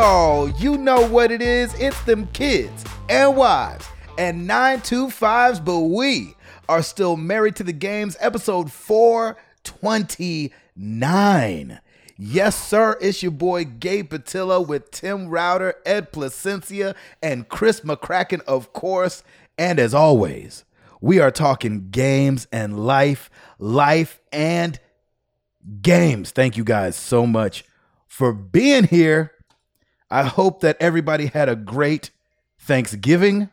y'all. You know what it is. It's them kids and wives and 925s, but we are still married to the games, episode 429. Yes, sir. It's your boy Gabe Patillo with Tim Router, Ed Placencia, and Chris McCracken, of course. And as always, we are talking games and life, life and games. Thank you guys so much for being here. I hope that everybody had a great Thanksgiving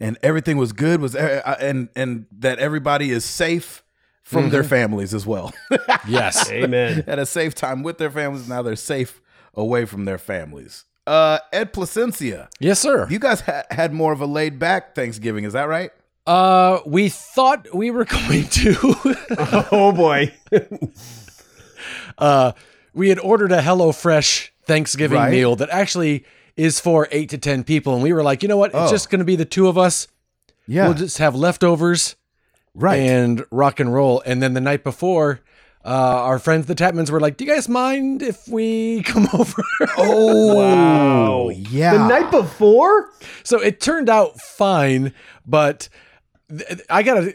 and everything was good was uh, and and that everybody is safe from their families as well. Yes. Amen. Had a safe time with their families. Now they're safe away from their families. Uh, Ed Placencia, yes, sir. you guys ha- had more of a laid back Thanksgiving. Is that right? Uh, we thought we were going to. oh boy. uh, we had ordered a HelloFresh Thanksgiving Right. meal that actually is for eight to ten people, and we were like, you know what? It's Oh. just going to be the two of us. Yeah. We'll just have leftovers right. and rock and roll. And then the night before, uh, our friends the Tapmans were like, "Do you guys mind if we come over?" oh, Wow. yeah. The night before? So it turned out fine, but th- I gotta.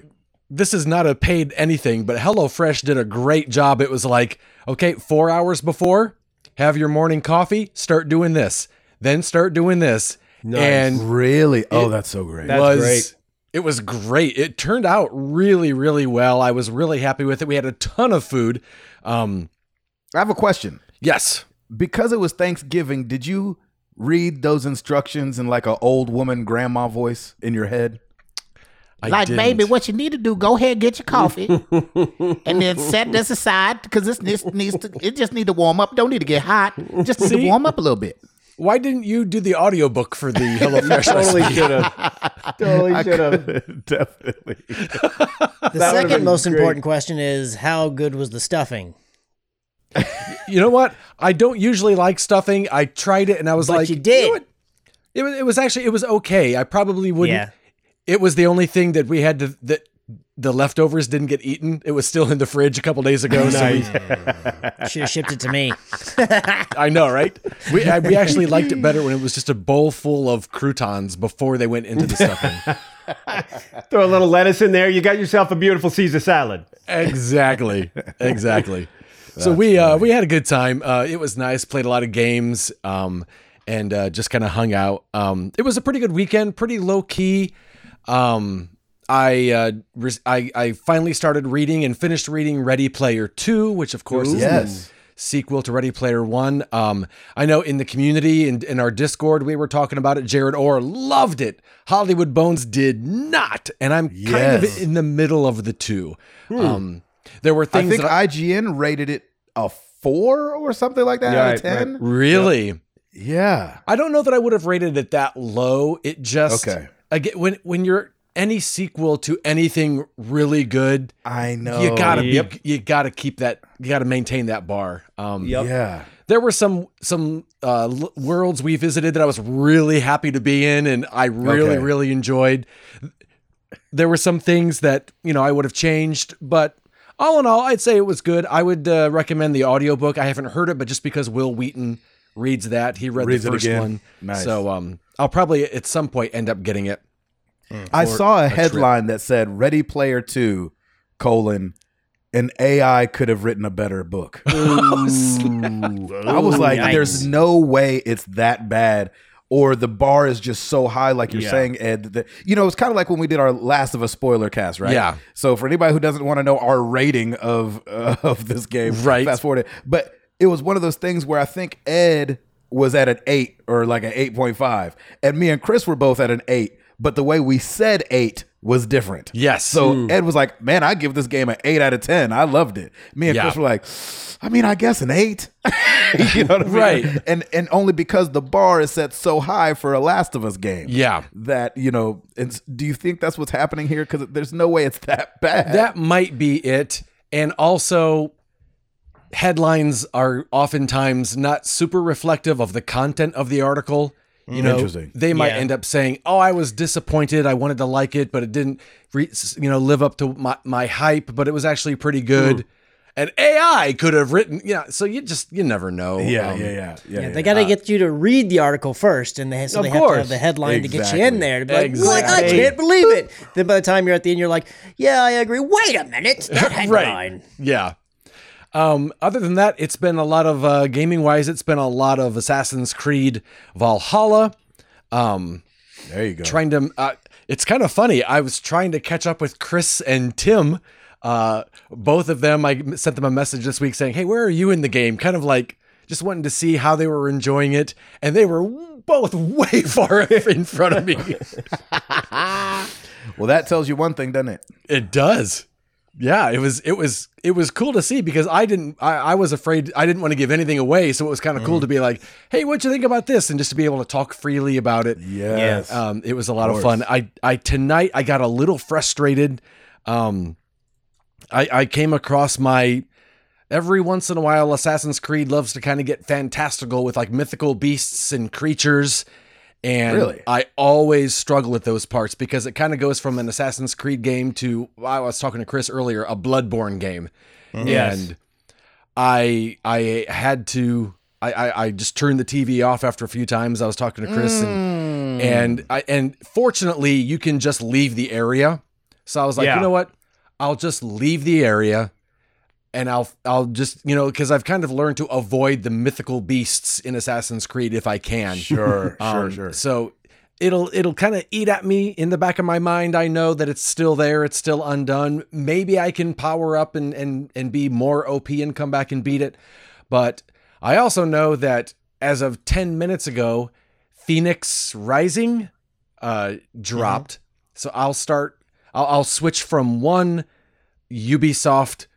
This is not a paid anything, but HelloFresh did a great job. It was like, okay, four hours before, have your morning coffee, start doing this, then start doing this, Nice. and really? Oh, that's so great. That's was great. it was great. It turned out really, really well. I was really happy with it. We had a ton of food. Um, I have a question. yes, Because it was Thanksgiving, did you read those instructions in like a old woman grandma voice in your head? I like, didn't. baby, what you need to do, go ahead get your coffee, and then set this aside because this needs, needs to. It just need to warm up. Don't need to get hot. Just need to warm up a little bit. Why didn't you do the audiobook for the HelloFresh Totally should have. Totally should have. Definitely. The That second most great. important question is how good was the stuffing? You know what? I don't usually like stuffing. I tried it and I was But like, you did. know what? It was, it was actually it was okay. I probably wouldn't. Yeah. It was the only thing that we had to that the leftovers didn't get eaten. It was still in the fridge a couple days ago. So we, Should have shipped it to me. I know, right? We I, we actually liked it better when it was just a bowl full of croutons before they went into the stuffing. Throw a little lettuce in there. You got yourself a beautiful Caesar salad. exactly, exactly. so we uh, we had a good time. Uh, it was nice. Played a lot of games. Um, and uh, just kind of hung out. Um, it was a pretty good weekend. Pretty low key. Um, I, uh, res- I I finally started reading and finished reading Ready Player Two, which of course is Yes. the sequel to Ready Player One. Um, I know in the community and in our Discord we were talking about it. Jared Orr loved it. Hollywood Bones did not, and I'm kind of in the middle of the two. Um, there were things. I things think that I, IGN rated it a four or something like that out of Right, right. ten. really. Yeah. I don't know that I would have rated it that low. It just Okay. Again, when when you're any sequel to anything really good, I know. you gotta Yep. be you gotta keep that you gotta maintain that bar. Um, Yep. Yeah. there were some some uh, l- worlds we visited that I was really happy to be in, and I really Okay. really enjoyed. There were some things that you know I would have changed, but all in all, I'd say it was good. I would uh, recommend the audiobook. I haven't heard it, but just because Wil Wheaton reads that, he read Reads the first again. one, Nice. so um, I'll probably at some point end up getting it. I saw a a trip. headline that said Ready Player Two, colon, an AI could have written a better book. I was like, Yikes. there's no way it's that bad. Or the bar is just so high, like you're Yeah. saying, Ed. That, you know, it's kind of like when we did our Last of Us spoiler cast, right? Yeah. So for anybody who doesn't want to know our rating of uh, of this game, Right. Fast forward it. But it was one of those things where I think Ed was at an eight or like an eight point five, and me and Chris were both at an eight. But the way we said eight was different. Yes. So Ed was like, "Man, I give this game an eight out of ten. I loved it." Me and Yeah. Chris were like, "I mean, I guess an eight. you know what I mean? Right. And and only because the bar is set so high for a Last of Us game. Yeah. That you know. And do you think that's what's happening here? Because there's no way it's that bad. That might be it. And also, headlines are oftentimes not super reflective of the content of the article. You mm. know, they might Yeah. end up saying, "Oh, I was disappointed. I wanted to like it, but it didn't, re- you know, live up to my, my hype. But it was actually pretty good." Mm. and AI could have written. Yeah, so you just you never know. Yeah, Um, yeah, yeah, yeah. Yeah, they got to uh, get you to read the article first, and they so Of they have to have the headline to get you in there. To be like, what? I can't believe it. Then by the time you're at the end, you're like, yeah, I agree. Wait a minute, that headline. Yeah. Um, other than that, it's been a lot of uh, gaming wise. It's been a lot of Assassin's Creed Valhalla. Um, There you go. trying to. Uh, it's kind of funny. I was trying to catch up with Chris and Tim. Uh, both of them. I sent them a message this week saying, "Hey, where are you in the game?" Kind of like just wanting to see how they were enjoying it, and they were both way far in front of me. well, that tells you one thing, doesn't it? It does. Yeah, it was it was it was cool to see because I didn't I, I was afraid I didn't want to give anything away, so it was kind of cool to be like, hey, what'd you think about this? And just to be able to talk freely about it. Yes. Um, it was a lot of, course. fun. I I tonight I got a little frustrated. Um, I I came across my every once in a while Assassin's Creed loves to kind of get fantastical with like mythical beasts and creatures. And Really? I always struggle with those parts because it kind of goes from an Assassin's Creed game to I was talking to Chris earlier, a Bloodborne game. Mm-hmm. Yes. And I I had to I, I I just turned the TV off after a few times. I was talking to Chris and mm. and I and fortunately you can just leave the area. So I was like, Yeah. you know what? I'll just leave the area and I'll I'll just you know because I've kind of learned to avoid the mythical beasts in Assassin's Creed if I can. Sure, sure, Um, sure. So it'll it'll kind of eat at me in the back of my mind. I know that it's still there. It's still undone. Maybe I can power up and and and be more OP and come back and beat it. But I also know that as of ten minutes ago, Fenyx Rising uh, dropped. So I'll start. I'll, I'll switch from one Ubisoft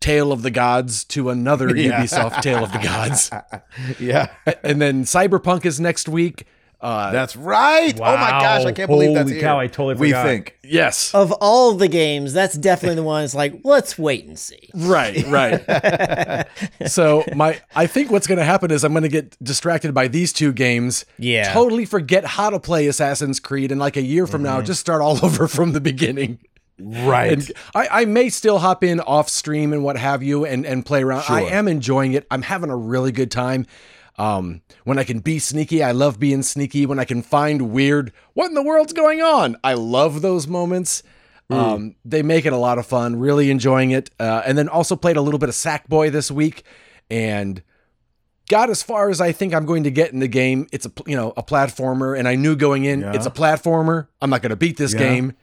Tale of the Gods to another Yeah. Ubisoft Tale of the Gods, yeah. and then Cyberpunk is next week. Uh, That's right. Oh my gosh, I can't believe that's Holy here. cow, I totally We forgot. think. yes, Of all the games, that's definitely the one. It's like, let's wait and see. right, right. so my, I think what's going to happen is I'm going to get distracted by these two games. Yeah. totally forget how to play Assassin's Creed, and like a year from now, just start all over from the beginning. Right. And I, I may still hop in off stream and what have you and, and play around. I am enjoying it. I'm having a really good time. Um, when I can be sneaky, I love being sneaky. When I can find weird, what in the world's going on? I love those moments. Um, they make it a lot of fun. Really enjoying it. Uh, and then also played a little bit of Sackboy this week, and got as far as I think I'm going to get in the game. It's a you know a platformer, and I knew going in Yeah. it's a platformer. I'm not going to beat this Yeah. game,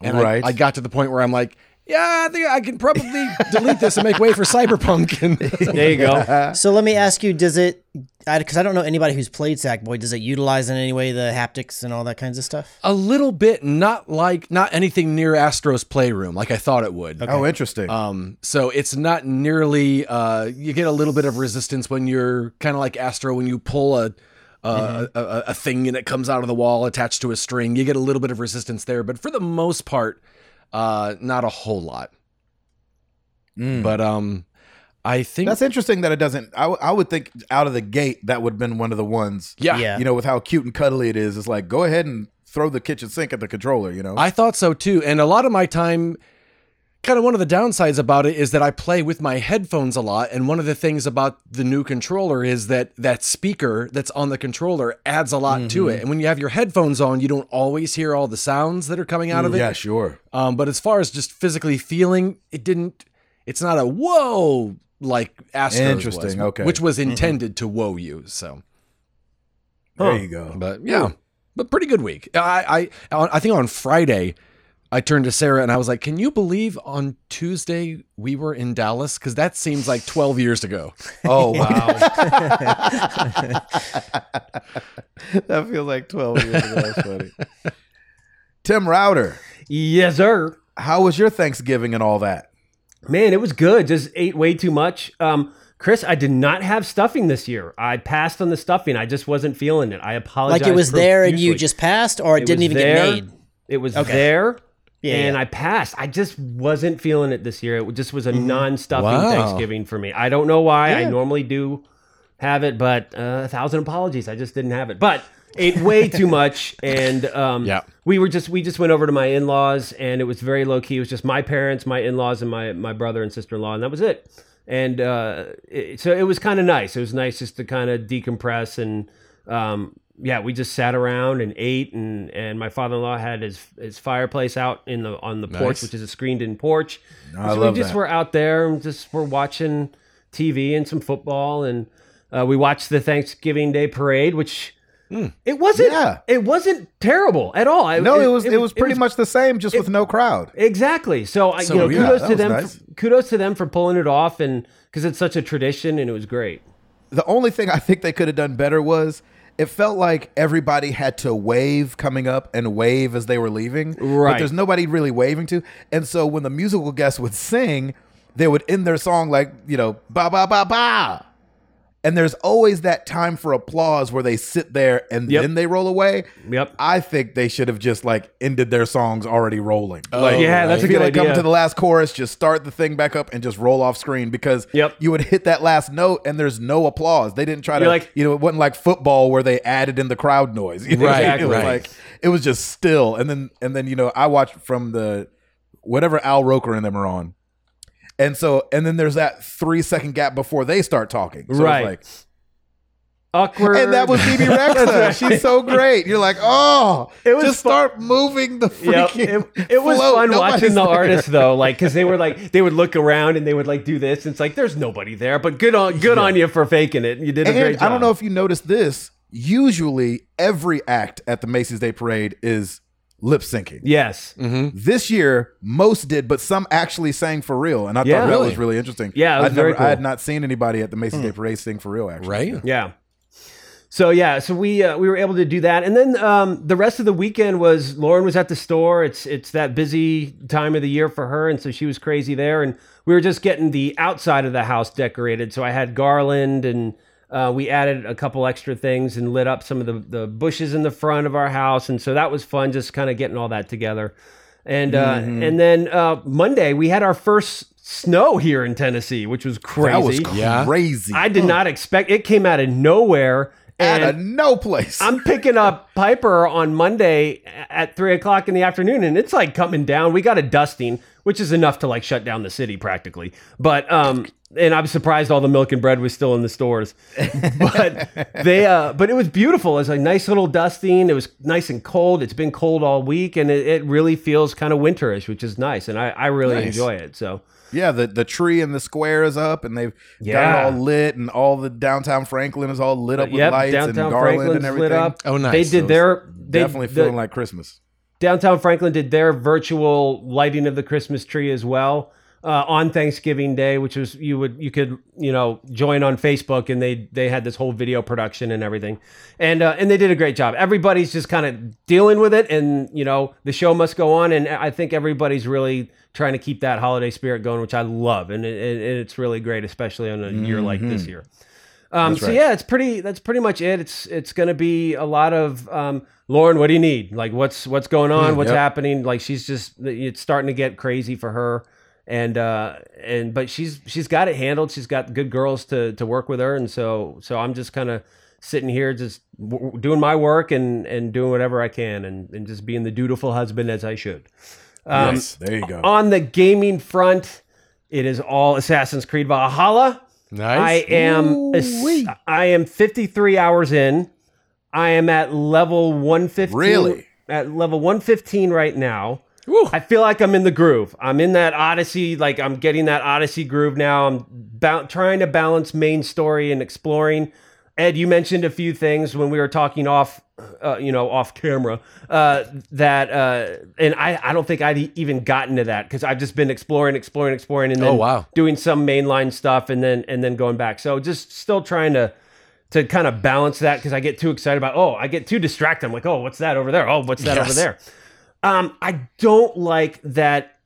and Right. I, got to the point where I'm like, yeah, I think I can probably delete this and make way for Cyberpunk. And There you go. So let me ask you: Does it? Because I, don't know anybody who's played Sackboy. Does it utilize in any way the haptics and all that kinds of stuff? a little bit, not like not anything near Astro's Playroom like I thought it would. Oh, interesting. Um, so it's not nearly. Uh, you get a little bit of resistance when you're kind of like Astro when you pull a. Uh, a, a, a thing and it comes out of the wall attached to a string. You get a little bit of resistance there, but for the most part, uh, not a whole lot. Mm. But um, I think That's interesting that it doesn't. I, w- I would think out of the gate that would have been one of the ones. yeah, Yeah. You know, with how cute and cuddly it is, it's like go ahead and throw the kitchen sink at the controller. You know. I thought so too. And a lot of my time, kind of one of the downsides about it is that I play with my headphones a lot. And one of the things about the new controller is that that speaker that's on the controller adds a lot to it. And when you have your headphones on, you don't always hear all the sounds that are coming out of it. yeah, sure. Um, but as far as just physically feeling, it didn't. It's not a whoa like Astro's Interesting, was, okay. which was intended to whoa you. So, There you go. but yeah, but pretty good week. I I I think on Friday. I turned to Sarah and I was like, "Can you believe on Tuesday we were in Dallas? Because that seems like 12 years ago." Oh wow. that feels like twelve years ago. That's funny. Tim Router, Yes, sir. how was your Thanksgiving and all that? Man, it was good. Just ate way too much. Um, Chris, I did not have stuffing this year. I passed on the stuffing. I just wasn't feeling it. I apologize. Like it was there and you just passed, or it, It didn't even there. get made. It was Okay. there. Yeah, and yeah. I passed. I just wasn't feeling it this year. It just was a non-stuffing Wow. Thanksgiving for me. I don't know why. I normally do have it, but uh, a thousand apologies. I just didn't have it. But ate way too much, and um, Yeah. we were just we just went over to my in laws, and it was very low key. It was just my parents, my in laws, and my my brother and sister in law, and that was it. And uh, it, so it was kind of nice. It was nice just to kind of decompress and um, yeah, we just sat around and ate, and and my father in law had his his fireplace out in the on the porch, which is a screened in porch. I so love we just that. were out there and just were watching TV and some football, and uh, we watched the Thanksgiving Day parade, which. It wasn't. Yeah. It wasn't terrible at all. No, it was it, was pretty much the same, just with no crowd. Exactly. So, I So, you know, yeah, kudos to them. nice. For, kudos to them for pulling it off, and because it's such a tradition, and it was great. The only thing I think they could have done better was it felt like everybody had to wave coming up and wave as they were leaving. But Right. there's nobody really waving to. And so when the musical guests would sing, they would end their song like, you know, ba ba ba ba. And there's always that time for applause where they sit there and Yep. then they roll away. Yep. I think they should have just like ended their songs already rolling. Oh, like, yeah, that's I a feel good like come to the last chorus, just start the thing back up and just roll off screen because Yep. you would hit that last note and there's no applause. They didn't try to You're like- you know, it wasn't like football where they added in the crowd noise. You know? Right, it was right. like it was just still. And then and then, you know, I watched from the whatever Al Roker and them are on. And so and then there's that three second gap before they start talking. So Right. like Awkward. and that was Phoebe Rexha. She's so great. You're like, oh, It was just fu- start moving the Yeah, freaking. it, it was float. fun Nobody's watching the there. artists though, like because they were like they would look around and they would like do this. And it's like there's nobody there, but good on good on you for faking it. You did a great job. I don't know if you noticed this. Usually, every act at the Macy's Day Parade is lip syncing. Yes. This year, most did, but some actually sang for real, and I Yeah. thought that Really? was really interesting. Yeah, it was I'd never, cool. I had not seen anybody at the Macy's Day Parade sing for real. Actually, Right? Yeah. So yeah, so we uh, we were able to do that, and then um, the rest of the weekend was Lauren was at the store. It's it's that busy time of the year for her, and so she was crazy there. And we were just getting the outside of the house decorated. So I had garland, and uh, we added a couple extra things and lit up some of the the bushes in the front of our house, and so that was fun, just kind of getting all that together. And uh, Mm-hmm. and then uh, Monday we had our first snow here in Tennessee, which was crazy. that was crazy. I did not expect it. Came out of nowhere. out of no place. I'm picking up Piper on Monday at three o'clock in the afternoon, and it's like coming down. We got a dusting, which is enough to like shut down the city practically. But um, and I'm surprised all the milk and bread was still in the stores. But they, uh, but it was beautiful. It's a nice little dusting. It was nice and cold. It's been cold all week, and it, it really feels kind of winterish, which is nice, and I, I really Nice. enjoy it. So yeah, the the tree in the square is up, and they've Yeah. got it all lit, and all the downtown Franklin is all lit up with yep, lights and garland Franklin's and everything. lit up. Oh, nice. They did it's their they, Definitely the- feeling like Christmas. Downtown Franklin did their virtual lighting of the Christmas tree as well uh, on Thanksgiving Day, which was you would you could you know join on Facebook and they they had this whole video production and everything, and uh, and they did a great job. Everybody's just kind of dealing with it, and you know the show must go on, and I think everybody's really trying to keep that holiday spirit going, which I love, and it, it, it's really great, especially on a year like this year. Um, so yeah, it's pretty. That's pretty much it. It's it's going to be a lot of um, Lauren. What do you need? Like, what's what's going on? what's yep. happening? Like, she's just it's starting to get crazy for her, and uh, and but she's she's got it handled. She's got good girls to to work with her, and so so I'm just kind of sitting here just w- doing my work and and doing whatever I can, and and just being the dutiful husband as I should. Um, yes, there you go. On the gaming front, it is all Assassin's Creed Valhalla. I Nice. am I am 53 hours in. I am at level 115. Really? At level 115 right now. Woo. I feel like I'm in the groove. I'm in that Odyssey, like I'm getting that Odyssey groove now. I'm ba- trying to balance main story and exploring. Ed, you mentioned a few things when we were talking off, uh, you know, off camera. Uh, that uh, and I, I don't think I'd even gotten to that because I've just been exploring, exploring, exploring, and then Oh, wow. doing some mainline stuff, and then and then going back. So just still trying to to kind of balance that because I get too excited about. Oh, I get too distracted. I'm like, oh, what's that over there? Oh, what's that over there? Um, I don't like that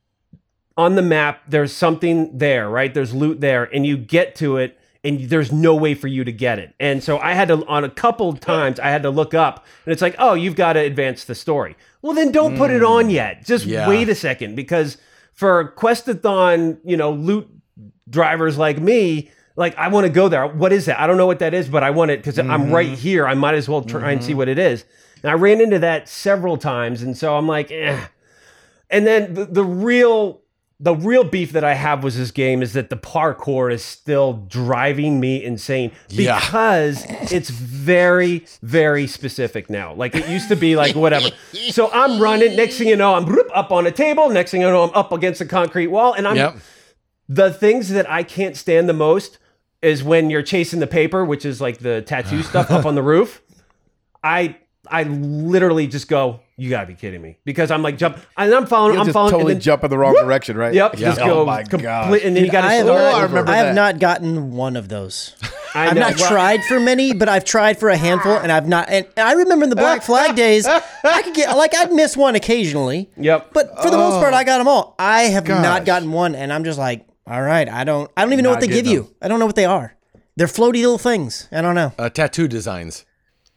on the map. There's something there, right? There's loot there, and you get to it, and there's no way for you to get it. And so I had to, on a couple times, I had to look up, and it's like, oh, you've got to advance the story. Well, then don't put it on yet. Just Yeah. wait a second, because for Questathon, you know, loot drivers like me, like I want to go there. What is that? I don't know what that is, but I want it because I'm Mm-hmm. right here. I might as well try and see what it is. And I ran into that several times, and so I'm like, eh. And then the, the real the real beef that I have with this game is that the parkour is still driving me insane Yeah. because it's very, very specific now. Like it used to be like whatever. So I'm running. Next thing you know, I'm up on a table. Next thing you know, I'm up against a concrete wall, and I'm Yep. the things that I can't stand the most is when you're chasing the paper, which is like the tattoo stuff up on the roof. I I literally just go, you gotta be kidding me, because I'm like jump, and I'm following, You'll I'm just following, totally and then, jump in the wrong direction, right? Yep, Yeah. just Oh my complete, gosh. and then you gotta I have, start Oh, I not, remember I have that. not gotten one of those. I I've not Well, tried for many, but I've tried for a handful, and I've not. And I remember in the Black Flag days, I could get like I'd miss one occasionally. Yep. But for the most part, I got them all. I have Gosh. not gotten one, and I'm just like, all right, I don't. I don't even know Not what they give getting you. I don't know what they are. They're floaty little things. I don't know. Uh, tattoo designs.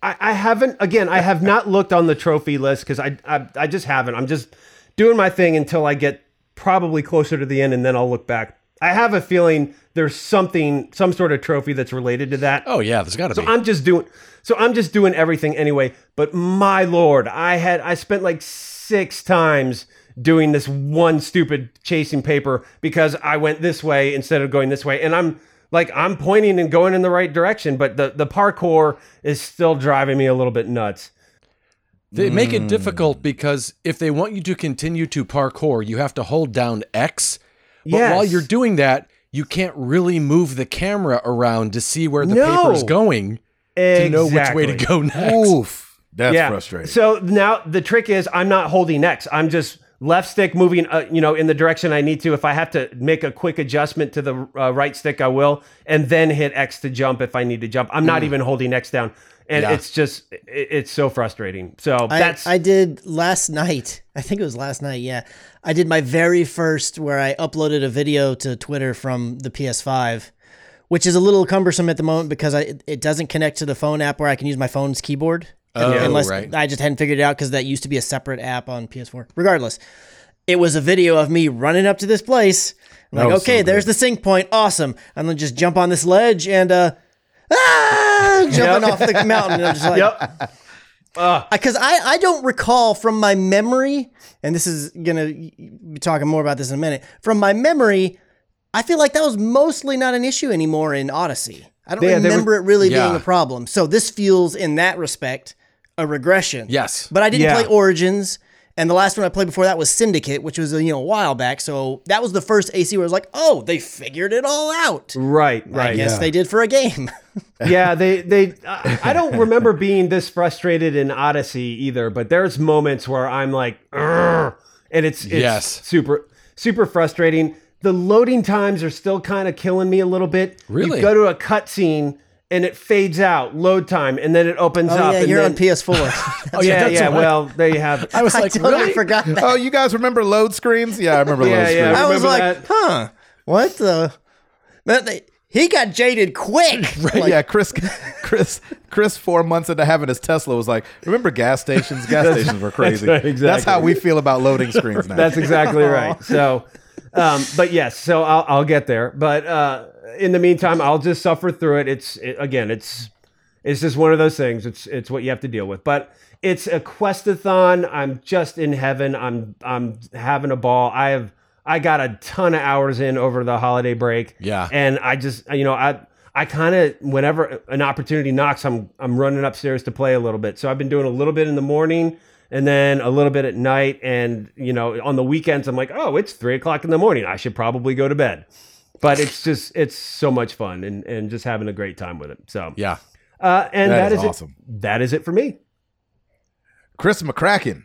I, I haven't again I have not looked on the trophy list because I, I I just haven't. I'm just doing my thing until I get probably closer to the end and then I'll look back. I have a feeling there's something some sort of trophy that's related to that. Oh yeah, there's got to be. So I'm just doing so I'm just doing everything anyway. But my lord, I had I spent like six times doing this one stupid chasing paper because I went this way instead of going this way. And I'm like I'm pointing and going in the right direction, but the, the parkour is still driving me a little bit nuts. They make it Hmm. difficult because if they want you to continue to parkour, you have to hold down X. But Yes. while you're doing that, you can't really move the camera around to see where the No. paper's going to know which way to go next. Oof. That's frustrating. So now the trick is I'm not holding X. I'm just left stick moving, uh, you know, in the direction I need to. If I have to make a quick adjustment to the uh, right stick, I will, and then hit X to jump if I need to jump. I'm not even holding X down, and Yeah. it's just it, it's so frustrating. So I, that's I did last night. I think it was last night. Yeah, I did my very first where I uploaded a video to Twitter from the PS5, which is a little cumbersome at the moment because I, it doesn't connect to the phone app where I can use my phone's keyboard. Oh, unless right. I just hadn't figured it out because that used to be a separate app on PS4. Regardless, it was a video of me running up to this place. I'm like, was so okay, there's the sync point. Awesome. And then just jump on this ledge and uh, ah, jumping off the mountain. And I'm just like, yep. because I, I don't recall from my memory, and this is gonna be talking more about this in a minute. From my memory, I feel like that was mostly not an issue anymore in Odyssey. I don't Yeah, remember it really Yeah. being a problem. So this feels, in that respect, a regression. Yes. but I didn't Yeah. play Origins, and the last one I played before that was Syndicate, which was you know a while back. So that was the first AC where I was like, oh, they figured it all out. Right, right. I right. guess they did for a game. yeah, they they. I I don't remember being this frustrated in Odyssey either, but there's moments where I'm like, "Urgh," and it's, it's Yes. super super frustrating. The loading times are still kind of killing me a little bit. Really? you go to a cutscene and it fades out, load time, and then it opens oh up. yeah, and you're then, on PS4. Oh yeah, yeah, yeah. right. Well, there you have. it. I was I like, totally really? forgot that. oh, you guys remember load screens? Yeah, I remember Yeah, load yeah. screens. I I was like, that. huh? What the? Man, they- he got jaded quick. Like, yeah, Chris, Chris, Chris, four months into having his Tesla was like, "Remember gas stations? Gas stations were crazy. right, exactly. That's how we feel about loading screens now." That's exactly right. So, um, but yes, so I'll, I'll get there. But uh, in the meantime, I'll just suffer through it. It's it, again, it's it's just one of those things. It's it's what you have to deal with. But it's a questathon. I'm just in heaven. I'm I'm having a ball. I have I got a ton of hours in over the holiday break. Yeah. and I just you know I. I kind of whenever an opportunity knocks, I'm I'm running upstairs to play a little bit. So I've been doing a little bit in the morning, and then a little bit at night. And you know, on the weekends, I'm like, oh, it's three o'clock in the morning. I should probably go to bed. But it's just it's so much fun and and just having a great time with it. So Yeah. uh, and That that is is, awesome. it. That is it for me. Chris McCracken,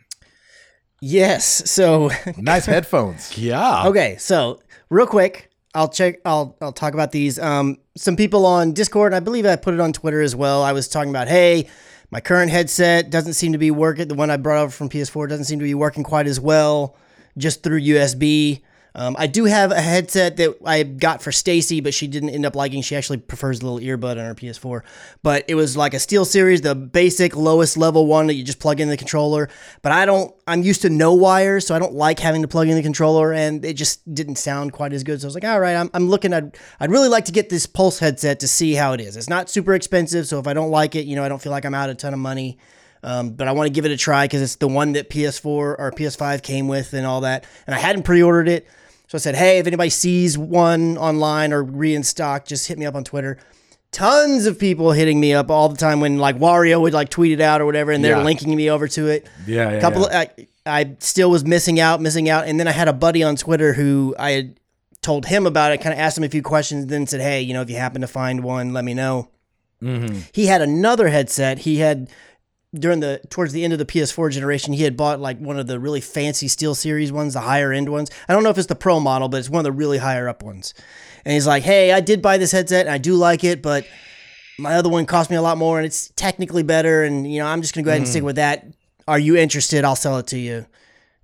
yes. So nice headphones. Yeah. okay. So real quick, I'll check. I'll I'll talk about these. Um, some people on Discord, I believe I put it on Twitter as well. I was talking about, hey, my current headset doesn't seem to be working. The one I brought over from PS4 doesn't seem to be working quite as well, just through USB. Um, I do have a headset that I got for Stacy, but she didn't end up liking. She actually prefers the little earbud on her PS4. But it was like a SteelSeries, the basic lowest level one that you just plug in the controller. But I don't. I'm used to no wires, so I don't like having to plug in the controller, and it just didn't sound quite as good. So I was like, all right, I'm, I'm looking at. I'd really like to get this Pulse headset to see how it is. It's not super expensive, so if I don't like it, you know, I don't feel like I'm out a ton of money. Um, but I want to give it a try because it's the one that PS4 or PS5 came with and all that. And I hadn't pre-ordered it, so I said, "Hey, if anybody sees one online or re in stock, just hit me up on Twitter." Tons of people hitting me up all the time when like Wario would like tweet it out or whatever, and they're Yeah. linking me over to it. Yeah, yeah, couple. yeah. I, I still was missing out, missing out, and then I had a buddy on Twitter who I had told him about it, kind of asked him a few questions, then said, "Hey, you know, if you happen to find one, let me know." Mm-hmm. He had another headset. He had during the towards the end of the PS4 generation, he had bought like one of the really fancy SteelSeries ones, the higher end ones. I don't know if it's the Pro model, but it's one of the really higher up ones. And he's like, "Hey, I did buy this headset, and I do like it, but my other one cost me a lot more, and it's technically better. And you know, I'm just gonna go ahead and stick with that. Are you interested? I'll sell it to you,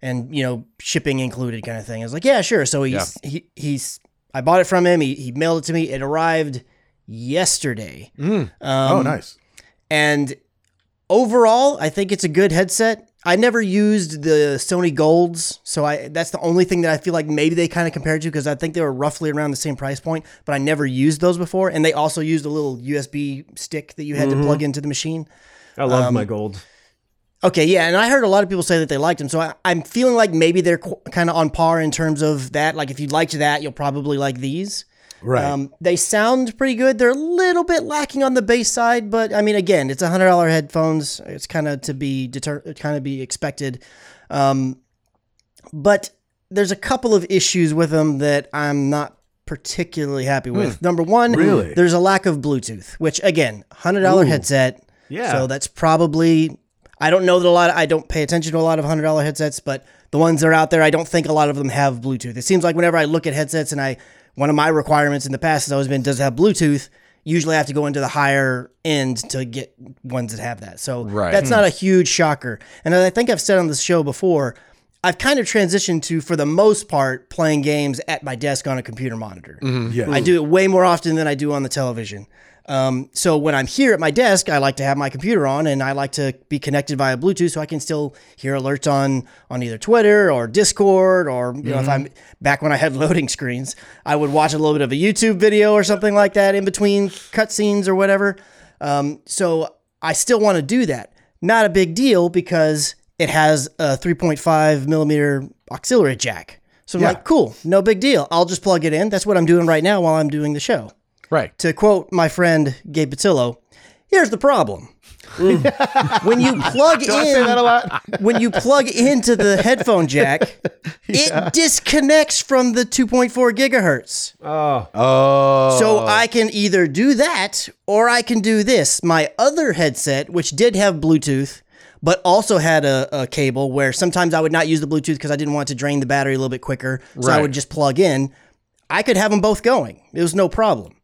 and you know, shipping included, kind of thing." I was like, "Yeah, sure." So he's he, he's I bought it from him. He he mailed it to me. It arrived yesterday. Um, oh, nice. and overall, I think it's a good headset. I never used the Sony Golds, so I that's the only thing that I feel like maybe they kind of compared to because I think they were roughly around the same price point, but I never used those before, and they also used a little USB stick that you had to plug into the machine. I love Um, my gold. Okay, yeah, and I heard a lot of people say that they liked them, so I, I'm feeling like maybe they're qu- kind of on par in terms of that. Like if you liked that, you'll probably like these. Right. Um, they sound pretty good. They're a little bit lacking on the bass side, but I mean, again, it's a hundred dollar headphones. It's kind of to be deter, kind of be expected. Um, but there's a couple of issues with them that I'm not particularly happy with. Number one, Really? there's a lack of Bluetooth, which again, hundred dollar headset. Yeah. So that's probably. I don't know that a lot. Of, I don't pay attention to a lot of hundred dollar headsets, but the ones that are out there, I don't think a lot of them have Bluetooth. It seems like whenever I look at headsets, and I one of my requirements in the past has always been does it have Bluetooth. Usually, I have to go into the higher end to get ones that have that. So Right. that's hmm. not a huge shocker. And as I think I've said on this show before, I've kind of transitioned to, for the most part, playing games at my desk on a computer monitor. Yes. I do it way more often than I do on the television. Um, so when I'm here at my desk, I like to have my computer on and I like to be connected via Bluetooth so I can still hear alerts on on either Twitter or Discord or you know if I'm back when I had loading screens, I would watch a little bit of a YouTube video or something like that in between cutscenes or whatever. Um, so I still want to do that. Not a big deal because it has a 3.5 millimeter auxiliary jack. So I'm Yeah. like, cool, no big deal. I'll just plug it in. That's what I'm doing right now while I'm doing the show. Right. To quote my friend Gabe Patillo, here's the problem. Mm. when you plug Do I say that a in lot? when you plug into the headphone jack, it disconnects from the 2.4 gigahertz. Oh, Oh. So I can either do that or I can do this. My other headset, which did have Bluetooth, but also had a, a cable where sometimes I would not use the Bluetooth because I didn't want to drain the battery a little bit quicker. So I would just plug in. I could have them both going. It was no problem.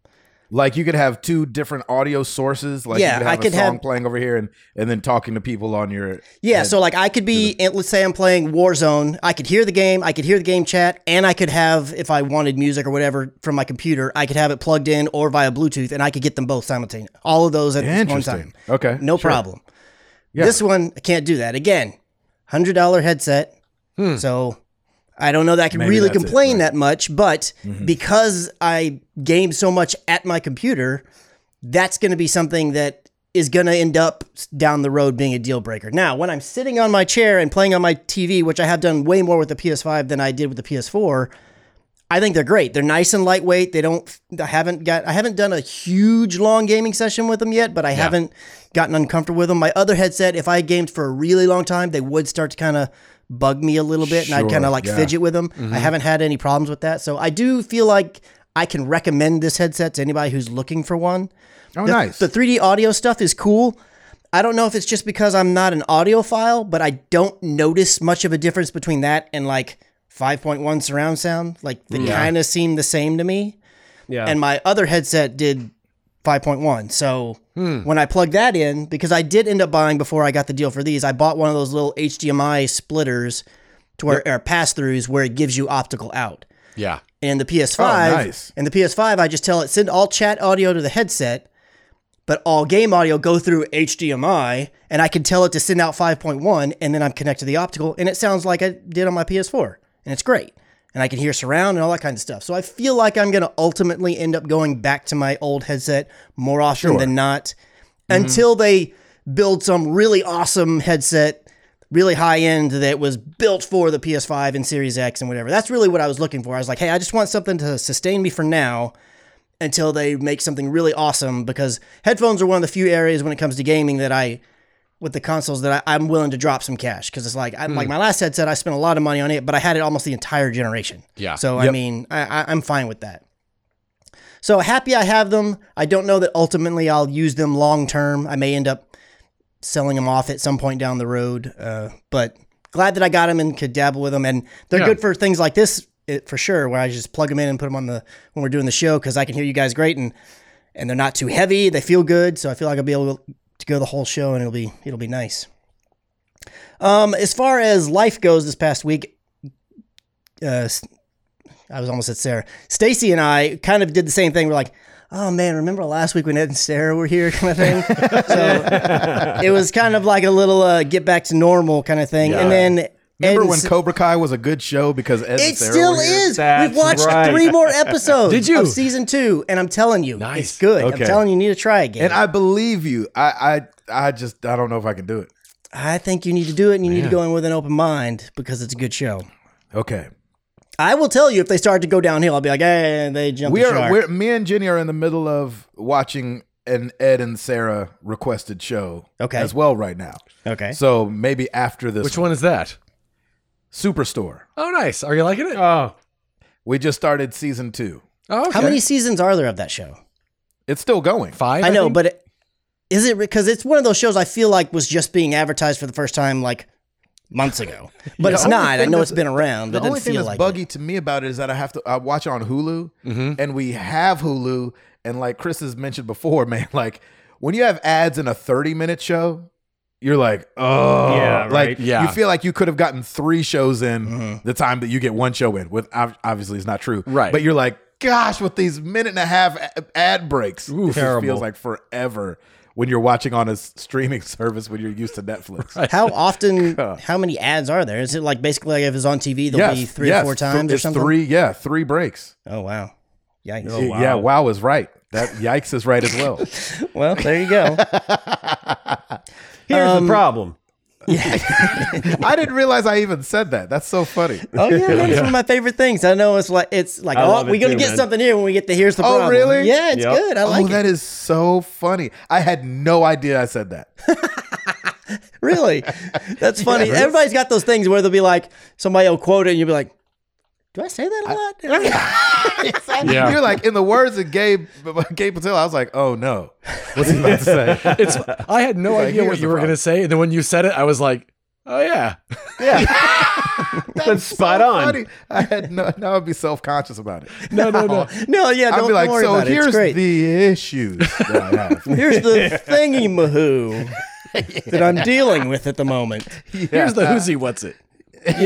like you could have two different audio sources. Like Yeah, you could I have could a song have- playing over here and, and then talking to people on your Yeah, so like I could be, and let's say I'm playing Warzone. I could hear the game, I could hear the game chat, and I could have, if I wanted music or whatever from my computer, I could have it plugged in or via Bluetooth, and I could get them both simultaneously. All of those at one time. Okay, no sure. problem. This one I can't do that. Again, hundred dollar headset. Hmm. So I don't know that I can Maybe really that's it, complain right. that much, but mm-hmm. because I game so much at my computer, that's going to be something that is going to end up down the road being a deal breaker. Now, when I'm sitting on my chair and playing on my TV, which I have done way more with the PS5 than I did with the PS4, I think they're great. They're nice and lightweight. They don't. I haven't got. I haven't done a huge long gaming session with them yet, but I haven't gotten uncomfortable with them. My other headset, if I gamed for a really long time, they would start to kind of bug me a little bit, and I'd kind of like yeah. fidget with them. I mm-hmm. haven't had any problems with that, so I do feel like I can recommend this headset to anybody who's looking for one. Oh, The- nice. The 3D audio stuff is cool. I don't know if it's just because I'm not an audiophile, but I don't notice much of a difference between that and like 5.1 surround sound. Like they kind of seem the same to me. yeah. And my other headset did 5.1. So hmm. when I plugged that in, because I did end up buying before I got the deal for these, I bought one of those little HDMI splitters to where or pass throughs where it gives you optical out. Yeah. And the PS5, Oh, nice. and the PS5, I just tell it send all chat audio to the headset, but all game audio go through HDMI, and I can tell it to send out 5.1, and then I'm connected to the optical, and it sounds like I did on my PS4, and it's great. And I can hear surround and all that kind of stuff. So I feel like I'm going to ultimately end up going back to my old headset more often than not mm-hmm. until they build some really awesome headset, really high end that was built for the PS5 and Series X and whatever. That's really what I was looking for. I was like, hey, I just want something to sustain me for now until they make something really awesome because headphones are one of the few areas when it comes to gaming that I with the consoles that I, I'm willing to drop some cash. Because it's like I'm like my last headset I spent a lot of money on it but I had it almost the entire generation. Yeah. so I mean I, I, I'm fine with that. So happy I have them. I don't know that ultimately I'll use them long term. I may end up selling them off at some point down the road uh, but glad that I got them and could dabble with them and they're Yeah. good for things like this it, for sure where I just plug them in and put them on the when we're doing the show because I can hear you guys great and and they're not too heavy. They feel good, so I feel like I'll be able to go the whole show, and it'll be it'll be nice. Um, as far as life goes, this past week, uh, I was almost at Sarah. Stacy and I kind of did the same thing. We're like, oh man, remember last week when Ed and Sarah were here, kind of thing. so it was kind of like a little uh, get back to normal kind of thing, and then. Ed Remember and when Cobra Kai was a good show because Ed it still is. That's We've watched right. three more episodes Did you? of season two, and I'm telling you, Nice. it's good. Okay. I'm telling you, you need to try again. And I believe you. I, I I just I don't know if I can do it. I think you need to do it, and you need to go in with an open mind because it's a good show. Okay. I will tell you if they start to go downhill. I'll be like, hey, they jumped We the are shark. we're, me and Jenny are in the middle of watching an Ed and Sarah requested show Okay. as well right now. okay. So maybe after this Which one is that? Superstore. Oh, nice. Are you liking it? Oh, We just started season two. Oh, okay. How many seasons are there of that show? It's still going. Five. I know, think? but it, is it because it's one of those shows I feel like was just being advertised for the first time like months ago, but it's only not. I thing know that's- it's been around. The But it only doesn't thing feel that's like buggy to me about it is that I have to I watch it on Hulu, Mm-hmm. and we have Hulu, and like Chris has mentioned before, man, like when you have ads in a thirty minute show, you're like, oh, Yeah, like. Yeah. you feel like you could have gotten three shows in Mm-hmm. the time that you get one show in. With obviously, it's not true, Right. But you're like, gosh, with these minute and a half ad breaks, it just feels like forever when you're watching on a streaming service when you're used to Netflix. it. How often? how many ads are there? Is it like basically like if it's on TV, there'll be three yes, or four th- times or it's something? Three, yeah, three breaks. Oh wow, yikes! Y- Yeah, wow is right. That yikes is right as well. Well, there you go. Here's Um, the problem. Yeah. I didn't realize I even said that. That's so funny. Oh yeah, man, it's one of my favorite things. I know it's like it's like I oh, we're gonna too, get man. something here when we get the here's the Oh, problem. really? Yeah, it's Yep. good. I like oh, it. that is so funny. I had no idea I said that. Really, that's funny. Everybody's got those things where they'll be like somebody will quote it and you'll be like, "Do I say that a lot?" Yeah. You're like in the words of Gabe Gabe Patel. I was like, oh no, what's he about to say? It's. I had no like, idea what you the were going to say, and then when you said it, I was like, "Oh yeah." Yeah. That's spot on. Funny. I had no. Now I'd be self conscious about it. No, no, no. no, yeah, I'd don't, be like, worry so about it. It's here's great. the issues that I have. here's the thingy mahoo that I'm dealing with at the moment. Here's the whoosy. What's it? Yes,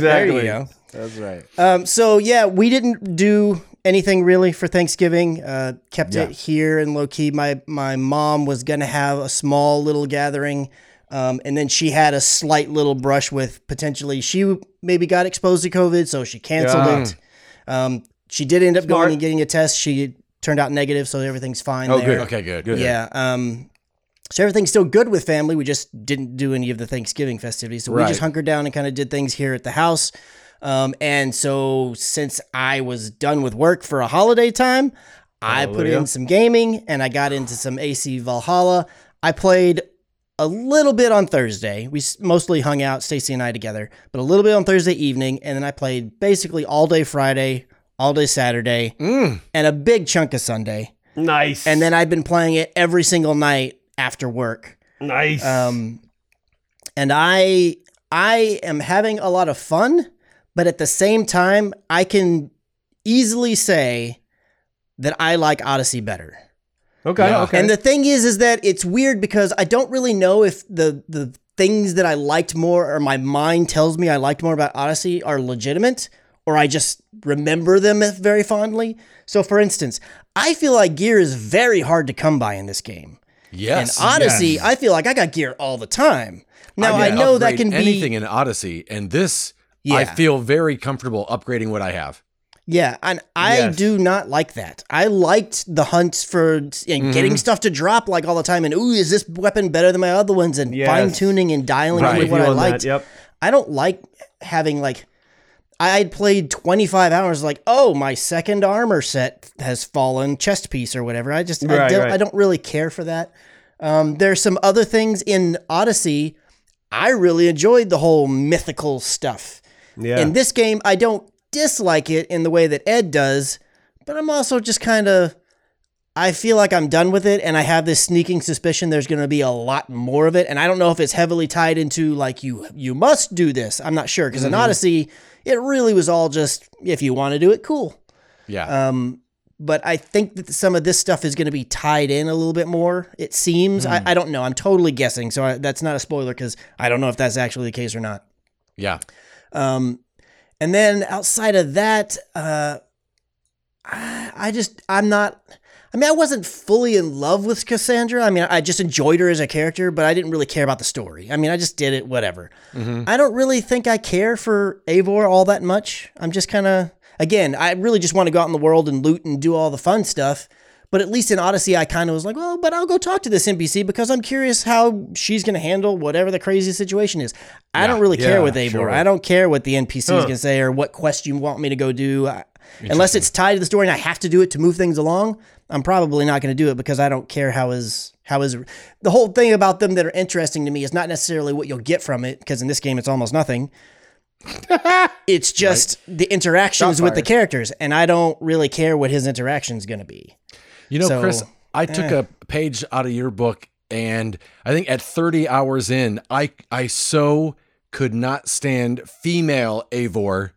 There you exactly. That's right. Um, so yeah, we didn't do anything really for Thanksgiving. Uh, kept Yeah. it here and low key. My my mom was gonna have a small little gathering, um, and then she had a slight little brush with potentially she maybe got exposed to COVID, so she canceled Yeah. it. Um, she did end up Smart. going and getting a test. She turned out negative, so everything's fine. Oh, there. good. Okay, good. Good. Yeah. Um, so everything's still good with family. We just didn't do any of the Thanksgiving festivities. So we just hunkered down and kind of did things here at the house. Um, and so since I was done with work for a holiday time, I put Hallelujah. in some gaming and I got into some AC Valhalla. I played a little bit on Thursday. We mostly hung out, Stacy and I together, but a little bit on Thursday evening. And then I played basically all day Friday, all day Saturday, and a big chunk of Sunday. Nice. And then I've been playing it every single night after work. nice. Um, and I I am having a lot of fun, but at the same time, I can easily say that I like Odyssey better. okay. Yeah. Okay. And the thing is, is that it's weird because I don't really know if the the things that I liked more or my mind tells me I liked more about Odyssey are legitimate or I just remember them very fondly. So, for instance, I feel like gear is very hard to come by in this game. Yes. In Odyssey, I feel like I got gear all the time. Now I, can know that can be anything in Odyssey, and this I feel very comfortable upgrading what I have. Yeah, and I Yes. do not like that. I liked the hunts for and Mm-hmm. getting stuff to drop like all the time, and ooh, is this weapon better than my other ones? And Yes. fine tuning and dialing Right. in with With what I on that, liked. Yep. I don't like having like I had played 25 hours like, oh, my second armor set has fallen, chest piece or whatever. I just I, don't, right. I don't really care for that. Um, there's some other things in Odyssey. I really enjoyed the whole mythical stuff. Yeah. In this game, I don't dislike it in the way that Ed does, but I'm also just kind of. I feel like I'm done with it, and I have this sneaking suspicion there's going to be a lot more of it, and I don't know if it's heavily tied into like you you must do this. I'm not sure because in Odyssey, it really was all just if you want to do it, cool. Yeah. Um, but I think that some of this stuff is going to be tied in a little bit more. It seems. I, I don't know. I'm totally guessing, so I, that's not a spoiler because I don't know if that's actually the case or not. yeah. Um, and then outside of that, uh, I I just I'm not. I mean, I wasn't fully in love with Cassandra. I mean, I just enjoyed her as a character, but I didn't really care about the story. I mean, I just did it, whatever. I don't really think I care for Eivor all that much. I'm just kind of, again, I really just want to go out in the world and loot and do all the fun stuff. But at least in Odyssey, I kind of was like, well, but I'll go talk to this NPC because I'm curious how she's going to handle whatever the crazy situation is. I don't really care yeah, with Eivor. sure. I don't care what the NPC is going to say or what quest you want me to go do. I, unless it's tied to the story and I have to do it to move things along, I'm probably not going to do it because I don't care how is how is the whole thing about them that are interesting to me is not necessarily what you'll get from it because in this game it's almost nothing. it's just the interactions with the characters, and I don't really care what his interaction is going to be. You know, So, Chris, I eh. took a page out of your book, and I think at 30 hours in, I I so could not stand female Eivor,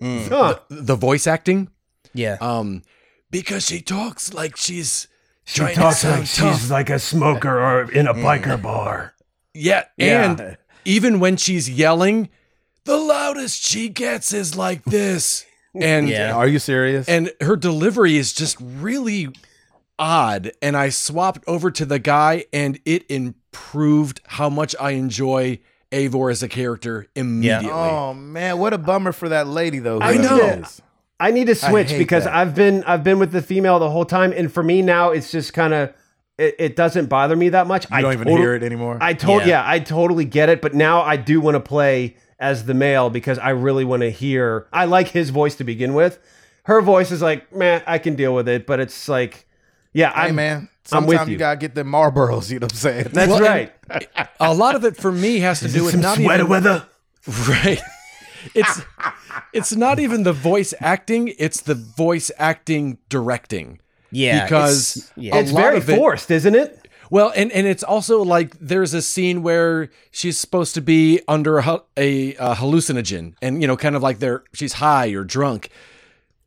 mm. Huh. the voice acting, Yeah, um, because she talks like she's She talks to like tough. she's like a smoker or in a mm. biker bar. Yeah, Yeah. and even when she's yelling, the loudest she gets is like this, and Yeah. Are you serious? and her delivery is just really odd and i swapped over to the guy and it improved how much i enjoy Eivor as a character immediately oh man, what a bummer for that lady though. I know. it is. I need to switch because that. I've been I've been with the female the whole time, and for me now it's just kind of it, it doesn't bother me that much. You I don't even total- hear it anymore. I told Yeah. yeah. I totally get it, but now I do want to play as the male because I really want to hear. I like his voice to begin with. Her voice is like, man, I can deal with it, but it's like, yeah, hey I'm, man, I'm sometimes with you. you. gotta get them Marlboros. You know what I'm saying? That's Well, right. a lot of it for me has to do with not even weather. right it's it's not even the voice acting it's the voice acting directing yeah, because it's- yeah, a It's lot very of it- forced, isn't it? Well, and and it's also like there's a scene where she's supposed to be under a, hu- a, uh hallucinogen, and you know, kind of like they're she's high or drunk,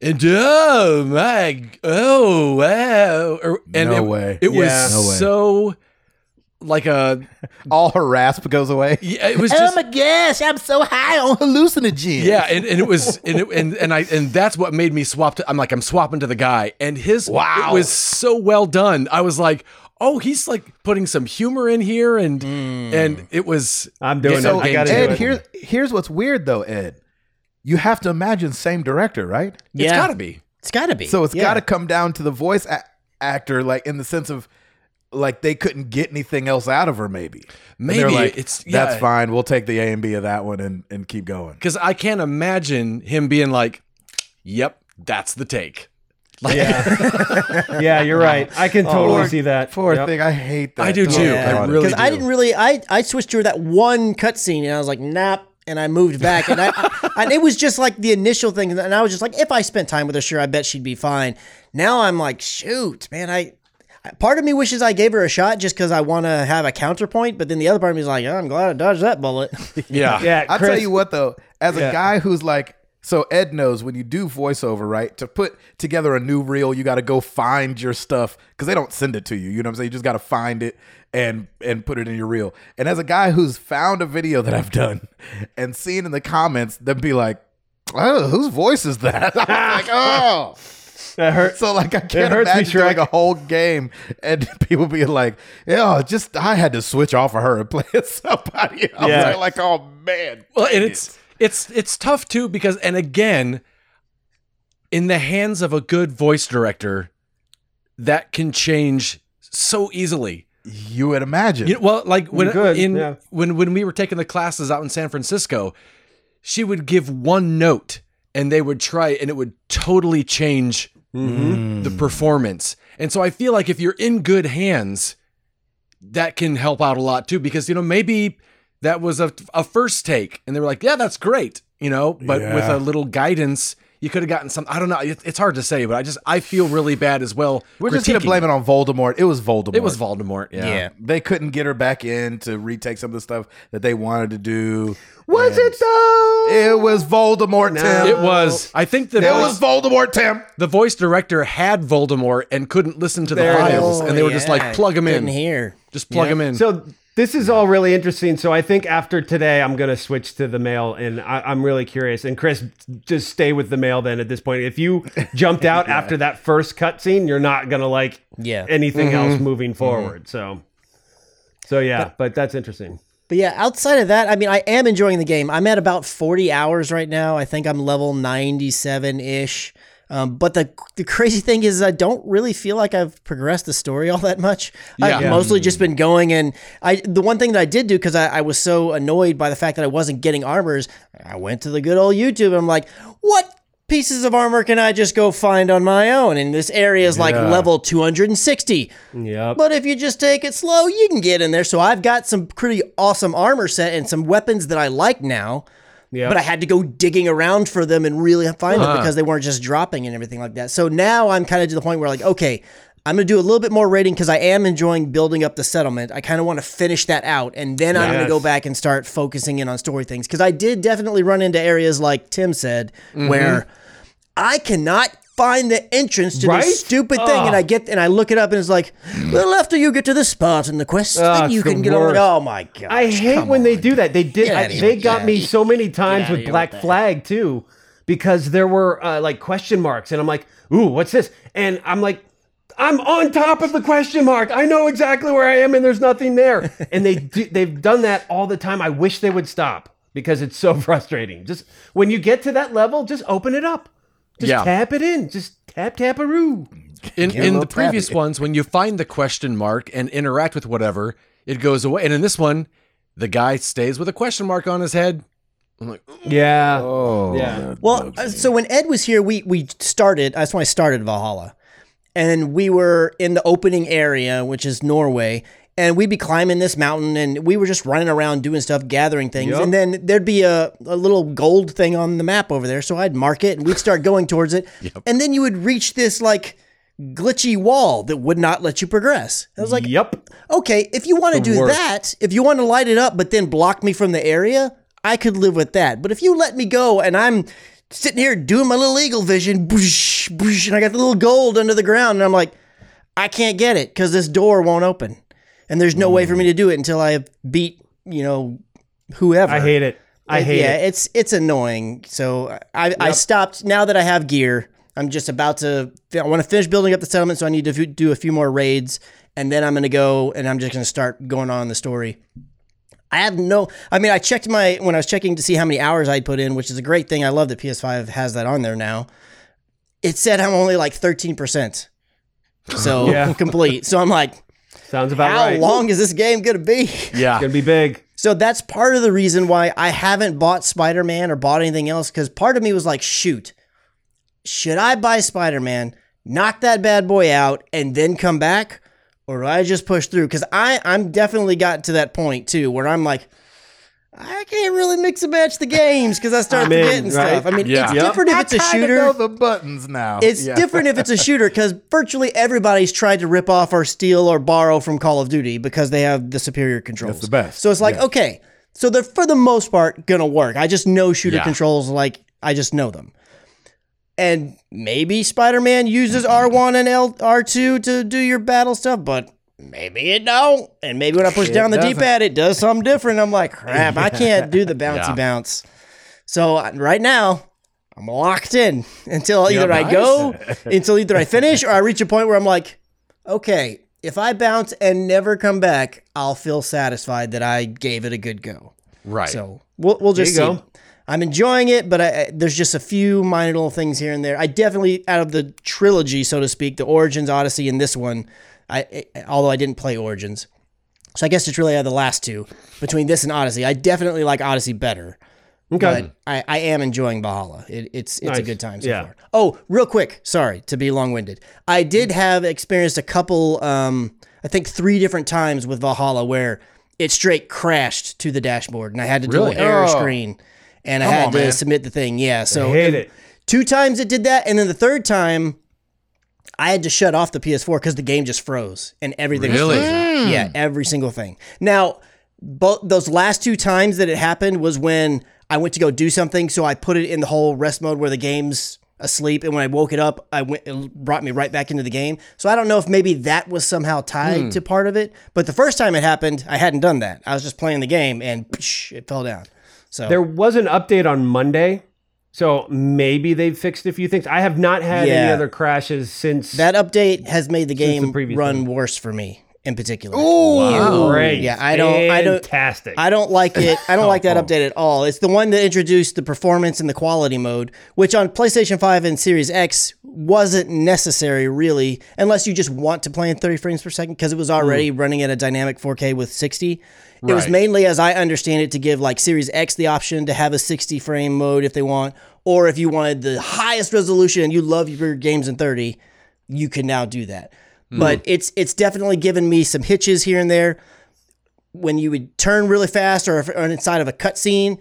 and oh my, oh wow, or, and No it, way. it was Yeah. No way. so like a All her rasp goes away. yeah, it was Oh just my gosh, I'm so high on hallucinogens. yeah, and, and it was and, it, and and I and that's what made me swap to. I'm like I'm swapping to the guy, and his Wow. it was so well done. I was like, oh, he's like putting some humor in here, and hmm. and it was I'm doing So, it. I got to Ed, do it. here's here's what's weird though, Ed. You have to imagine same director, right? Yeah. It's gotta be. it's got to be. So it's Yeah. got to come down to the voice a- actor, like in the sense of like they couldn't get anything else out of her, maybe. And they're Maybe like, it's- that's fine. We'll take the A and B of that one and and keep going. because I can't imagine him being like, "Yep, that's the take." Like, Yeah. yeah, you're right. I can oh, totally see that. Poor Yep. thing. I hate that. I do oh, too. Oh, I really because I didn't really I I switched to that one cutscene and I was like nap and I moved back and I, and it was just like the initial thing and I was just like if I spent time with her sure I bet she'd be fine. Now I'm like shoot man I. Part of me wishes I gave her a shot just because I want to have a counterpoint, but then the other part of me is like, oh, I'm glad I dodged that bullet. yeah, Yeah, I'll tell you what though, as a guy who's like, so Ed knows when you do voiceover, right? To put together a new reel, you got to go find your stuff because they don't send it to you. You know what I'm saying? You just got to find it and and put it in your reel. And as a guy who's found a video that I've done and seen in the comments them be like, oh, whose voice is that? Like, oh. That hurt. So like I can't hurts me, imagine doing a whole game and people being like, "Yeah, just I had to switch off of her and play somebody else." Yeah. They're like, "Oh man." Well, and it's it's it's tough too because and again, in the hands of a good voice director, that can change so easily. you would imagine. You know, well, like when in yeah. when when we were taking the classes out in San Francisco, she would give one note and they would try and it would totally change Mm-hmm. the performance. And so I feel like if you're in good hands, that can help out a lot too because you know maybe that was a, a first take and they were like, "Yeah, that's great." You know, but with a little guidance, you could have gotten some I don't know, it, it's hard to say, but I just I feel really bad as well. We're just gonna blame it on Voldemort. It was Voldemort. It was Voldemort. Yeah. Yeah, they couldn't get her back in to retake some of the stuff that they wanted to do. Was And it though? It was Voldemort, Tim. It was. I think that It voice, was Voldemort, Tim. the voice director had Voldemort and couldn't listen to the There it files, and they were just like, "Plug him in, here. just plug him in." So this is all really interesting. So I think after today, I'm going to switch to the male, and I, I'm really curious. And Chris, just stay with the male then. At this point, if you jumped out after that first cutscene, you're not going to like Yeah. anything else mm-hmm. moving mm-hmm. forward. So, so yeah, but, that's interesting. But yeah, outside of that, I mean, I am enjoying the game. I'm at about 40 hours right now. I think I'm level 97 ish. Um, but the the crazy thing is, I don't really feel like I've progressed the story all that much. I've Yeah. mostly just been going, and I the one thing that I did do because I, I was so annoyed by the fact that I wasn't getting armors, I went to the good old YouTube. And I'm like, what pieces of armor can I just go find on my own? And this area is like level 260. Yeah. But if you just take it slow, you can get in there. So I've got some pretty awesome armor set and some weapons that I like now. Yep. But I had to go digging around for them and really find them uh-huh. because they weren't just dropping and everything like that. So now I'm kind of to the point where like, okay, I'm gonna do a little bit more raiding because I am enjoying building up the settlement. I kind of want to finish that out, and then I'm gonna go back and start focusing in on story things because I did definitely run into areas like Tim said mm-hmm. where I cannot find the entrance to Right? this stupid thing, and I get and I look it up, and it's like, well, after you get to this spot in the quest, Ah, then you the can get on. Oh my god! I hate when they do that. They did. I, they got that. me so many times with Black with. Flag too, because there were uh, like question marks, and I'm like, "Ooh, what's this?" And I'm like, "I'm on top of the question mark. I know exactly where I am, and there's nothing there." and they do, they've done that all the time. I wish they would stop because it's so frustrating. Just when you get to that level, just open it up. Just Yeah. tap it in. Just tap tap a roo. in a in the previous tappy. ones, when you find the question mark and interact with whatever, it goes away. And in this one, the guy stays with a question mark on his head. I'm like, Yeah. Oh, Yeah. Well, uh, so when Ed was here, we we started. That's when I started Valhalla, and we were in the opening area, which is Norway, and we'd be climbing this mountain, and we were just running around doing stuff, gathering things, Yep. and then there'd be a, a little gold thing on the map over there, so I'd mark it, and we'd start going towards it, and then you would reach this like glitchy wall that would not let you progress. I was like, yep. okay, if you want to do worst. that, if you want to light it up but then block me from the area, I could live with that. But if you let me go and I'm sitting here doing my little eagle vision, boosh, boosh, and I got the little gold under the ground, and I'm like, I can't get it because this door won't open. And there's no way for me mm. to do it until I beat, you know, whoever. I hate it. I hate yeah, it. it's it's annoying. So I, I stopped now that I have gear. I'm just about to. I want to finish building up the settlement, so I need to do a few more raids, and then I'm going to go and I'm just going to start going on the story. I have no. I mean, I checked my when I was checking to see how many hours I'd put in, which is a great thing. I love that PS5 has that on there now. It said I'm only like 13 percent, so Yeah. complete. So I'm like, Sounds about how right. long is this game going to be? yeah. It's Gonna be big. So that's part of the reason why I haven't bought Spider Man or bought anything else because part of me was like, shoot, should I buy Spider Man, knock that bad boy out, and then come back? Or do I just push through? Because I I'm definitely gotten to that point too where I'm like, I can't really mix and match the games because I start I'm in, forgetting stuff. I mean, Yeah. it's Yep. different if it's a kinda shooter. know the buttons now. It's Yeah. different if it's a shooter because virtually everybody's tried to rip off or steal or borrow from Call of Duty because they have the superior controls. the best. So it's like, okay, so they're for the most part gonna work. I just know shooter Yeah. controls like I just know them. And maybe Spider-Man uses R1 and L R2 to do your battle stuff, but maybe it don't. And maybe when I push down the doesn't. D-pad, it does something different. I'm like, crap, I can't do the bouncy Yeah. bounce. So right now, I'm locked in until either I go, until either I finish or I reach a point where I'm like, okay, if I bounce and never come back, I'll feel satisfied that I gave it a good go. Right. So we'll, we'll just see. go. I'm enjoying it, but I, I, there's just a few minor little things here and there. I definitely, out of the trilogy, so to speak, the Origins, Odyssey, and this one, I, I although I didn't play Origins, so I guess it's really the last two between this and Odyssey. I definitely like Odyssey better. Okay. I, I am enjoying Valhalla. It, it's it's a good time so Yeah. far. Oh, real quick, sorry to be long winded. I did have experienced a couple, um, I think three different times with Valhalla where it straight crashed to the dashboard, and I had to do Really? an error Oh. screen, and I Come had on, to man. submit the thing. Yeah, so I hate it. two times it did that, and then the third time. I had to shut off the PS4 because the game just froze and everything was Really? frozen. Hmm. Yeah, every single thing. Now, both those last two times that it happened was when I went to go do something, so I put it in the whole rest mode where the game's asleep, and when I woke it up, I went it brought me right back into the game. So I don't know if maybe that was somehow tied hmm. to part of it, but the first time it happened, I hadn't done that. I was just playing the game, and psh, it fell down. So There was an update on Monday, so maybe they've fixed a few things. I have not had any other crashes since that update has made the the game previous run one. worse for me in particular. Ooh. Great. Yeah, I don't- I don't- Fantastic. I don't like it. I don't like that oh. update at all. It's the one that introduced the performance and the quality mode, which on PlayStation 5 and Series X wasn't necessary really, unless you just want to play in 30 frames per second because it was already running at a dynamic 4K with 60. It was mainly, as I understand it, to give like Series X the option to have a 60 frame mode if they want, or if you wanted the highest resolution and you love your games in 30, you can now do that. Hmm. But it's it's definitely given me some hitches here and there when you would turn really fast or, if, or inside of a cutscene,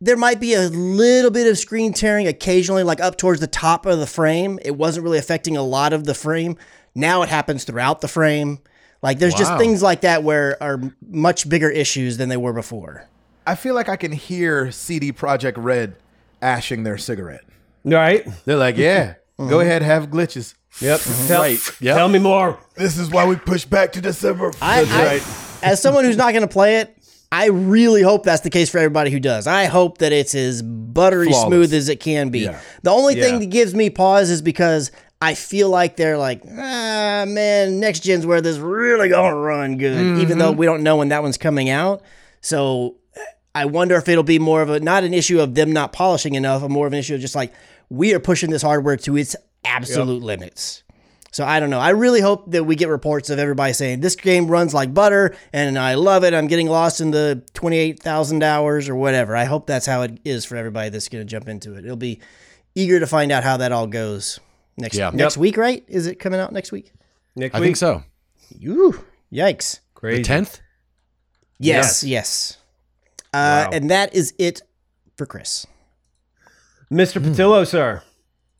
there might be a little bit of screen tearing occasionally, like up towards the top of the frame. It wasn't really affecting a lot of the frame. Now it happens throughout the frame. Like there's just things like that where are much bigger issues than they were before. I feel like I can hear CD Projekt Red ashing their cigarette. right? They're like, yeah, go mm-hmm. ahead, have glitches. Yep. Tell, Right. Yep. tell me more. This is why we push back to December. I, I- as someone who's not going to play it, I really hope that's the case for everybody who does. I hope that it's as buttery Flawless. smooth as it can be. Yeah. The only Yeah. thing that gives me pause is because I feel like they're like, ah, man, next gen's where this really gonna run good, even though we don't know when that one's coming out. So I wonder if it'll be more of a not an issue of them not polishing enough, or more of an issue of just like we are pushing this hardware to its absolute limits. So I don't know. I really hope that we get reports of everybody saying this game runs like butter and I love it. I'm getting lost in the 28,000 hours or whatever. I hope that's how it is for everybody that's going to jump into it. It'll be eager to find out how that all goes next Yeah. next week, right? Is it coming out next week? Next I week. think so. Ooh, yikes. Crazy. The tenth. Yes, yes. Uh, Wow. And that is it for Chris. Mr. Patillo, sir.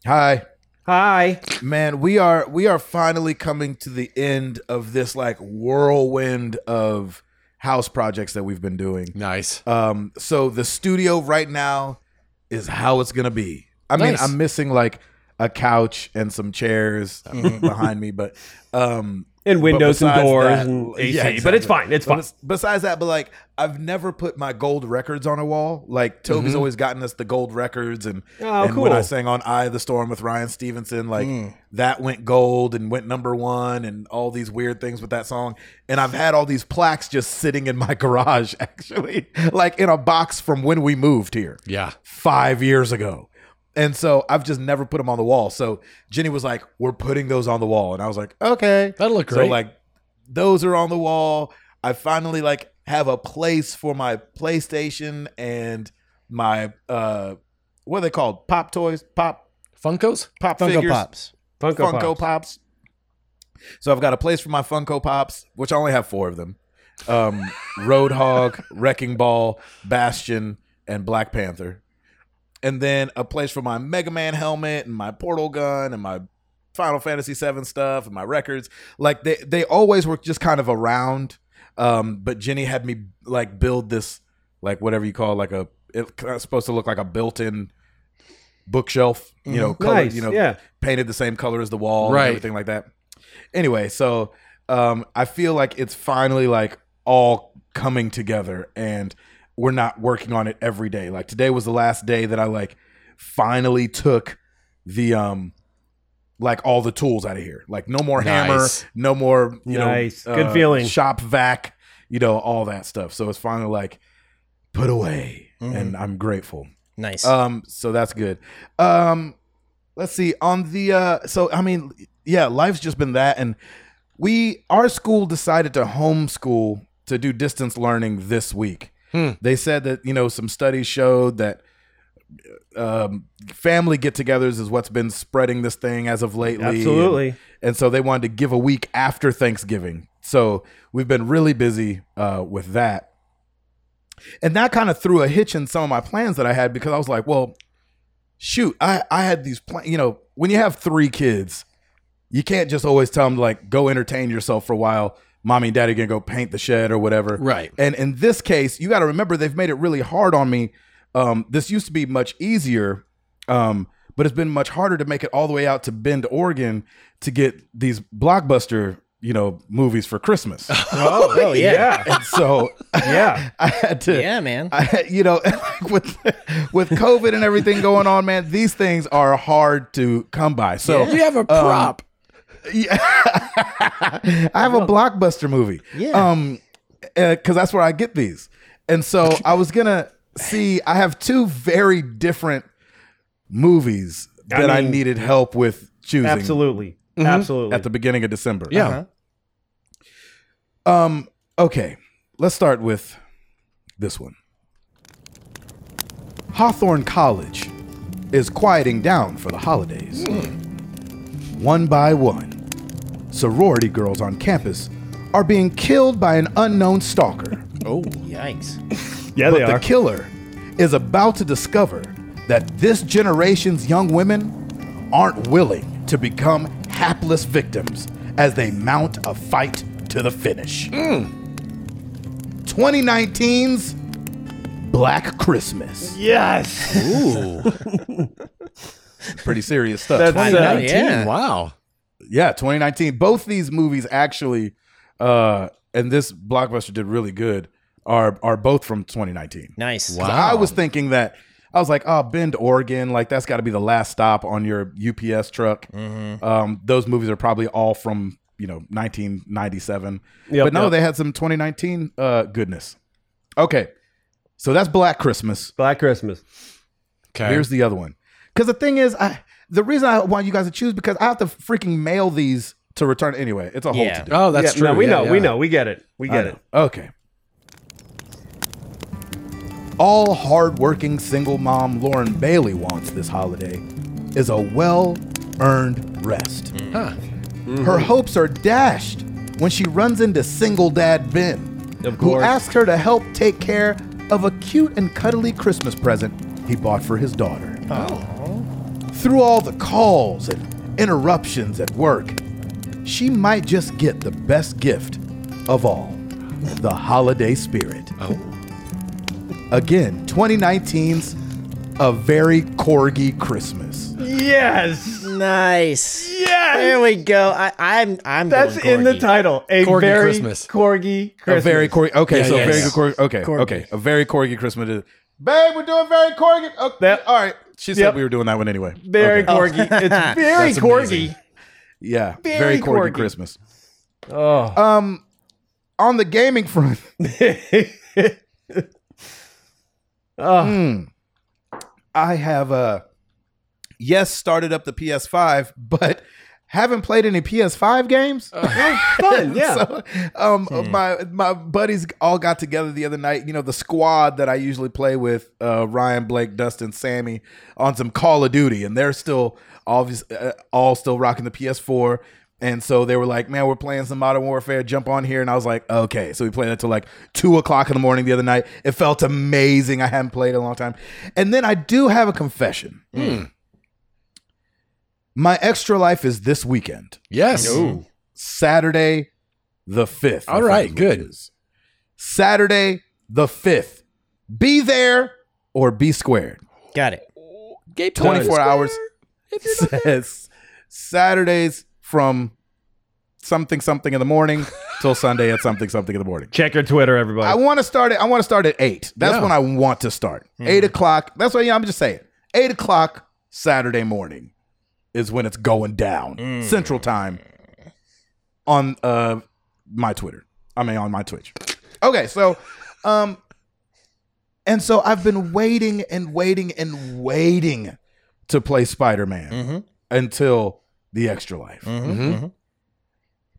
Hi. Hi. Man, we are we are finally coming to the end of this like whirlwind of house projects that we've been doing. Nice. Um, so the studio right now is how it's gonna be. I mean, I'm missing like a couch and some chairs behind me, but um, And windows and doors that- and AC. yeah, But it's fine. It's fine. bes- Besides that, but like I've never put my gold records on a wall. Like Toby's always gotten us the gold records, and, Mm-hmm. Oh, and when I sang on "Eye of the Storm" with Ryan Stevenson, like Mm. that went gold and went number one, and all these weird things with that song. And I've had all these plaques just sitting in my garage, actually, like in a box from when we moved here Yeah. five years ago. And so I've just never put them on the wall. So Jenny was like, "We're putting those on the wall," and I was like, "Okay, That'll look great." So like, those are on the wall. I finally like have a place for my PlayStation and my uh, what are they called? Pop toys, pop Funkos. pop Funko figures, Pops. Funko, Funko Pops. Pops. So I've got a place for my Funko Pops, which I only have four of them. Um, Roadhog, Wrecking Ball, Bastion, and Black Panther. And then a place for my Mega Man helmet and my portal gun and my Final Fantasy VII stuff and my records. Like they they always were just kind of around. Um, but Jenny had me like build this like whatever you call it, like a it's supposed to look like a built-in bookshelf, you know, color, Nice, you know, yeah. painted the same color as the wall Right. and everything like that. Anyway, so um, I feel like it's finally like all coming together and we're not working on it every day. Like today was the last day that I like finally took the um like all the tools out of here. Like no more hammer, no more you Nice. know Good uh, feeling. shop vac, you know all that stuff. So it's finally like put away, and I'm grateful. Nice. Um, so that's good. Um, let's see on the uh, so I mean, yeah, life's just been that, and we our school decided to homeschool to do distance learning this week. They said that you know some studies showed that um, family get-togethers is what's been spreading this thing as of lately. Absolutely. and, and so they wanted to give a week after Thanksgiving. So we've been really busy uh, with that. And that kind of threw a hitch in some of my plans that I had because I was like, well, shoot, I, I had these plans. You know, when you have three kids, you can't just always tell them, like, go entertain yourself for a while. Mommy and daddy gonna go paint the shed or whatever. Right. And in this case, you got to remember they've made it really hard on me. Um, this used to be much easier, um, but it's been much harder to make it all the way out to Bend, Oregon, to get these blockbuster, you know, movies for Christmas. oh, oh, yeah. and so, Yeah. I had to, Yeah, man. I, you know, with with COVID and everything going on, man, these things are hard to come by. So You have a prop. I have a blockbuster movie. Yeah. Um, because that's where I get these, and so I was gonna see. I have two very different movies that I, mean, needed help with choosing Absolutely. Absolutely. at the beginning of December. yeah. Um. Okay. Let's start with this one. Hawthorne College is quieting down for the holidays. One by one, sorority girls on campus are being killed by an unknown stalker. Oh. Yikes. yeah, but they the killer is about to discover that this generation's young women aren't willing to become hapless victims as they mount a fight to the finish. 2019's Black Christmas. yes. Ooh. Pretty serious stuff. That's, I uh, know, 19. yeah. Wow. Yeah, 2019. Both these movies actually, uh, and this blockbuster did really good. Are are both from 2019. Nice. Wow. I was thinking that I was like, oh, Bend, Oregon, like that's got to be the last stop on your UPS truck. Um, those movies are probably all from you know 1997. Yep, but no, yep. they had some 2019 uh, goodness. Okay, so that's Black Christmas. Black Christmas. Okay. Here's the other one. Because the thing is, I the reason I want you guys to choose because I have to freaking mail these to return anyway. It's a whole Yeah. to do. oh, that's Yeah, true. No, we Yeah, know. We know. We get it. We get it. Okay. All hardworking single mom Lauren Bailey wants this holiday is a well earned rest. Hmm. Huh. Her mm-hmm. hopes are dashed when she runs into single dad Ben, Of who course. asks her to help take care of a cute and cuddly Christmas present he bought for his daughter. Oh. Through all the calls and interruptions at work, she might just get the best gift of all the holiday spirit. Oh. Again, 2019's A Very Corgi Christmas. Yes. Nice. Yes. There we go. I, I'm I'm That's going in the title. A Corgi very Christmas. corgi Christmas. A very corgi. Okay, Yeah, so yeah, very good corgi. Okay, Corgi. okay. A very corgi Christmas. Babe, we're doing very corgi. Okay. That- all right. She said Yep. we were doing that one anyway. Very Okay. corgi. It's very That's corgi. amazing. Yeah, very, Very corgi, corgi. Christmas. Oh. Um, on the gaming front, oh. hmm, I have uh, yes, started up the PS5, but haven't played any PS5 games. Fun. Yeah. So, um, my my buddies all got together the other night. You know, the squad that I usually play with, uh, Ryan, Blake, Dustin, Sammy, on some Call of Duty, and they're still obvious, uh, all still rocking the PS4. And so they were like, "Man, we're playing some Modern Warfare. Jump on here." And I was like, "Okay." So we played until like two o'clock in the morning the other night. It felt amazing. I hadn't played in a long time. And then I do have a confession. My extra life is this weekend. Yes. Saturday the 5th. All I think right, is what good. Saturday the 5th. Be there or be squared. Got it. 24 hours says Saturdays from something something in the morning till Sunday at something something in the morning. Check your Twitter, everybody. I want to start it. I want to start at eight. That's Yeah. when I want to start. Hmm. Eight o'clock. That's what yeah, I'm just saying. eight o'clock Saturday morning is when it's going down mm. Central Time on uh my Twitter. I mean on my Twitch. Okay, so um and so I've been waiting and waiting and waiting to play Spider-Man mm-hmm. until the extra life. Mm-hmm, mm-hmm.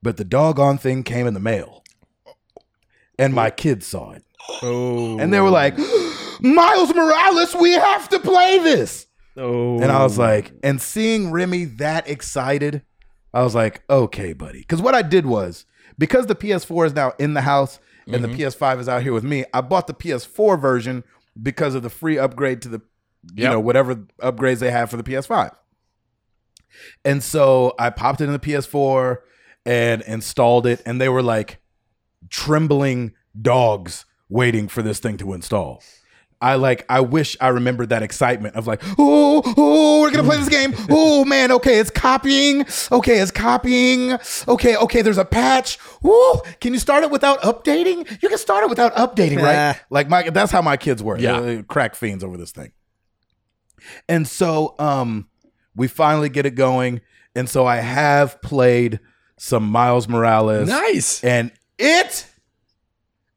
But the doggone thing came in the mail. And my kids saw it. Oh. And they were like, Miles Morales, we have to play this. Oh. And I was oh. like, and seeing Remy that excited, I was like, okay, buddy. Because what I did was, because the PS4 is now in the house and the mm-hmm. PS5 is out here with me, I bought the PS4 version because of the free upgrade to the, you Yep. know, whatever upgrades they have for the PS5. And so I popped it in the PS4 and installed it, and they were like trembling dogs waiting for this thing to install. I like I wish I remembered that excitement of like, oh, oh, we're gonna play this game. Oh man, okay, it's copying. Okay, it's copying. Okay, okay, there's a patch. Woo! Can you start it without updating? You can start it without updating, right? Like my that's how my kids were. Yeah. They're crack fiends over this thing. And so um we finally get it going. And so I have played some Miles Morales. Nice. And it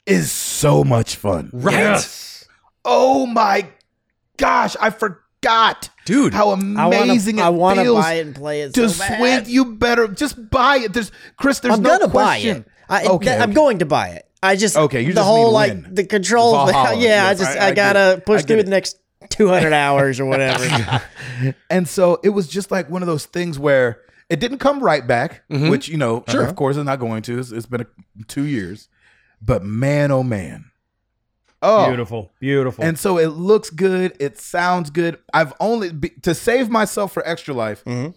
is so much fun. Right. Yes. Oh my gosh, I forgot Dude. how I amazing wanna, I it want to feels buy it and play it to so swing. You better just buy it. There's Chris. There's I'm no question. buy it. I, Okay, I'm going to buy it. I just Okay, you the just whole like the control. Yeah, yes, I just I- I, I gotta push through it. the next 200 hours or whatever. And so it was just like one of those things where it didn't come right back, Mm-hmm. which you know, Uh-huh. of course, it's not going to. It's, it's been a, two years, but man, oh man, oh Beautiful. Beautiful. And so it looks good. It sounds good. I've only be, to save myself for extra life. Mm-hmm.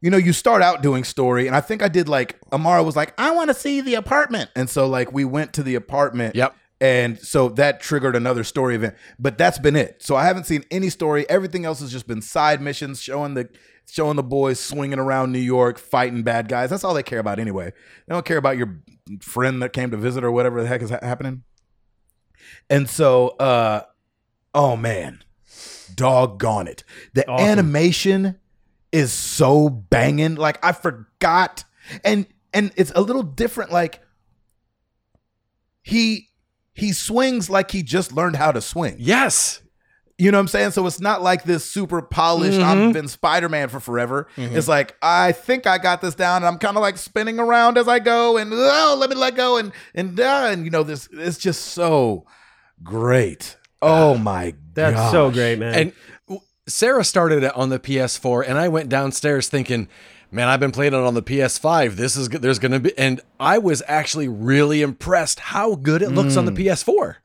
You know, you start out doing story, and I think I did like Amara was like, "I want to see the apartment," and so like we went to the apartment. Yep. And so that triggered another story event, but that's been it. So I haven't seen any story. Everything else has just been side missions, showing the showing the boys swinging around New York, fighting bad guys. That's all they care about anyway. They don't care about your friend that came to visit or whatever the heck is ha- happening. And so, uh, oh man, doggone it. The Awesome. animation is so banging. Like I forgot. And and it's a little different. Like he he swings like he just learned how to swing. Yes. You know what I'm saying? So it's not like this super polished, I've been Spider-Man for forever. It's like, I think I got this down, and I'm kind of like spinning around as I go, and oh, let me let go, and and uh, and you know, this it's just so great. Oh my god. That's so great, man. And w- Sarah started it on the PS4, and I went downstairs thinking, "Man, I've been playing it on the PS5. This is g- there's going to be." And I was actually really impressed how good it looks on the mm. PS4.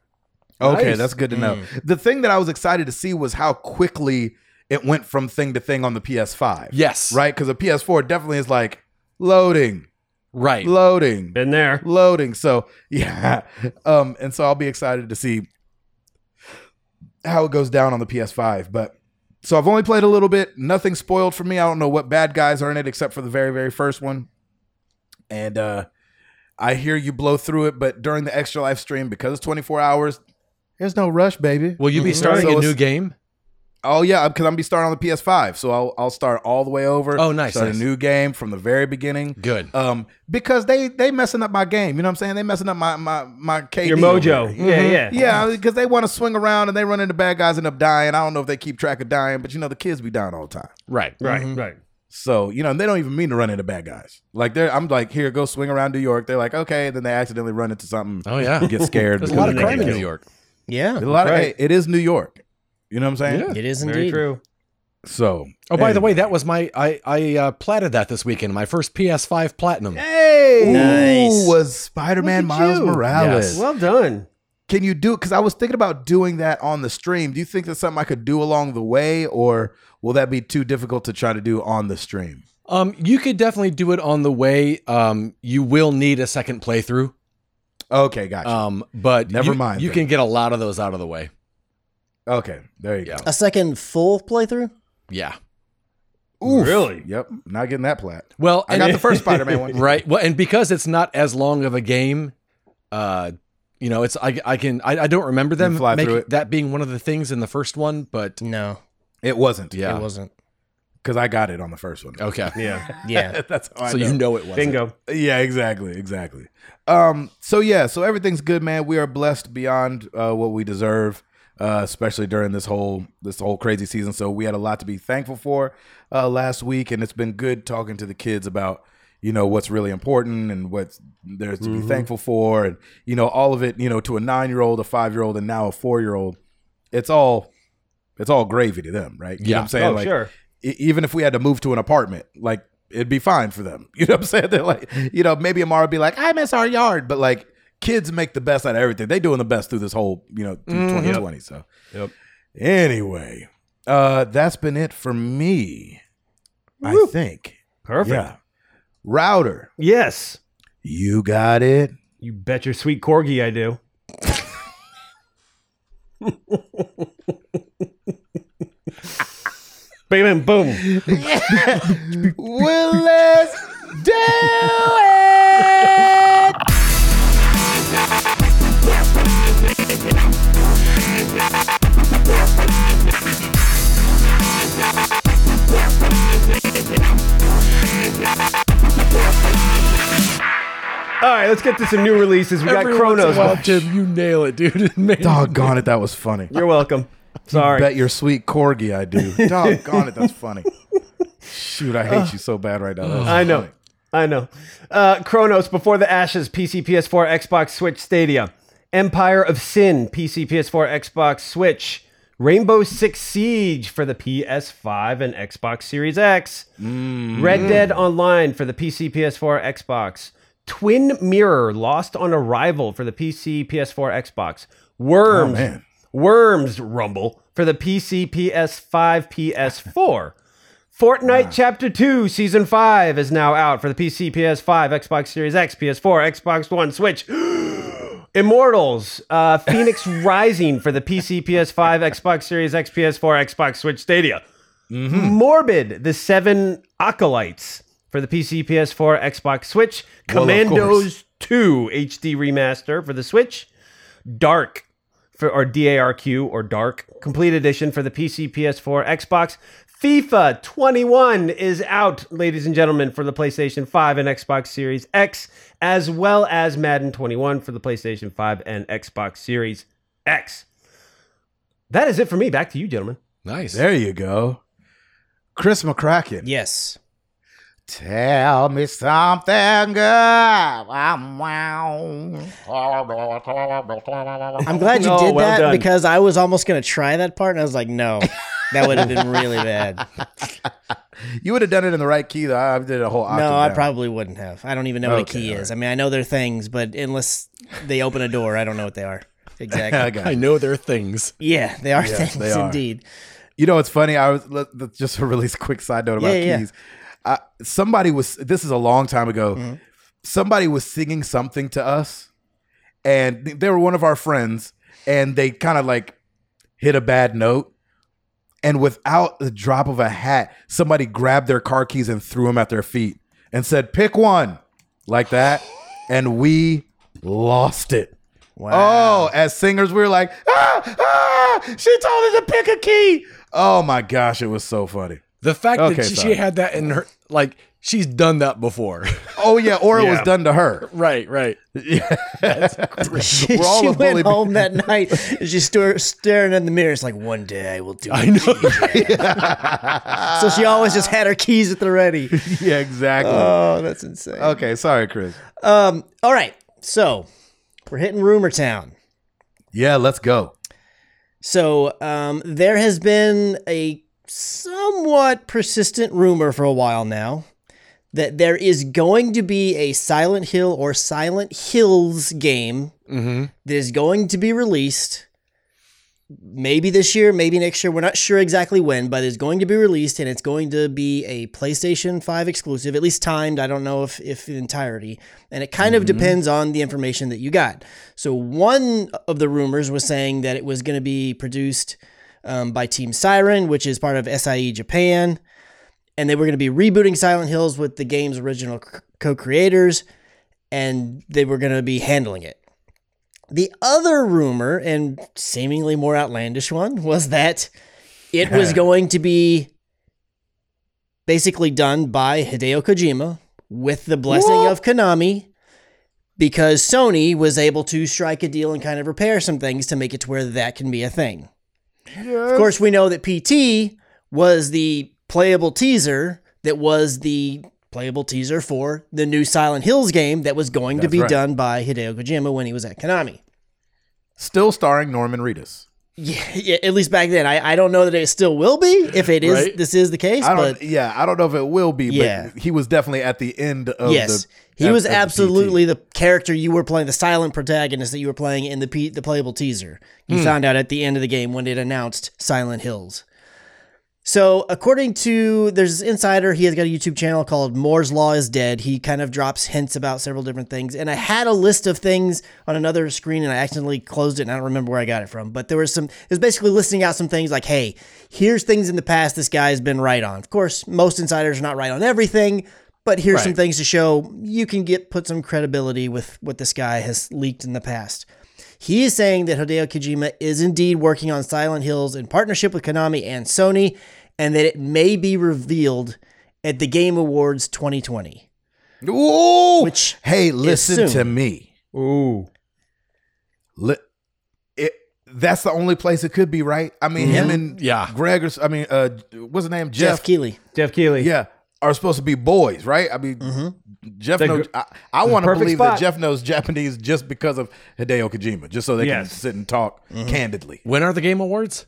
Okay, Nice. that's good to know. Mm. The thing that I was excited to see was how quickly it went from thing to thing on the PS5. Yes. Right? Because the PS4 definitely is like loading, Right. loading, Been there. loading. So yeah. Um, and so I'll be excited to see how it goes down on the PS5. But so I've only played a little bit. Nothing spoiled for me. I don't know what bad guys are in it except for the very, very first one. And uh I hear you blow through it, but during the extra live stream, because it's 24 hours, there's no rush, baby. Will you be starting So a new game? Oh yeah, uh, because I'm gonna be starting on the PS5, so I'll I'll start all the way over. Oh, nice, Start nice. a new game from the very beginning. Good. Um, because they they messing up my game. You know what I'm saying? They messing up my my my KD Your over mojo. there. Yeah, mm-hmm. yeah. Yeah, because they want to swing around and they run into bad guys and end up dying. I don't know if they keep track of dying, but you know the kids be dying all the time. Right. Right, mm-hmm. right. So you know they don't even mean to run into bad guys. Like they're I'm like here go swing around New York. They're like okay, then they accidentally run into something. Oh yeah. get scared. There's a lot of crime in New. York. yeah, A lot of hey, it is New York. You know what I'm saying? Yeah. it is Very indeed. true. So Oh, by the way, that was my I I uh, platted that this weekend. My first PS5 platinum. Hey, Nice. Ooh, was Spider-Man Miles you. Morales? Yes. Well done. Can you do it? Because I was thinking about doing that on the stream. Do you think that's something I could do along the way, or will that be too difficult to try to do on the stream? Um, you could definitely do it on the way. Um, you will need a second playthrough. Okay, gotcha. Um, but Never you- mind You then. can get a lot of those out of the way. Okay, there you Yeah. A second full playthrough. Yeah. go. Oof. Really? Yep. Not getting that plat. Well, I got the first Spider-Man one. right. Well, and because it's not as long of a game, uh, you know, it's I I can I, I don't remember them fly through it. that being one of the things in the first one, but No. It wasn't. Yeah. It wasn't. because I got it on the first one. Okay. Yeah. Yeah. That's how I So you know it wasn't. Bingo. Yeah, exactly, exactly. Um, so yeah, so everything's good, man. We are blessed beyond uh, what we deserve, uh, especially during this whole this whole crazy season. So we had a lot to be thankful for uh, last week, and it's been good talking to the kids about you know what's really important and what there's to be thankful for, and you know all of it. You know, to a nine year old, a five year old, and now a four year old, it's all it's all gravy to them, right? You know Yeah. what I'm saying? Oh, like, sure. e- even if we had to move to an apartment, like it'd be fine for them. You know what I'm saying? They're like, you know, maybe Amara would be like, I miss our yard, but like kids make the best out of everything. They doing the best through this whole, you know, through 2020. So Yep. anyway, uh, that's been it for me. I think. Perfect. Yeah. Router, Yes. you got it. You bet your sweet corgi I do. Bam, boom. Well, let's do it. Right, let's get to some new releases. We got Every once in a Chronos. while, Tim, you nail it, dude. Man. Doggone it, that was funny. You're welcome. Sorry. Bet your sweet corgi I do. Doggone it, that's funny. Shoot, I hate you so bad right now. That was I know. funny. I know. Uh, Chronos, Before the Ashes, PC, PS4, Xbox, Switch, Stadia. Empire of Sin, PC, PS4, Xbox, Switch. Rainbow Six Siege for the PS5 and Xbox Series X. Red Dead Online for the PC, PS4, Xbox. Twin Mirror, Lost on Arrival for the PC, PS4, Xbox. Worms, man. Worms Rumble for the PC, PS5, PS4. Fortnite Chapter 2 Season 5 is now out for the PC, PS5, Xbox Series X, PS4, Xbox One, Switch. Immortals, uh, Fenyx Rising for the PC, PS5, Xbox Series X, PS4, Xbox Switch Stadia. Morbid, The Seven Acolytes for the PC, PS4, Xbox Switch. Well, Commandos 2 HD Remaster for the Switch. Dark for or DARQ or Dark Complete Edition for the PC, PS4, Xbox. FIFA 21 is out, ladies and gentlemen, for the PlayStation 5 and Xbox Series X, as well as Madden 21 for the PlayStation 5 and Xbox Series X. That is it for me. Back to you, gentlemen. Nice. There you go. Chris McCracken. Yes. Tell me something good. Wow, wow. I'm glad you Oh, did well that done. because I was almost going to try that part and I was like, no, that would have been really bad. You would have done it in the right key, though. I did a whole No, I down. probably wouldn't have. I don't even know what a key all is. I mean, I know they're things, but unless they open a door, I don't know what they are. Exactly. I got I know they're things. yeah, they are things they are. indeed. You know, it's funny. I was let, let- just a really quick side note about Yeah, yeah, Uh, somebody was. This is a long time ago. Mm-hmm. Somebody was singing something to us, and they were one of our friends, and they kind of like hit a bad note. And without the drop of a hat, somebody grabbed their car keys and threw them at their feet and said, "Pick one," like that, and we lost it. Wow. Oh, as singers, we were like, ah, ah, she told us to pick a key. Oh my gosh, it was so funny. The fact Okay, that she, she had that in her, like, she's done that before. Oh yeah, or it was done to her. right, right. she, We're all she went home that night and she's st- staring in the mirror. It's like, one day I will do I it. know. So she always just had her keys at the ready. yeah, exactly. Oh, that's insane. okay, sorry, Chris. Um, all right. So we're hitting Rumor Town. Yeah, let's go. So um, there has been a somewhat persistent rumor for a while now that there is going to be a Silent Hill or Silent Hills game hmm that is going to be released maybe this year, maybe next year. We're not sure exactly when, but it's going to be released and it's going to be a PlayStation 5 exclusive, at least timed. I don't know if, if in entirety. And it kind of depends on the information that you got. So, one of the rumors was saying that it was going to be produced um, by Team Siren, which is part of SIE Japan. And they were going to be rebooting Silent Hills with the game's original co creators, and they were going to be handling it. The other rumor, and seemingly more outlandish one, was that it was going to be basically done by Hideo Kojima with the blessing of Konami because Sony was able to strike a deal and kind of repair some things to make it to where that can be a thing. Of course, we know that PT was the playable teaser that was the playable teaser for the new Silent Hills game that was going to be right. done by Hideo Kojima when he was at Konami. Still starring Norman Reedus. Yeah, yeah, at least back then. I, I don't know that it still will be if it is Right. this is the case, I don't. but yeah, I don't know if it will be. Yeah. but he was definitely at the end of yes, the. he was of the absolutely the character you were playing, the silent protagonist that you were playing in the P, the playable teaser. You hmm. found out at the end of the game when it announced Silent Hills. So, according to there's this insider, he has got a YouTube channel called Moore's Law is Dead. He kind of drops hints about several different things, and I had a list of things on another screen, and I accidentally closed it, and I don't remember where I got it from. But there was some, it was basically listing out some things like, hey, here's things in the past this guy's been right on. Of course, most insiders are not right on everything, but here's some things to show you can get put some credibility with what this guy has leaked in the past. He is saying that Hideo Kojima is indeed working on Silent Hills in partnership with Konami and Sony, and that it may be revealed at the Game Awards 2020. Ooh. Which hey, listen soon. to me. Ooh. Li- it. That's the only place it could be, right? I mean, him and Yeah. Greg. Or, s- I mean, uh, what's his name? Jeff, Jeff. Keighley. Jeff Keighley. yeah, are supposed to be boys, right? I mean, Jeff The knows. gr- I, I want to believe spot. that Jeff knows Japanese just because of Hideo Kojima, just so they can sit and talk candidly. When are the Game Awards?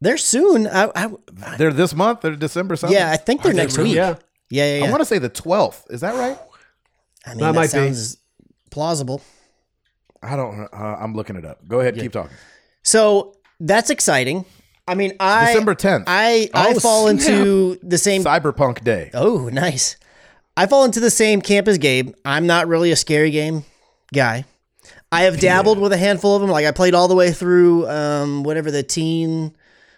They're soon. I, I, They're this month. They're December something. yeah, I think they're Are they next really? week. Yeah. Yeah, yeah, yeah. I want to say the twelfth. Is that right? I mean, That that, might be. plausible. I don't. Uh, I'm looking it up. Go ahead. Keep talking. So that's exciting. I mean, I December 10th. I I Oh, fall into the same. Cyberpunk Day. Oh, nice. I fall into the same camp as Gabe. I'm not really a scary game guy. I have dabbled with a handful of them. Like I played all the way through um, whatever the teen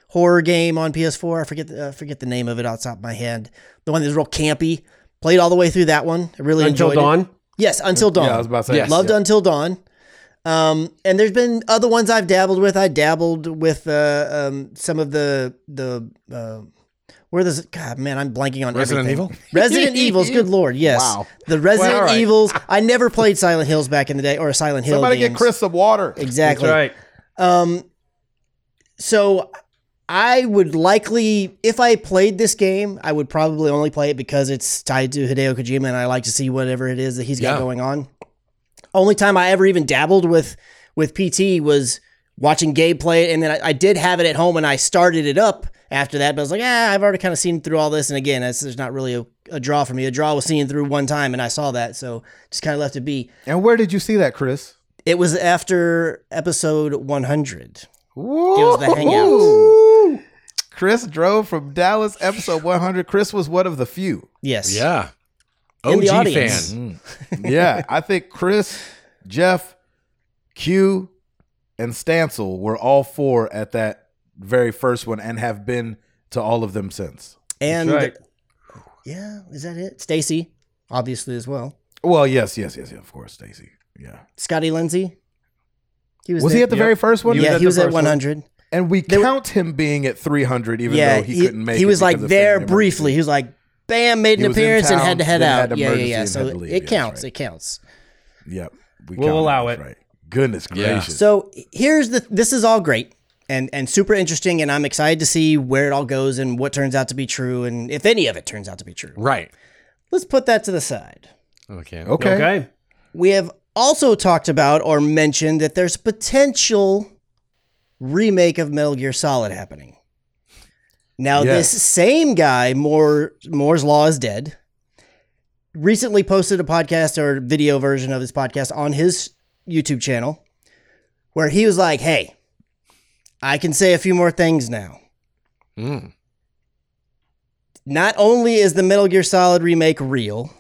horror game on PS4. I forget the, uh, forget the name of it off the top of my head. The one that's real campy. Played all the way through that one. I really Until enjoyed it. dawn. Yes, Until Dawn. Yeah, I was about to say. Yes. Loved Until Dawn. Um, and there's been other ones I've dabbled with. I dabbled with uh, um, some of the the uh, where does it? God, man, I'm blanking on Resident everything. Evil? Resident Evils. Good lord, yes. Wow. The Resident Well, all right. Evils. I never played Silent Hills back in the day, or Silent Hill. Somebody games. get Chris some water. exactly. That's right. Um, so I would likely, if I played this game, I would probably only play it because it's tied to Hideo Kojima, and I like to see whatever it is that he's got going on. Only time I ever even dabbled with with PT was watching Gabe play it, and then I, I did have it at home, and I started it up after that. But I was like, ah, I've already kind of seen through all this, and again, it's, there's not really a, a draw for me. A draw was seen through one time, and I saw that, so just kind of left it be. And where did you see that, Chris? It was after episode 100. Woo! was the hangout. Chris drove from Dallas, episode 100. Chris was one of the few. Yes. Yeah. In the OG audience. fan. Mm. Yeah, I think Chris, Jeff, Q, and Stancil were all four at that very first one and have been to all of them since. And right. yeah, is that it? Stacy, obviously as well. Well, yes, yes, yes, yes of course, Stacy. Yeah. Scotty Lindsay. He was, Was there. he at the Yep. very first one? He yeah, at he was at first one. 100. And we They were- count him being at 300, even yeah, though he, couldn't make it. he it. was like there briefly. He was like, bam, made an was in appearance and had to head out. had yeah, yeah, yeah. So it, leave. it Yeah, counts. that's It counts. Yep. We We'll allow it. Right. Goodness Yeah. gracious. So here's the. This is all great and and super interesting, and I'm excited to see where it all goes and what turns out to be true, and if any of it turns out to be true. Right. Let's put that to the side. Okay. okay. Okay. We have also talked about or mentioned that there's potential remake of Metal Gear Solid happening. Now, Yes. this same guy, Moore, Moore's Law is Dead, recently posted a podcast or video version of his podcast on his YouTube channel where he was like, hey, I can say a few more things now. Mm. Not only is the Metal Gear Solid remake real,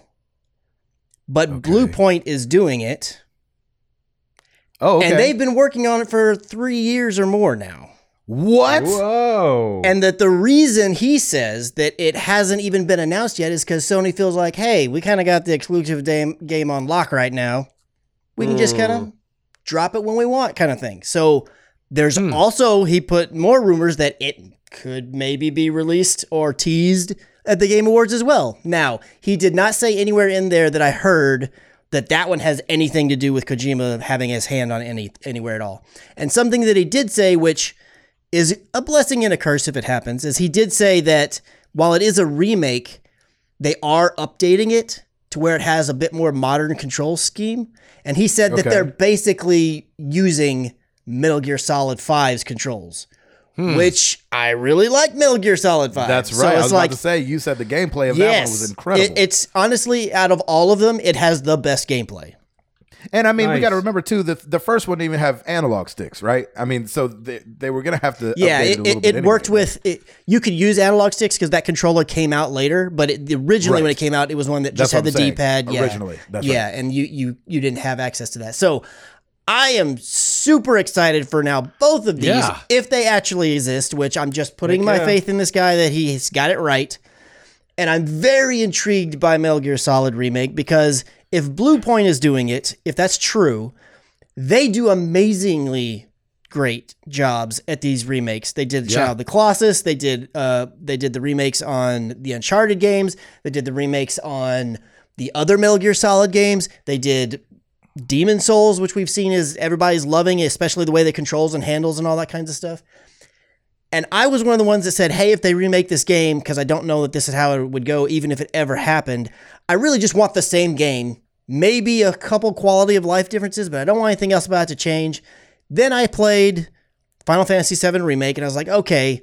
but Okay. Bluepoint is doing it. Oh, okay. And they've been working on it for three years or more now. What? Whoa. And that the reason he says that it hasn't even been announced yet is because Sony feels like, hey, we kind of got the exclusive game, game on lock right now. We can just kind of hmm. drop it when we want, kind of thing. So there's hmm. also, he put more rumors that it could maybe be released or teased at the Game Awards as well. Now, he did not say anywhere in there that I heard that that one has anything to do with Kojima having his hand on any anywhere at all. And something that he did say, which is a blessing and a curse if it happens, as he did say that while it is a remake, they are updating it to where it has a bit more modern control scheme. And he said that they're basically using Metal Gear Solid 5's controls, which I really like Metal Gear Solid 5. Hmm. That's So right. I was like, about to say you said the gameplay of that one was incredible. it- it's honestly out of all of them, it has the best gameplay. And I mean, we got to remember too that the first one didn't even have analog sticks, right? I mean, so they, they were gonna have to. Yeah, update it, it, a little it, bit it worked with it. You could use analog sticks because that controller came out later, but it, originally when it came out, it was one that just That's had the D pad. Yeah, Originally, that's yeah, right. and you you you didn't have access to that. So I am super excited for now both of these Yeah. if they actually exist. Which I'm just putting my yeah. faith in this guy that he's got it right. And I'm very intrigued by Metal Gear Solid remake because if Bluepoint is doing it, if that's true, they do amazingly great jobs at these remakes. They did Yeah. Shadow of the Colossus. They did uh, they did the remakes on the Uncharted games. They did the remakes on the other Metal Gear Solid games. They did Demon Souls, which we've seen is everybody's loving, especially the way they controls and handles and all that kinds of stuff. And I was one of the ones that said, hey, if they remake this game, because I don't know that this is how it would go, even if it ever happened, I really just want the same game. Maybe a couple quality of life differences, but I don't want anything else about it to change. Then I played Final Fantasy VII Remake, and I was like, okay,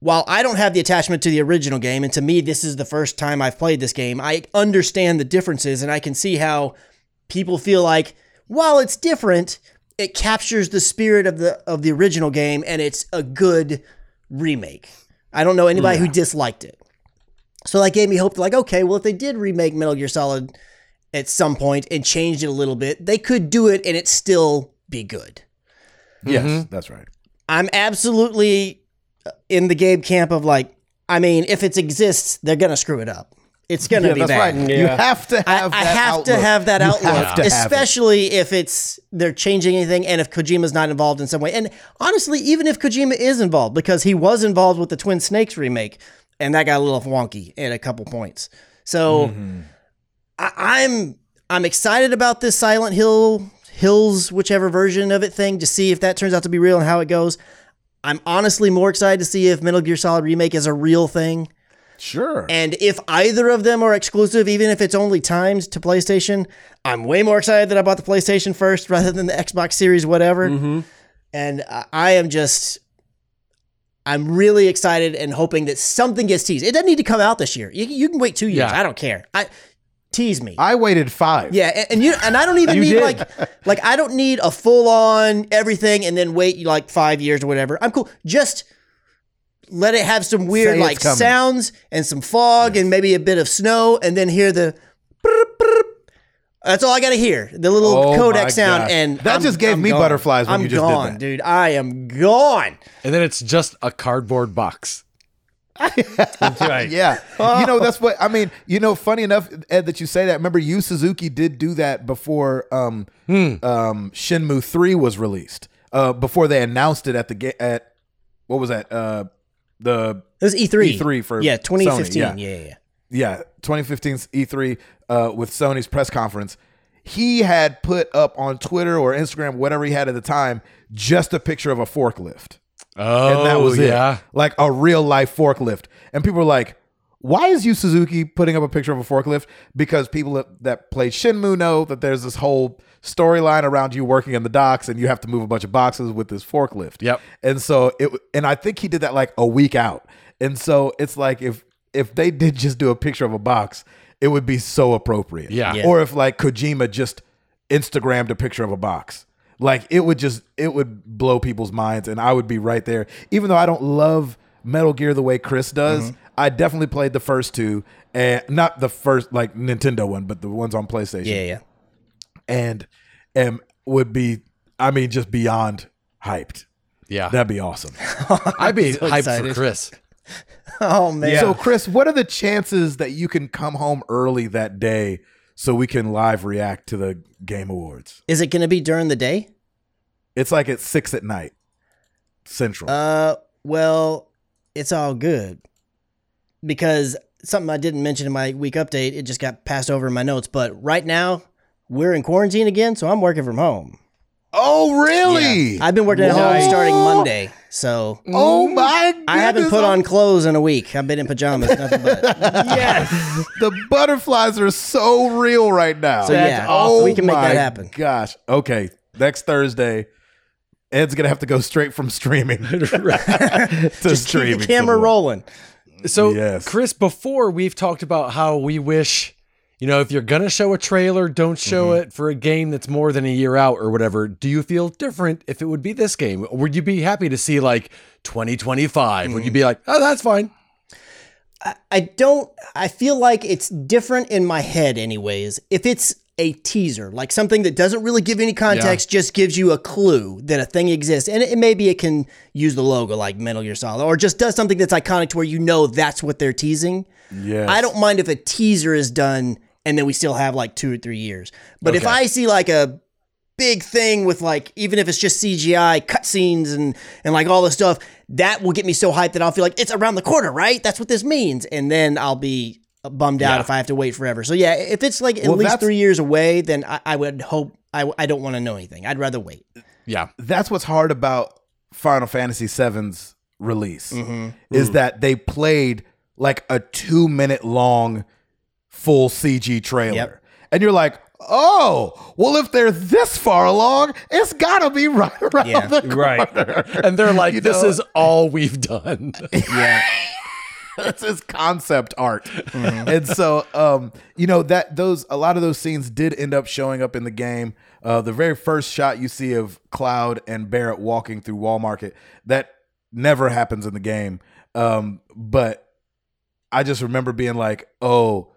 while I don't have the attachment to the original game, and to me, this is the first time I've played this game, I understand the differences, and I can see how people feel like, while it's different, it captures the spirit of the of the original game, and it's a good remake. I don't know anybody who disliked it. So that gave me hope. Like, okay, well, if they did remake Metal Gear Solid at some point and changed it a little bit, they could do it and it still be good. Yes, Mm-hmm. that's right. I'm absolutely in the game camp of like, I mean, if it exists, they're gonna screw it up. It's gonna Yeah, be that's bad. right. You have to I, have. I that have to have that You outlook, have to have it. especially if it's they're changing anything, and if Kojima's not involved in some way. And honestly, even if Kojima is involved, because he was involved with the Twin Snakes remake, and that got a little wonky at a couple points. So Mm-hmm. I, I'm I'm excited about this Silent Hill Hills, whichever version of it thing, to see if that turns out to be real and how it goes. I'm honestly more excited to see if Metal Gear Solid remake is a real thing. Sure. And if either of them are exclusive, even if it's only timed to PlayStation, I'm way more excited that I bought the PlayStation first rather than the Xbox Series, whatever. Mm-hmm. And I- I am just, I'm really excited and hoping that something gets teased. It doesn't need to come out this year. You, you can wait two years. Yeah. I don't care. I tease me. I waited five. yeah, and, and you and I don't even need did. like like I don't need a full on everything and then wait like five years or whatever. I'm cool. Just let it have some weird Say like sounds and some fog and maybe a bit of snow and then hear the brrp, brrp. that's all I gotta hear. The little Oh codec sound gosh. and That I'm- just gave I'm me gone. butterflies when I'm you just did gone, that. dude. I am gone. And then it's just a cardboard box. That's right. Yeah. You know, that's what I mean. You know, funny enough, Ed, that you say that. Remember, Yu Suzuki did do that before um, um, Shenmue 3 was released. Uh, before they announced it at the ga- at what was that? Uh, the It was E3. E3 for yeah, 2015. Sony, yeah, yeah, yeah. yeah, 2015's E3 uh, with Sony's press conference. He had put up on Twitter or Instagram, whatever he had at the time, just a picture of a forklift. Oh, and that oh, was yeah. it. Like a real life forklift. And people were like, why is Yu Suzuki putting up a picture of a forklift? Because people that, that play Shenmue know that there's this whole storyline around you working in the docks and you have to move a bunch of boxes with this forklift. Yep. And so it and I think he did that like a week out. And so it's like if if they did just do a picture of a box, it would be so appropriate. Yeah. Yeah. Or if like Kojima just Instagrammed a picture of a box. Like it would just it would blow people's minds and I would be right there. Even though I don't love Metal Gear the way Chris does, Mm-hmm. I definitely played the first two and not the first like Nintendo one, but the ones on PlayStation. Yeah, yeah. And and would be I mean just beyond hyped. Yeah. That'd be awesome. I'd be so hyped excited. for Chris. Oh man. So, Chris, what are the chances that you can come home early that day so we can live react to the Game Awards? Is it going to be during the day? It's like at six at night, Central. Uh, well, it's all good because something I didn't mention in my week update, it just got passed over in my notes. But right now, we're in quarantine again, so I'm working from home. Oh, really? Yeah. I've been working at home starting Monday, so oh my! Goodness. I haven't put on clothes in a week. I've been in pajamas, nothing but. yes. The butterflies are so real right now. So yeah, oh we can make oh, that my happen. Gosh. Okay. Next Thursday, Ed's gonna have to go straight from streaming to Just keep streaming. the camera some rolling. So, Yes. Chris, before we've talked about how we wish, you know, if you're going to show a trailer, don't show Mm-hmm. it for a game that's more than a year out or whatever. Do you feel different if it would be this game? Would you be happy to see like 2025? Would you be like, oh, that's fine? I don't. I feel like it's different in my head, anyways. If it's a teaser, like something that doesn't really give any context, just gives you a clue that a thing exists, and it, maybe it can use the logo like Metal Gear Solid, or just does something that's iconic to where you know that's what they're teasing. Yes. I don't mind if a teaser is done and then we still have like two or three years. But if I see like a big thing with like even if it's just CGI cutscenes and and like all this stuff, that will get me so hyped that I'll feel like it's around the corner, right? That's what this means, and then I'll be bummed out Yeah. if I have to wait forever. So yeah, if it's like at Well, least three years away, then I, I would hope I I don't want to know anything. I'd rather wait. Yeah. That's what's hard about Final Fantasy VII's release Mm-hmm. is that they played like a two minute long full CG trailer, Yep. and you're like. Oh, well, if they're this far along, it's gotta be right around Yeah. the corner. Right. And they're like, You this know? is all we've done. Yeah, That's his concept art. And so um, you know, that those a lot of those scenes did end up showing up in the game. Uh, the very first shot you see of Cloud and Barret walking through Wall Market, that never happens in the game. Um, but I just remember being like, oh,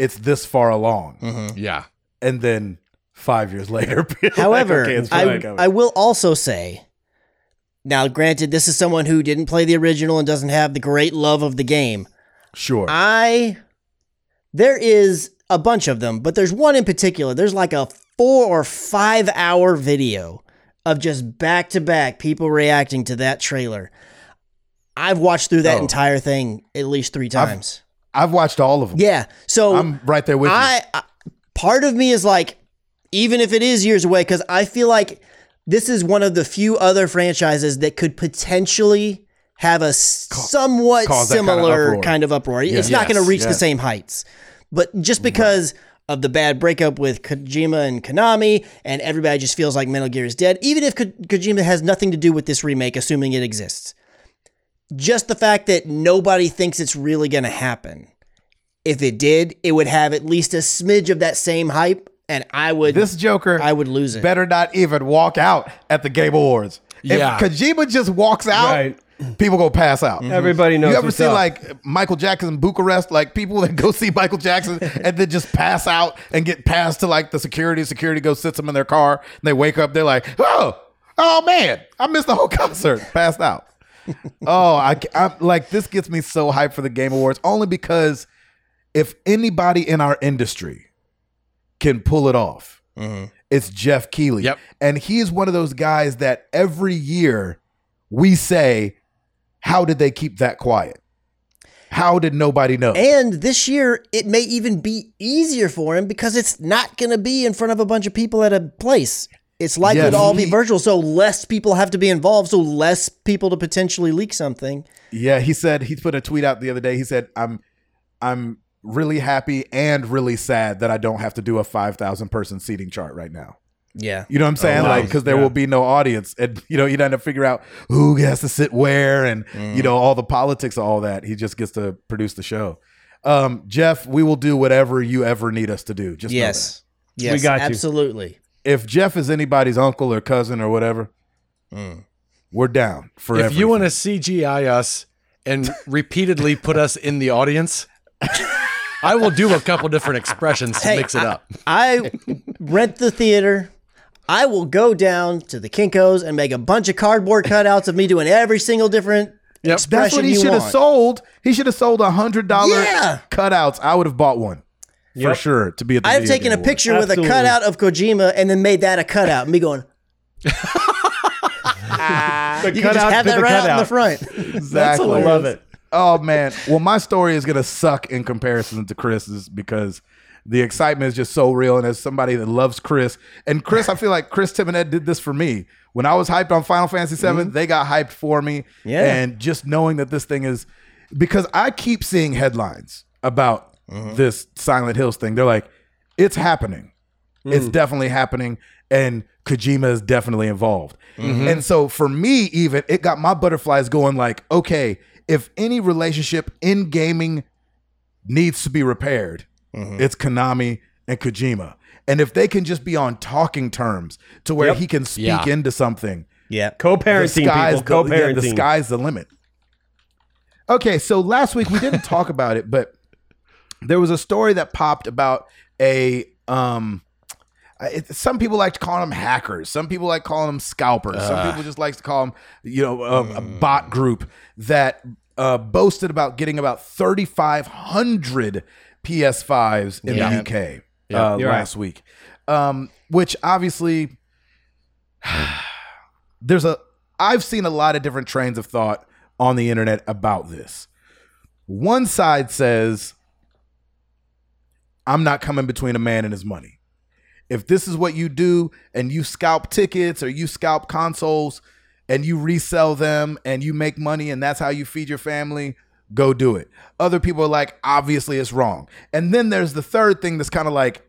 it's this far along. Mm-hmm. yeah. And then five years later, being like, However, okay, I. I will also say, now granted, this is someone who didn't play the original and doesn't have the great love of the game. sure. I, there is a bunch of them, but there's one in particular. There's like a four or five hour video of just back to back people reacting to that trailer. I've watched through that Oh. entire thing at least three times. I've watched all of them. yeah. So I'm right there with you. I, I part of me is like, even if it is years away, because I feel like this is one of the few other franchises that could potentially have a somewhat cause that kind of similar kind of uproar. It's not going to reach the same heights, but just because of the bad breakup with Kojima and Konami, and everybody just feels like Metal Gear is dead, even if Ko- Kojima has nothing to do with this remake, assuming it exists. Just the fact that nobody thinks it's really going to happen if it did, it would have at least a smidge of that same hype, and I would this Joker I would lose it. better not even walk out at the Game Awards. Yeah. If Kojima just walks out, Right. people go pass out. Mm-hmm. Everybody knows You ever see up. like Michael Jackson in Bucharest? Like people that go see Michael Jackson and then just pass out and get passed to like the security. Security goes sits them in their car. And they wake up. They're like, oh, oh man, I missed the whole concert. Passed out. Oh, I, I'm like this gets me so hyped for the Game Awards only because if anybody in our industry can pull it off, mm-hmm. it's Jeff Keighley. Yep. And he's one of those guys that every year we say, How did they keep that quiet? How did nobody know? and this year, it may even be easier for him because it's not going to be in front of a bunch of people at a place. It's likely Yes. to all be virtual, so less people have to be involved, so less people to potentially leak something. yeah, he said he put a tweet out the other day. He said, I'm I'm really happy and really sad that I don't have to do a five thousand person seating chart right now. Yeah. You know what I'm saying? wow. Like, because there Yeah. will be no audience, and you know, you don't have to figure out who has to sit where, and you know all the politics of all that. He just gets to produce the show. Um, Jeff, we will do whatever you ever need us to do. Just Yes. Yes. We got you. absolutely. that. If Jeff is anybody's uncle or cousin or whatever, mm. we're down for. if you want to CGI us and repeatedly put us in the audience, I will do a couple different expressions to Hey, mix it up. I rent the theater. I will go down to the Kinkos and make a bunch of cardboard cutouts of me doing every single different Yep. expression that's what he you should have sold. He should have sold a hundred dollar Yeah. cutouts. I would have bought one for Yep. sure to be at the. I've taken a Awards. picture with a cutout of Kojima and then made that a cutout. Me going, The You can just cutout have that the right out in the front. exactly. I love it. Oh man. Well, my story is gonna suck in comparison to Chris's because the excitement is just so real. And as somebody that loves Chris, and Chris, I feel like Chris Tim and Ed did this for me. When I was hyped on Final Fantasy VII, mm-hmm. they got hyped for me. Yeah. And just knowing that this thing is because I keep seeing headlines about Mm-hmm. this Silent Hills thing. They're like, it's happening. It's mm. definitely happening. And Kojima is definitely involved. Mm-hmm. And so for me, even it got my butterflies going like, okay, if any relationship in gaming needs to be repaired, mm-hmm. it's Konami and Kojima. And if they can just be on talking terms to where Yep. he can speak Yeah. into something, Yeah. Co-parenting people. yeah, Co-parenting. the sky's the limit. Okay, so last week we didn't talk about it, but there was a story that popped about a um it, some people like to call them hackers. Some people like calling them scalpers. Some people just like to call them, you know, a, a bot group that uh, boasted about getting about 3,500 PS5s in Yeah. the UK Yeah. uh, You're right. last week, um, which obviously there's a I've seen a lot of different trains of thought on the internet about this. One side says I'm not coming between a man and his money. If this is what you do and you scalp tickets or you scalp consoles and you resell them and you make money and that's how you feed your family, go do it. Other people are like, obviously it's wrong. And then there's the third thing that's kind of like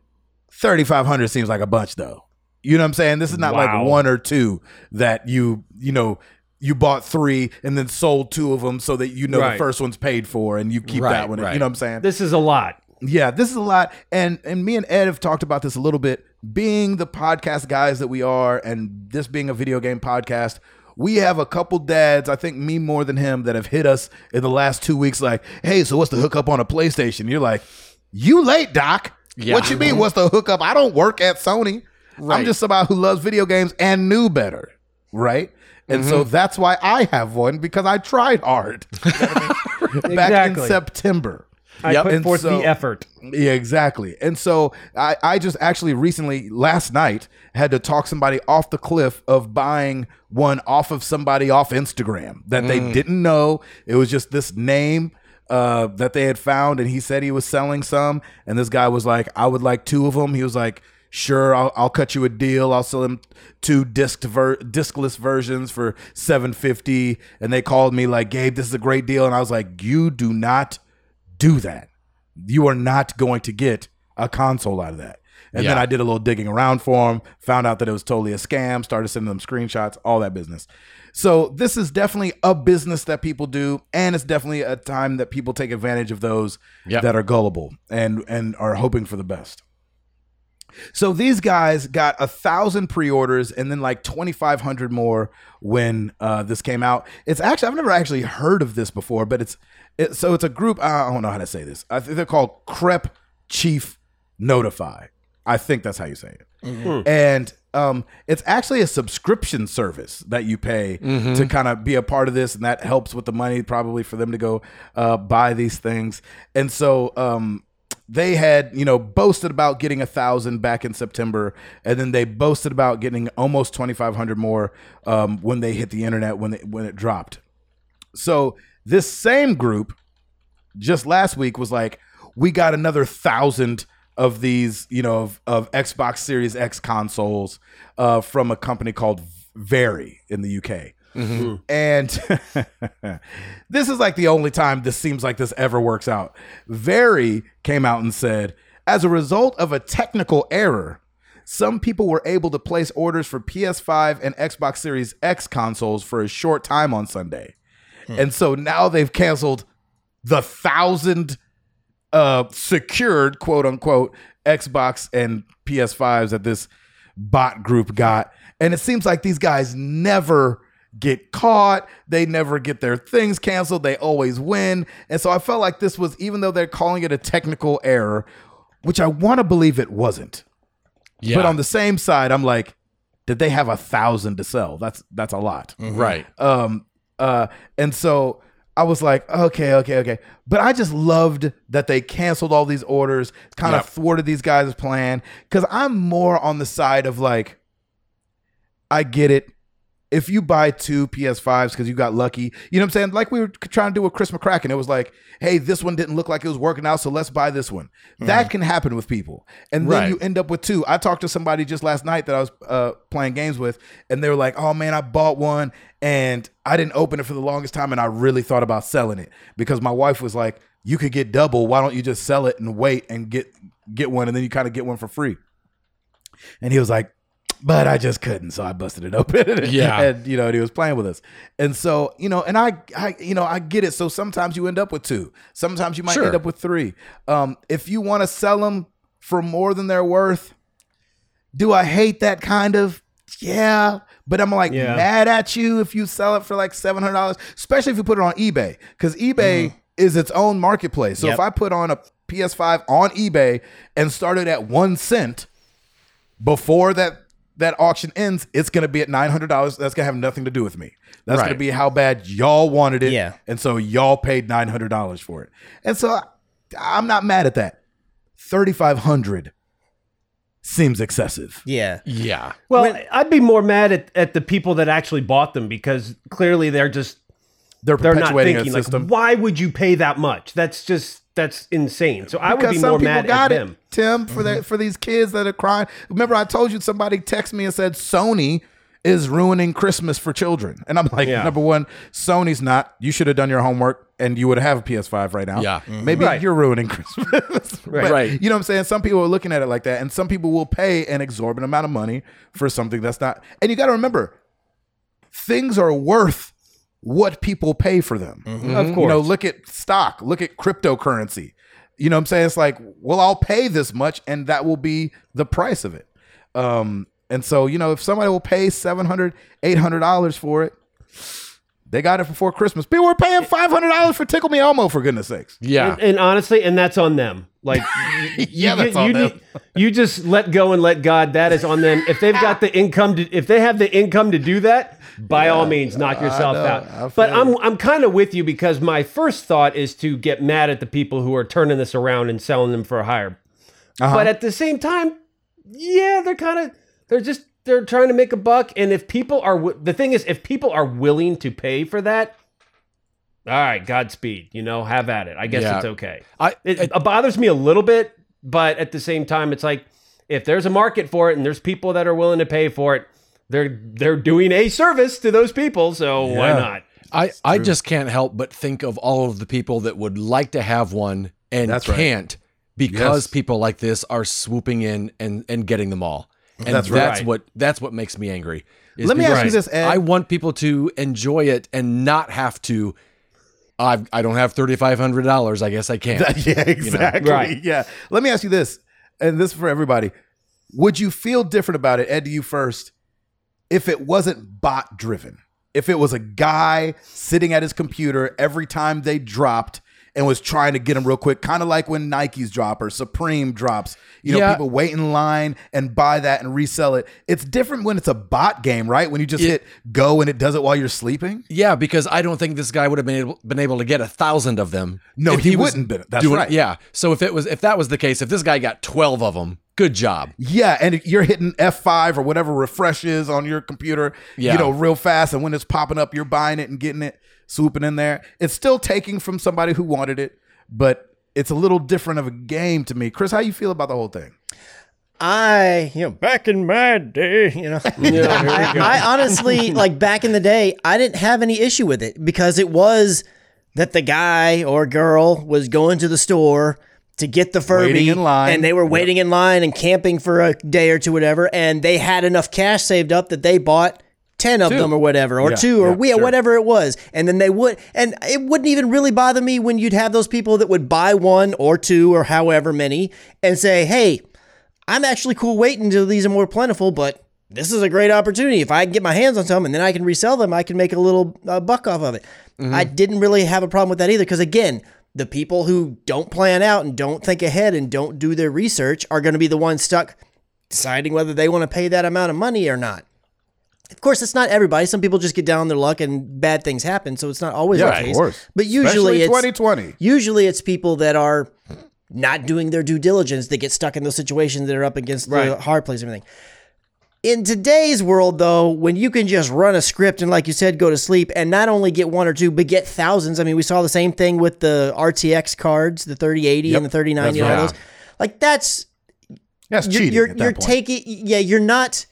3,500 seems like a bunch though. You know what I'm saying? This is not Wow. like one or two that you, you know, you bought three and then sold two of them so that you know the first one's paid for and you keep Right, that one. right. You know what I'm saying? This is a lot. Yeah, this is a lot, and and me and Ed have talked about this a little bit. Being the podcast guys that we are, and this being a video game podcast, we have a couple dads. I think me more than him that have hit us in the last two weeks. Like, hey, so what's the hookup on a PlayStation? You're like, you late, Doc. Yeah. What you mean? What's the hookup? I don't work at Sony. I'm just somebody who loves video games and knew better, right? And so mm-hmm. that's why I have one because I tried hard You know I mean? back in September. I Yep. put And forth so- the effort. Yeah, exactly. And so I, I just actually recently, last night, had to talk somebody off the cliff of buying one off of somebody off Instagram that they didn't know. It was just this name uh, that they had found, and he said he was selling some. And this guy was like, I would like two of them. He was like, Sure, I'll, I'll cut you a deal. I'll sell him two disc ver- discless versions for seven fifty. And they called me like, Gabe, this is a great deal. And I was like, You do not do that. You are not going to get a console out of that. And then I did a little digging around for him, found out that it was totally a scam, started sending them screenshots, all that business. So this is definitely a business that people do, and it's definitely a time that people take advantage of those Yep. that are gullible and and are hoping for the best. So these guys got a thousand pre-orders and then like twenty five hundred more when uh, this came out. It's actually I've never actually heard of this before, but it's it, so it's a group. I don't know how to say this. I think they're called Crep Chief Notify. I think that's how you say it. And um, it's actually a subscription service that you pay to kind of be a part of this, and that helps with the money probably for them to go uh, buy these things. And so um, they had you know boasted about getting a thousand back in September, and then they boasted about getting almost twenty five hundred more um, when they hit the internet when it when it dropped. So this same group just last week was like, we got another thousand of these, you know, of, of Xbox Series X consoles uh, from a company called Very in the UK. And this is like the only time this seems like this ever works out. Very came out and said, as a result of a technical error, some people were able to place orders for PS5 and Xbox Series X consoles for a short time on Sunday. And so now they've canceled the thousand uh secured quote unquote Xbox and PS5s that this bot group got. And it seems like these guys never get caught. They never get their things canceled. They always win. And so I felt like this was even though they're calling it a technical error, which I want to believe it wasn't. Yeah. But on the same side, I'm like, did they have a thousand to sell? That's that's a lot. right. Um, uh, and so I was like, okay, okay, okay. But I just loved that they canceled all these orders, kind Yep. of thwarted these guys' plan. Cause I'm more on the side of like, I get it. If you buy two PS5s because you got lucky, you know what I'm saying? Like we were trying to do with Chris McCracken. It was like, hey, this one didn't look like it was working out, so let's buy this one. That can happen with people. And then Right. you end up with two. I talked to somebody just last night that I was uh, playing games with, and they were like, oh man, I bought one and I didn't open it for the longest time, and I really thought about selling it because my wife was like, you could get double. Why don't you just sell it and wait and get get one, and then you kind of get one for free? And he was like, but I just couldn't, so I busted it open. Yeah. and you know, and he was playing with us, and so you know, and I, I, you know, I get it. So sometimes you end up with two, sometimes you might Sure. end up with three. Um, if you want to sell them for more than they're worth, do I hate that kind of? Yeah, but I'm like Yeah. mad at you if you sell it for like seven hundred dollars, especially if you put it on eBay, because eBay is its own marketplace. So Yep. if I put on a PS5 on eBay and started at one cent before that that auction ends, it's gonna be at nine hundred dollars. That's gonna have nothing to do with me. That's gonna be how bad y'all wanted it, Yeah. and so y'all paid nine hundred dollars for it. And so I, I'm not mad at that. Thirty five hundred seems excessive. Yeah. Yeah. Well, I'd be more mad at, at the people that actually bought them because clearly they're just They're they're not perpetuating thinking a like, system. why would you pay that much? That's just that's insane. So I would because be some more people mad got at it, them. Tim, for that for these kids that are crying. Remember, I told you somebody texted me and said Sony is ruining Christmas for children, and I'm like, Yeah. number one, Sony's not. You should have done your homework, and you would have a PS5 right now. Yeah. Mm-hmm. maybe Right. you're ruining Christmas. But, Right. You know what I'm saying? Some people are looking at it like that, and some people will pay an exorbitant amount of money for something that's not. And you got to remember, things are worth what people pay for them. Of course. You know, look at stock, look at cryptocurrency. You know what I'm saying? It's like, well, I'll pay this much and that will be the price of it. Um, and so, you know, if somebody will pay $700, $800 for it, they got it before Christmas. People were paying $500 for Tickle Me Elmo, for goodness sakes. Yeah. And, and honestly, and that's on them. Like, you, Yeah, you, that's on you, them. you just let go and let God. That is on them. If they've got the income to, if they have the income to do that, by all means, knock yourself. Out. But I'm I'm kind of with you because my first thought is to get mad at the people who are turning this around and selling them for a higher. Uh-huh. But at the same time, yeah, they're kind of they're just they're trying to make a buck. And if people are the thing is, if people are willing to pay for that. All right, Godspeed. You know, have at it. I guess Yeah. it's okay. I, It, I- bothers me a little bit, but at the same time, it's like if there's a market for it and there's people that are willing to pay for it, they're they're doing a service to those people. So why not? I, I just can't help but think of all of the people that would like to have one and That's can't because Yes. people like this are swooping in and, and getting them all. And That's that's, right. what that's what makes me angry. is Let me ask you this, Ed. I want people to enjoy it and not have to. I've, I don't have thirty five hundred dollars. I guess I can't. yeah, exactly. Right. Yeah. Let me ask you this, and this is for everybody. Would you feel different about it, Ed, to you first, if it wasn't bot driven? If it was a guy sitting at his computer every time they dropped and was trying to get them real quick, kind of like when Nike's drop or Supreme drops. You know, Yeah. people wait in line and buy that and resell it. It's different when it's a bot game, right? When you just Yeah. hit go and it does it while you're sleeping. Yeah, because I don't think this guy would have been able been able to get a thousand of them. No, if he wouldn't been. That's doing- right. Yeah. So if it was if that was the case, if this guy got twelve of them, good job. Yeah, and you're hitting F5 or whatever refresh is on your computer, Yeah. you know, real fast. And when it's popping up, you're buying it and getting it, swooping in there. It's still taking from somebody who wanted it, but it's a little different of a game to me. Chris, how you feel about the whole thing? I, you know, back in my day, you know, I, I honestly, like back in the day, I didn't have any issue with it because it was that the guy or girl was going to the store to get the Furby Waiting in line. and they were waiting in line and camping for a day or two, whatever, and they had enough cash saved up that they bought. 10 of them or whatever or Yeah, two or yeah, we sure. whatever it was and then they would and it wouldn't even really bother me when you'd have those people that would buy one or two or however many and say hey I'm actually cool waiting until these are more plentiful, but this is a great opportunity. If I can get my hands on some and then I can resell them, I can make a little uh, buck off of it. I didn't really have a problem with that either because, again, the people who don't plan out and don't think ahead and don't do their research are going to be the ones stuck deciding whether they want to pay that amount of money or not. Of course, it's not everybody. Some people just get down on their luck and bad things happen, so it's not always Yeah, the of course. But Especially usually it's 2020. Usually it's people that are not doing their due diligence that get stuck in those situations that are up against the hard place and everything. In today's world, though, when you can just run a script and, like you said, go to sleep and not only get one or two, but get thousands. I mean, we saw the same thing with the RTX cards, the 3080 and the 3090 That's and all right. those. Like that's That's you're cheating. you're, that you're taking yeah you're not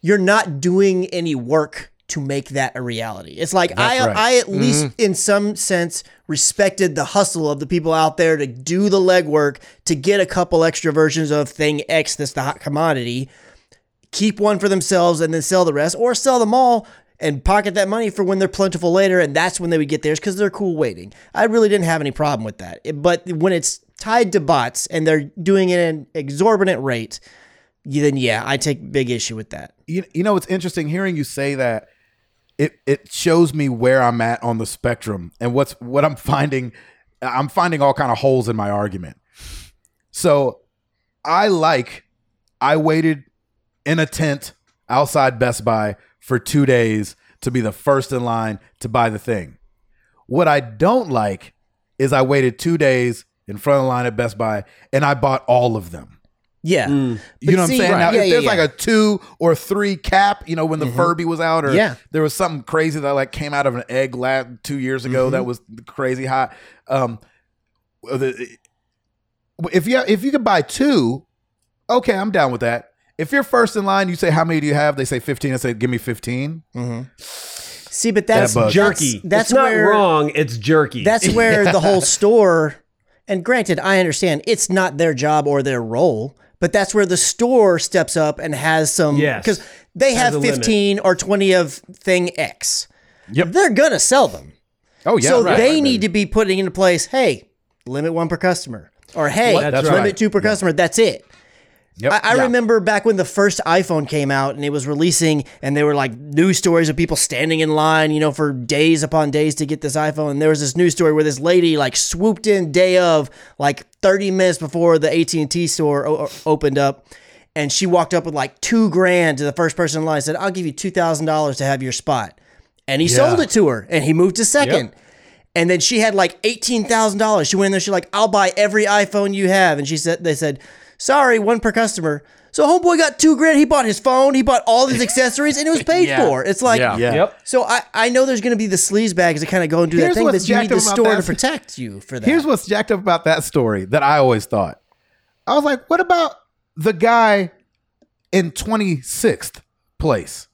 you're not doing any work to make that a reality it's like i right. i at least mm-hmm. in some sense respected the hustle of the people out there to do the legwork to get a couple extra versions of thing x that's the hot commodity keep one for themselves and then sell the rest or sell them all and pocket that money for when they're plentiful later and that's when they would get theirs because they're cool waiting. I really didn't have any problem with that. But when it's tied to bots and they're doing it at an exorbitant rate then yeah i take big issue with that. You, you know it's interesting hearing you say that. It it shows me where i'm at on the spectrum and what's what i'm finding i'm finding all kind of holes in my argument. So i like i waited in a tent outside best buy for two days to be the first in line to buy the thing what i don't like is i waited two days in front of the line at best buy and i bought all of them yeah you But know what I'm saying? Right. Now, Yeah, if there's yeah. like a two or three cap, you know, when the Furby was out, or Yeah. there was something crazy that like came out of an egg lab two years ago Mm-hmm. that was crazy hot. Um, the- if you if you could buy two, okay, I'm down with that. If you're first in line, you say how many do you have? They say 15. I say give me 15. Mm-hmm. see but that's That jerky. that's it's not where- wrong. It's jerky. That's where the whole store, and granted, I understand it's not their job or their role, but that's where the store steps up and has some. Yes. Because they have a limit. 15 or 20 of thing X. Yep. They're going to sell them. Oh yeah, so right. they need to be putting into place hey, limit one per customer. Or hey, That's limit right. two per customer. That's it. Yep. I, I Yeah. remember back when the first iPhone came out and it was releasing, and there were like news stories of people standing in line, you know, for days upon days to get this iPhone. And there was this news story where this lady like swooped in day of, like 30 minutes before the AT and T store o- opened up, and she walked up with like two grand to the first person in line. and Said, "I'll give you two thousand dollars to have your spot," and he sold it to her, and he moved to second. And then she had like eighteen thousand dollars. She went in there. She's like, "I'll buy every iPhone you have." And she said, "They said, sorry, one per customer." So homeboy got two grand. He bought his phone. He bought all his accessories, and it was paid Yeah. for. It's like, Yeah. Yeah. Yep. so I, I know there's going to be the sleaze bags that kind of go and do Here's that thing, what's but you need the up about store to protect you for that. Here's what's jacked up about that story that I always thought. I was like, what about the guy in 26th place?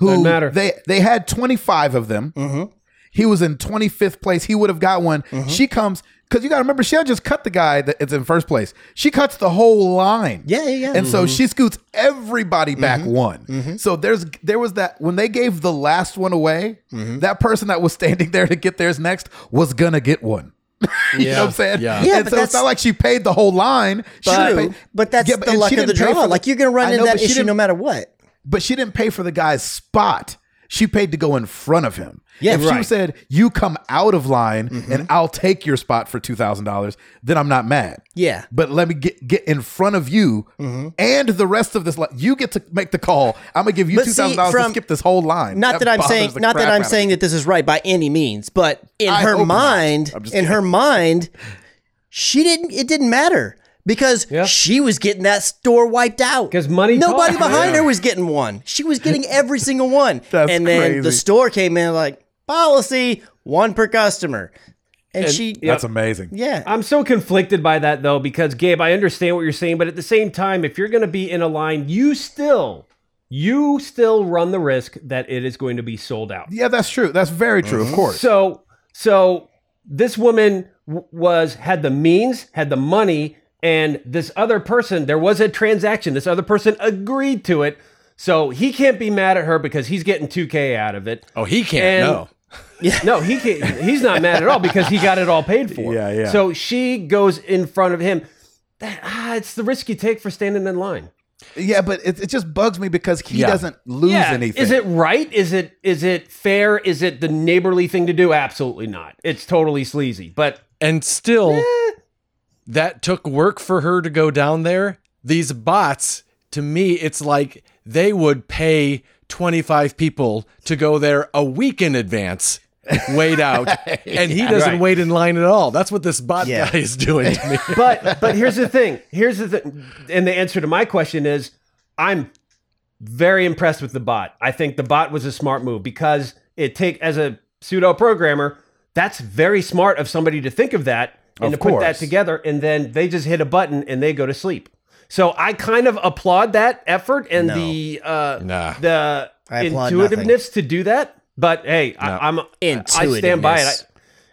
Who Doesn't matter. They they had 25 of them. Mm-hmm. He was in 25th place. He would have got one. She comes because you got to remember she just cut the guy that it's in first place. She cuts the whole line. Yeah, yeah, yeah. And so mm-hmm. she scoots everybody back mm-hmm. one. Mm-hmm. So there's there was that when they gave the last one away, that person that was standing there to get theirs next was gonna get one. you know what I'm saying? Yeah. Yeah, and so it's not like she paid the whole line. Didn't but that's Yeah, the luck of the draw. Like you're to run I into know, that issue no matter what. But she didn't pay for the guy's spot. She paid to go in front of him. Yeah, if she said you come out of line mm-hmm. and I'll take your spot for two thousand dollars, then I'm not mad. Yeah. But let me get get in front of you mm-hmm. and the rest of this. Li- you get to make the call. I'm gonna give you But two thousand dollars to skip this whole line. Not that, I'm saying, not that I'm saying me. that this is right by any means, but in I her mind, in her mind, she didn't. It didn't matter because Yeah. she was getting that store wiped out. Because money Nobody talks. behind Yeah. her was getting one. She was getting every single one. That's and then the store came in like policy one per customer, and, she. That's amazing. Yeah. I'm so conflicted by that though because Gabe, I understand what you're saying, but at the same time, if you're going to be in a line, you still you still run the risk that it is going to be sold out. Yeah, that's true. That's very true. Of mm-hmm. course. So so this woman w- was had the means, had the money, and this other person, there was a transaction. This other person agreed to it. So he can't be mad at her because he's getting 2K out of it. Oh, he can't. And- no. No, he can't, he's not mad at all because he got it all paid for. Yeah, yeah. So she goes in front of him. That, ah, it's the risk you take for standing in line. yeah, but it, it just bugs me because he Yeah. doesn't lose yeah. anything. Is it right? Is it is it fair? Is it the neighborly thing to do? Absolutely not. It's totally sleazy. But And still, that took work for her to go down there. These bots, to me, it's like they would pay 25 people to go there a week in advance, wait out, and he doesn't Right. wait in line at all. That's what this bot Yeah. guy is doing to me. but but here's the thing. Here's the thing. And the answer to my question is, I'm very impressed with the bot. I think the bot was a smart move because it take as a pseudo programmer, that's very smart of somebody to think of that and Of to put that together and then they just hit a button and they go to sleep. So I kind of applaud that effort and No. the uh Nah. the I applaud intuitiveness to do that. But hey, I, I'm I stand by it. Intuitiveness.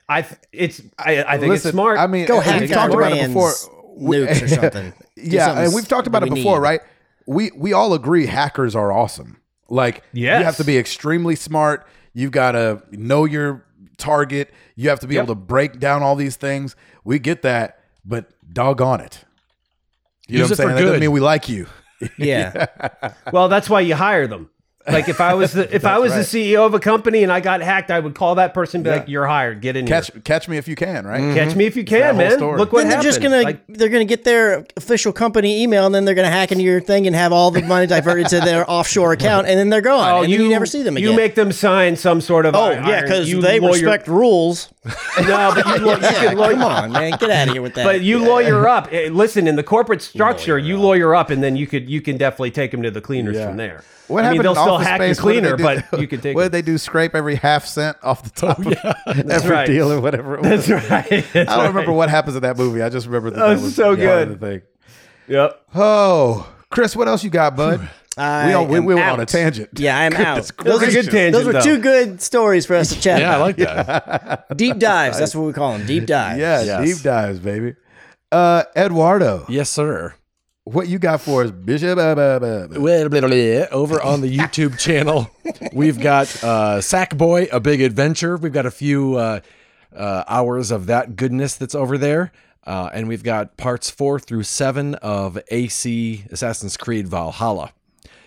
I, I it's I, I think Listen, it's smart. I mean, Go and hack we've talked about it man's before. We- nukes or something. Do yeah, something and we've talked about that it we before, need. right? We we all agree hackers are awesome. Like you Yes. have to be extremely smart. You've got to know your target. You have to be Yep. able to break down all these things. We get that, but doggone it. You Use know what I'm saying? for That doesn't mean we like you. Yeah. Well, that's why you hire them. Like if I was the if I was right. the CEO of a company and I got hacked, I would call that person and be Yeah. like, "You're hired. Get in Catch here. catch me if you can, right? Catch me if you can, whole man. story. Look what then they're happened." just gonna Like, they're gonna get their official company email and then they're gonna hack into your thing and have all the money diverted to their offshore account and then they're gone oh, and then you never see them again. You make them sign some sort of oh yeah, because they lawyer- respect rules. No, but you, law- you can lawyer. come on, man, get out of here with that. But you lawyer up. Eh, Listen, in the corporate structure, you lawyer up, and then you could you can definitely take them to the cleaners Yeah. from there. What I mean, happened they'll still Office hack Space? the cleaner, but you can take. What did they do? Scrape every half cent off the top of every right. deal or whatever. It was. That's right. That's I don't right. remember what happens in that movie. I just remember that, Oh, that it's was so good. the thing. Yep. Oh, Chris, what else you got, bud? I we, all, we, we went on a tangent. Yeah, I'm out. Goodness Those, are, good tangent. those were though. two good stories for us to chat Yeah, I like that. Deep dives. That's what we call them. Deep dives. Yeah, Yes. deep dives, baby. Uh, Eduardo, yes, sir. What you got for us, Bishop? Over on the YouTube channel, we've got uh, Sackboy, A Big Adventure. We've got a few uh, uh, hours of that goodness that's over there. Uh, and we've got parts four through seven of AC Assassin's Creed Valhalla.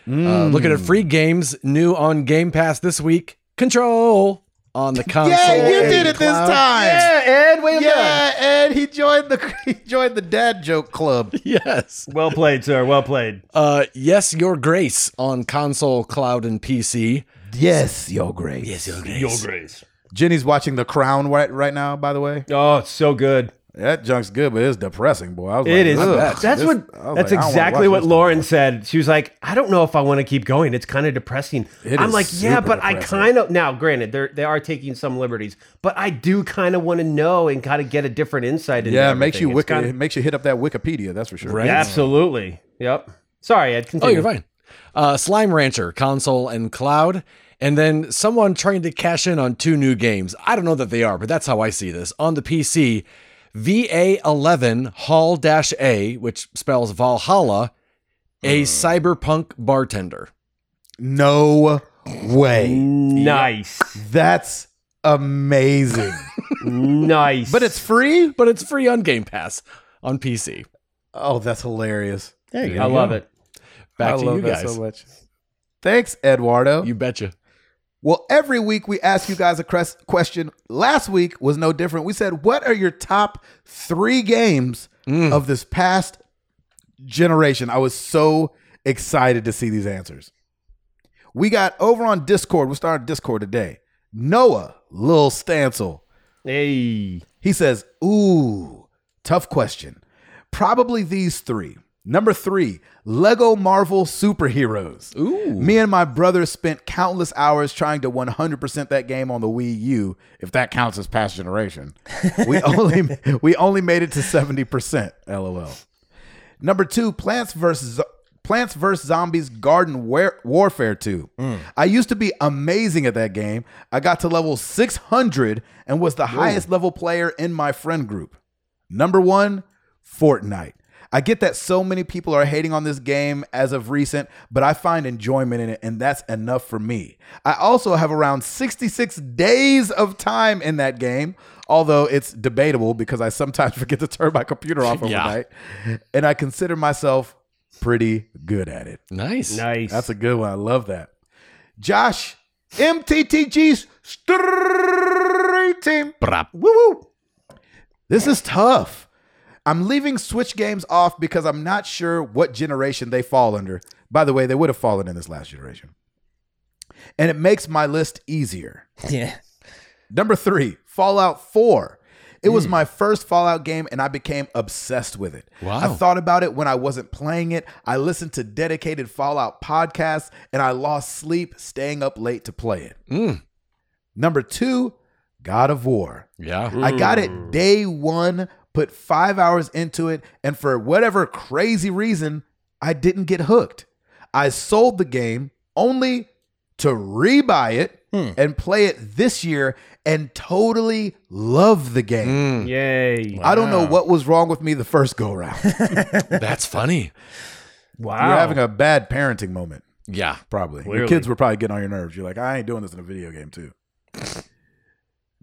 Uh, looking at free games new on Game Pass this week. Control on the console. Yeah, you did it this time. Yeah, Ed. Way Yeah, and he joined the he joined the dad joke club. Yes. Well played, sir. Well played. Uh, yes, Your Grace on console, cloud, and PC. Yes, your grace. Yes, Your Grace. Your grace. Jenny's watching The Crown right right now. By the way, Oh, it's so good. That junk's good, but it's depressing, boy. I was It like, is. ugh, That's this- what. I was That's like, I don't wanna exactly watch what this Lauren said. She was like, "I don't know if I want to keep going. It's kind of depressing." It I'm is like, "Yeah, super but I kind of now. Granted, they they are taking some liberties, but I do kind of want to know and kind of get a different insight. Into Yeah, it makes you everything. It's wiki, kinda- it makes you hit up that Wikipedia. That's for sure. Right. Yeah, absolutely. Yep. Sorry, Ed. Oh, Continue. you're fine. Uh, Slime Rancher, console and cloud. And then someone trying to cash in on two new games. I don't know that they are, but that's how I see this. On the PC, VA11 Hall A, which spells Valhalla, a hmm. cyberpunk bartender. No way. Nice. That's amazing. nice. but it's free. But it's free on Game Pass on PC. Oh, that's hilarious. There you I go. love it. Back I to love you that so much. Thanks, Eduardo. You betcha. Well, every week we ask you guys a question. Last week was no different. We said, What are your top three games mm. of this past generation? I was so excited to see these answers. We got over on Discord, we started Discord today. Noah, Lil Stancil, Hey. he says, Ooh, tough question. Probably these three. Number three, Lego Marvel Superheroes. Ooh. Me and my brother spent countless hours trying to 100% that game on the Wii U, if that counts as past generation. We only we only made it to 70%. LOL. Number two, Plants vs. Plants vs. Zombies Garden War- Warfare 2. Mm. I used to be amazing at that game. I got to level 600 and was the highest level player in my friend group. Number one, Fortnite. I get that so many people are hating on this game as of recent, but I find enjoyment in it, and that's enough for me. I also have around 66 days of time in that game, although it's debatable because I sometimes forget to turn my computer off Yeah. overnight, and I consider myself pretty good at it. Nice. Nice. That's a good one. I love that. Josh, MTTG's Street Team. Brap. Woo woo. This is tough. I'm leaving Switch games off because I'm not sure what generation they fall under. By the way, they would have fallen in this last generation. And it makes my list easier. Yeah. Number three, Fallout 4. It was hmm. my first Fallout game and I became obsessed with it. Wow. I thought about it when I wasn't playing it. I listened to dedicated Fallout podcasts and I lost sleep staying up late to play it. Hmm. Number two, God of War. Yeah. I got it day one, put five hours into it, and for whatever crazy reason, I didn't get hooked. I sold the game only to rebuy it hmm. and play it this year and totally love the game. Hmm. Yay! I don't know what was wrong with me the first go round. That's funny. Wow. You're having a bad parenting moment, Yeah. probably. Your kids were probably getting on your nerves. You're like, I ain't doing this in a video game, too.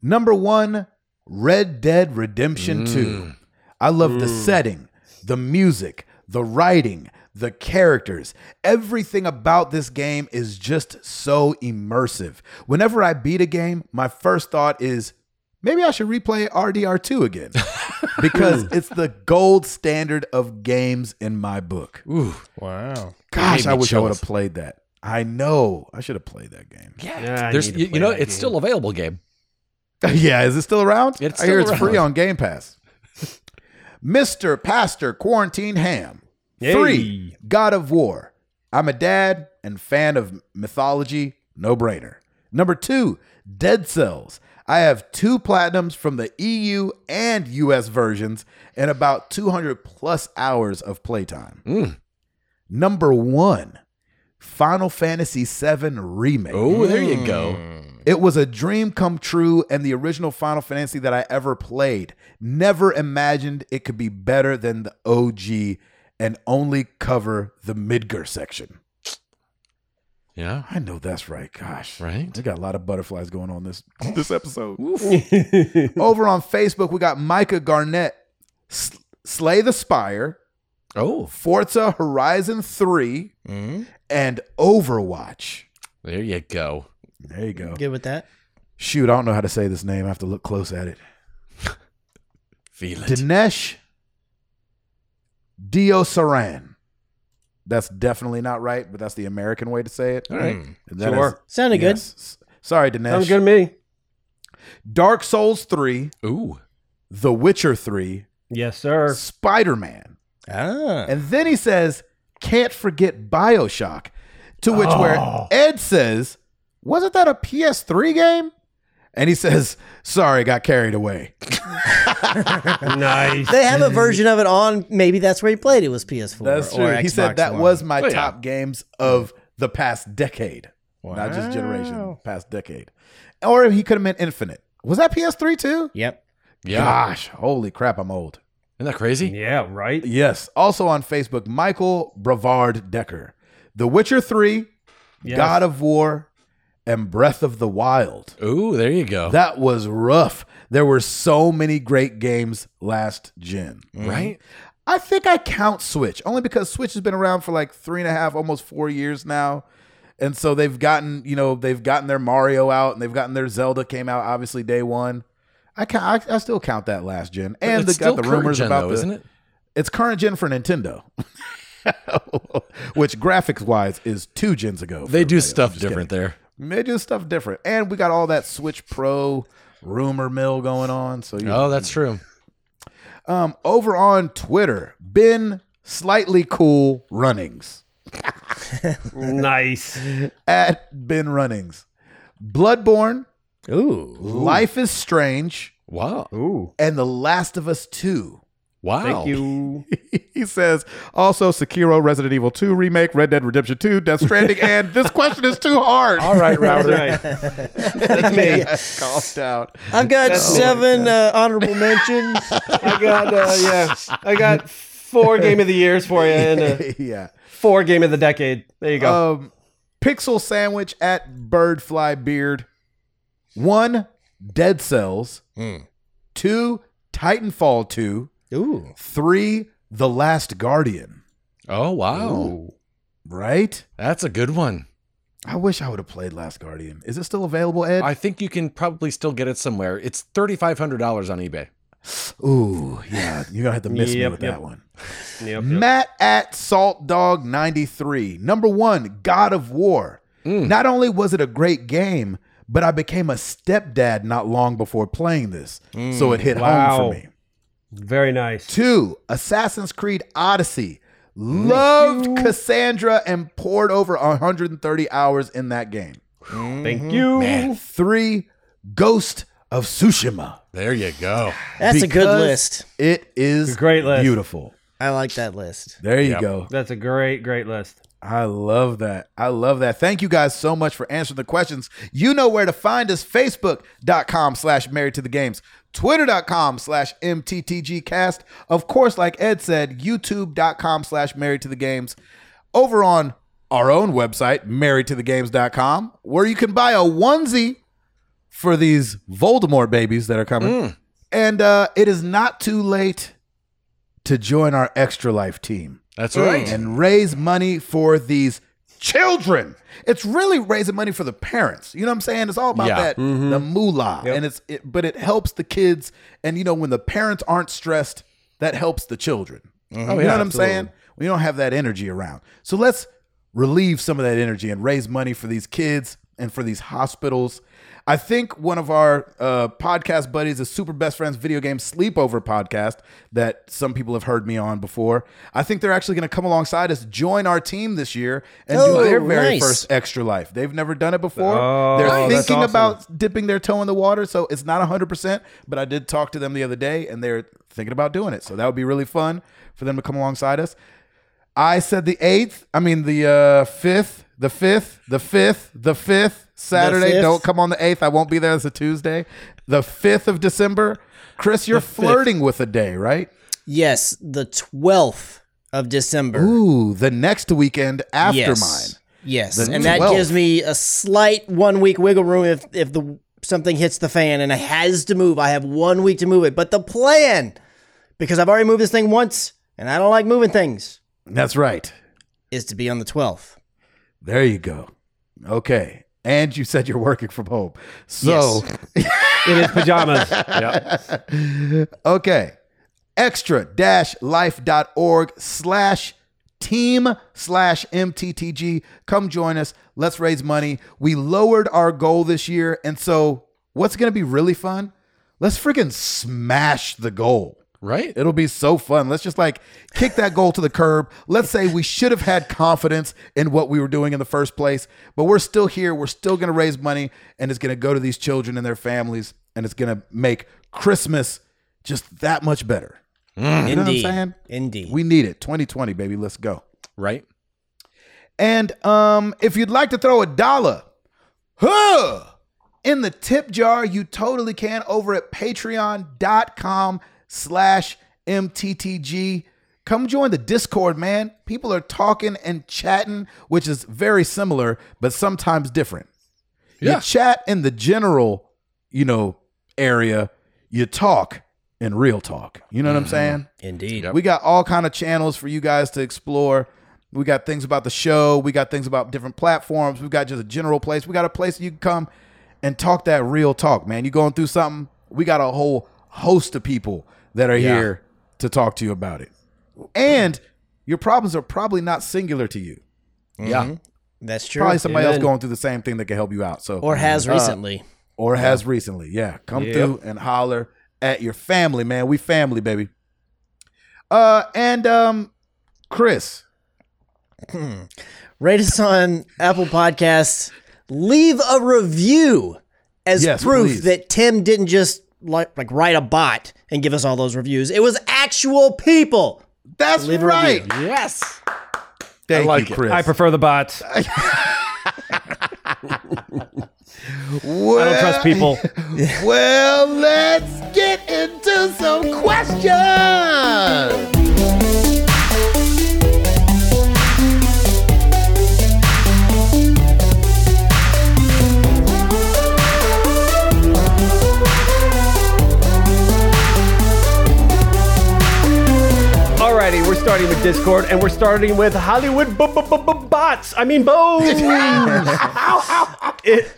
Number one, Red Dead Redemption mm. 2. I love the setting, the music, the writing, the characters. Everything about this game is just so immersive. Whenever I beat a game, my first thought is maybe I should replay RDR2 again because it's the gold standard of games in my book. Ooh. Wow. Gosh, I me wish I would have played that. I know. I should have played that game. Yeah, I There's you, you know it's game. still available game. yeah, is it still around? It's I hear still it's free on Game Pass. Mr. Pastor Quarantine Ham. Yay. Three, God of War. I'm a dad and fan of mythology. No brainer. Number two, Dead Cells. I have two platinums from the EU and US versions and about 200 plus hours of playtime. Mm. Number one, Final Fantasy VII Remake. Oh, there you go. Mm. It was a dream come true and the original Final Fantasy that I ever played. Never imagined it could be better than the OG and only cover the Midgar section. Yeah. I know that's right. Gosh. Right. We got a lot of butterflies going on this this episode. Over on Facebook, we got Micah Garnett, Slay the Spire, Oh, Forza Horizon 3, mm-hmm. and Overwatch. there you go. There you go. Good with that. Shoot, I don't know how to say this name. I have to look close at it. Feel it. Dinesh Diosaran. That's definitely not right, but that's the American way to say it. All right. And that Sure. is- Sounded good. Sorry, Dinesh. Sounds good to me. Dark Souls 3, Ooh. The Witcher 3, Yes, sir. Spider Man. Ah. And then he says, can't forget Bioshock. To which Oh. where Ed says, wasn't that a PS3 game? And he says, sorry, got carried away. nice. They have a version of it on. Maybe that's where he played it was PS4. That's true. Or He said that One. was my Oh, yeah. top games of the past decade, not just generation, past decade. Or he could have meant Infinite. Was that PS3 too? Yep. Yeah. Gosh, holy crap, I'm old. Isn't that crazy? Yeah, right. Yes. Also on Facebook, Michael Brevard Decker, The Witcher 3, Yes. God of War, and Breath of the Wild. Ooh, there you go. That was rough. There were so many great games last gen. Mm-hmm. right? I think I count Switch only because Switch has been around for like three and a half, almost four years now. And so they've gotten, you know, they've gotten their Mario out and they've gotten their Zelda came out obviously day one. I count, I, I still count that last gen. And they got the rumors gen, about though, the, isn't it? It's current gen for Nintendo, which graphics wise is two gens ago. They do stuff different kidding. there. They do stuff different, and we got all that Switch Pro rumor mill going on. So you Oh, that's true. um, over on Twitter, Ben Slightly Cool Runnings Nice. at Ben Runnings, Bloodborne, Ooh. Life is Strange, Wow. Ooh. and The Last of Us Two. Wow. Thank you. he says also Sekiro, Resident Evil 2 remake, Red Dead Redemption 2, Death Stranding, and this question is too hard. All right, That's right. That's me. Calmed out. I've got seven uh, honorable mentions. I got uh, yeah. I got four game of the years for you and uh, yeah. four game of the decade. There you go. Um, Pixel Sandwich at Birdfly Beard. One, Dead Cells. Two, Titanfall 2. Ooh. Three, The Last Guardian. Oh, wow. Right? That's a good one. I wish I would have played Last Guardian. Is it still available, Ed? I think you can probably still get it somewhere. It's $3,500 on eBay. Ooh, yeah. You're going to have to miss me Yep, with yep. that one. Yep, yep. Matt at Salt Dog 93. Number one, God of War. Mm. Not only was it a great game, but I became a stepdad not long before playing this, so it hit home for me. Very nice. Two, Assassin's Creed Odyssey. Mm. Loved Cassandra and poured over 130 hours in that game. Thank mm-hmm. you. Three, Ghost of Tsushima. There you go. That's a good Because list. It is Great list. beautiful. I like that list. There you Yep. go. That's a great, great list. I love that. I love that. Thank you guys so much for answering the questions. You know where to find us. Facebook.com slash married to the games. Twitter.com slash MTTGcast. Of course, like Ed said, YouTube.com slash married to the games. Over on our own website, married to the marriedtothegames.com, where you can buy a onesie for these Voldemort babies that are coming. And uh, it is not too late to join our Extra Life team That's right. and raise money for these children. It's really raising money for the parents. You know what I'm saying? It's all about Yeah. that mm-hmm. the moolah, and it's it, but it helps the kids. And you know when the parents aren't stressed, that helps the children. Mm-hmm. you oh, know what I'm saying? We don't have that energy around, so let's relieve some of that energy and raise money for these kids and for these hospitals. I think one of our uh, podcast buddies is Super Best Friends Video Game Sleepover podcast that some people have heard me on before. I think they're actually going to come alongside us, join our team this year, and Oh, do their very nice. first Extra Life. They've never done it before. Oh, they're that's thinking awesome. about dipping their toe in the water, so it's not 100%, but I did talk to them the other day, and they're thinking about doing it. So that would be really fun for them to come alongside us. I said the eighth. I mean the uh, fifth, the fifth, the fifth, the fifth Saturday. fifth? Don't come on the eighth. I won't be there. It's a Tuesday. The fifth of December. Chris, you're flirting with a day, right? Yes, the 12th of December. Ooh, the next weekend after yes. mine. Yes, The and that gives me a slight one week wiggle room if if the something hits the fan and it has to move. I have one week to move it. But the plan, because I've already moved this thing once and I don't like moving things, That's right. is to be on the 12th. There you go. Okay. And you said you're working from home. So, In his pajamas. okay. Extra dash life.org slash team slash MTTG. Come join us. Let's raise money. We lowered our goal this year. And so, what's going to be really fun? Let's freaking smash the goal. Right? It'll be so fun. Let's just like kick that goal to the curb. Let's say we should have had confidence in what we were doing in the first place, but we're still here. We're still going to raise money and it's going to go to these children and their families and it's going to make Christmas just that much better. You know what I'm saying? Indeed. We need it. 2020, baby. Let's go. Right? And um, if you'd like to throw a dollar, huh, in the tip jar, you totally can over at patreon.com slash MTTG. Come join the Discord, man. People are talking and chatting, which is very similar, but sometimes different. Yeah. You chat in the general, you know, area. You talk in real talk. You know what I'm mm-hmm. saying? Indeed. Yep. We got all kind of channels for you guys to explore. We got things about the show. We got things about different platforms. We've got just a general place. We got a place you can come and talk that real talk, man. You going through something? We got a whole host of people that are Yeah. here to talk to you about it. And your problems are probably not singular to you. Yeah. That's true. Probably somebody else going through the same thing that can help you out. So or has Uh, recently. or has recently. Yeah, come Yep. through and holler at your family, man. We family, baby. Uh, and um, Chris, Rate us on Apple Podcasts. Leave a review as Yes, proof please. that Tim didn't just like like write a bot and give us all those reviews. It was actual people. that's Leave right. review. Yes. Thank like you. Chris. I prefer the bots. I don't trust people. Well, let's get into some questions. Alrighty, we're starting with Discord, and we're starting with Hollywood b- b- b- b- bots. I mean, bones. if,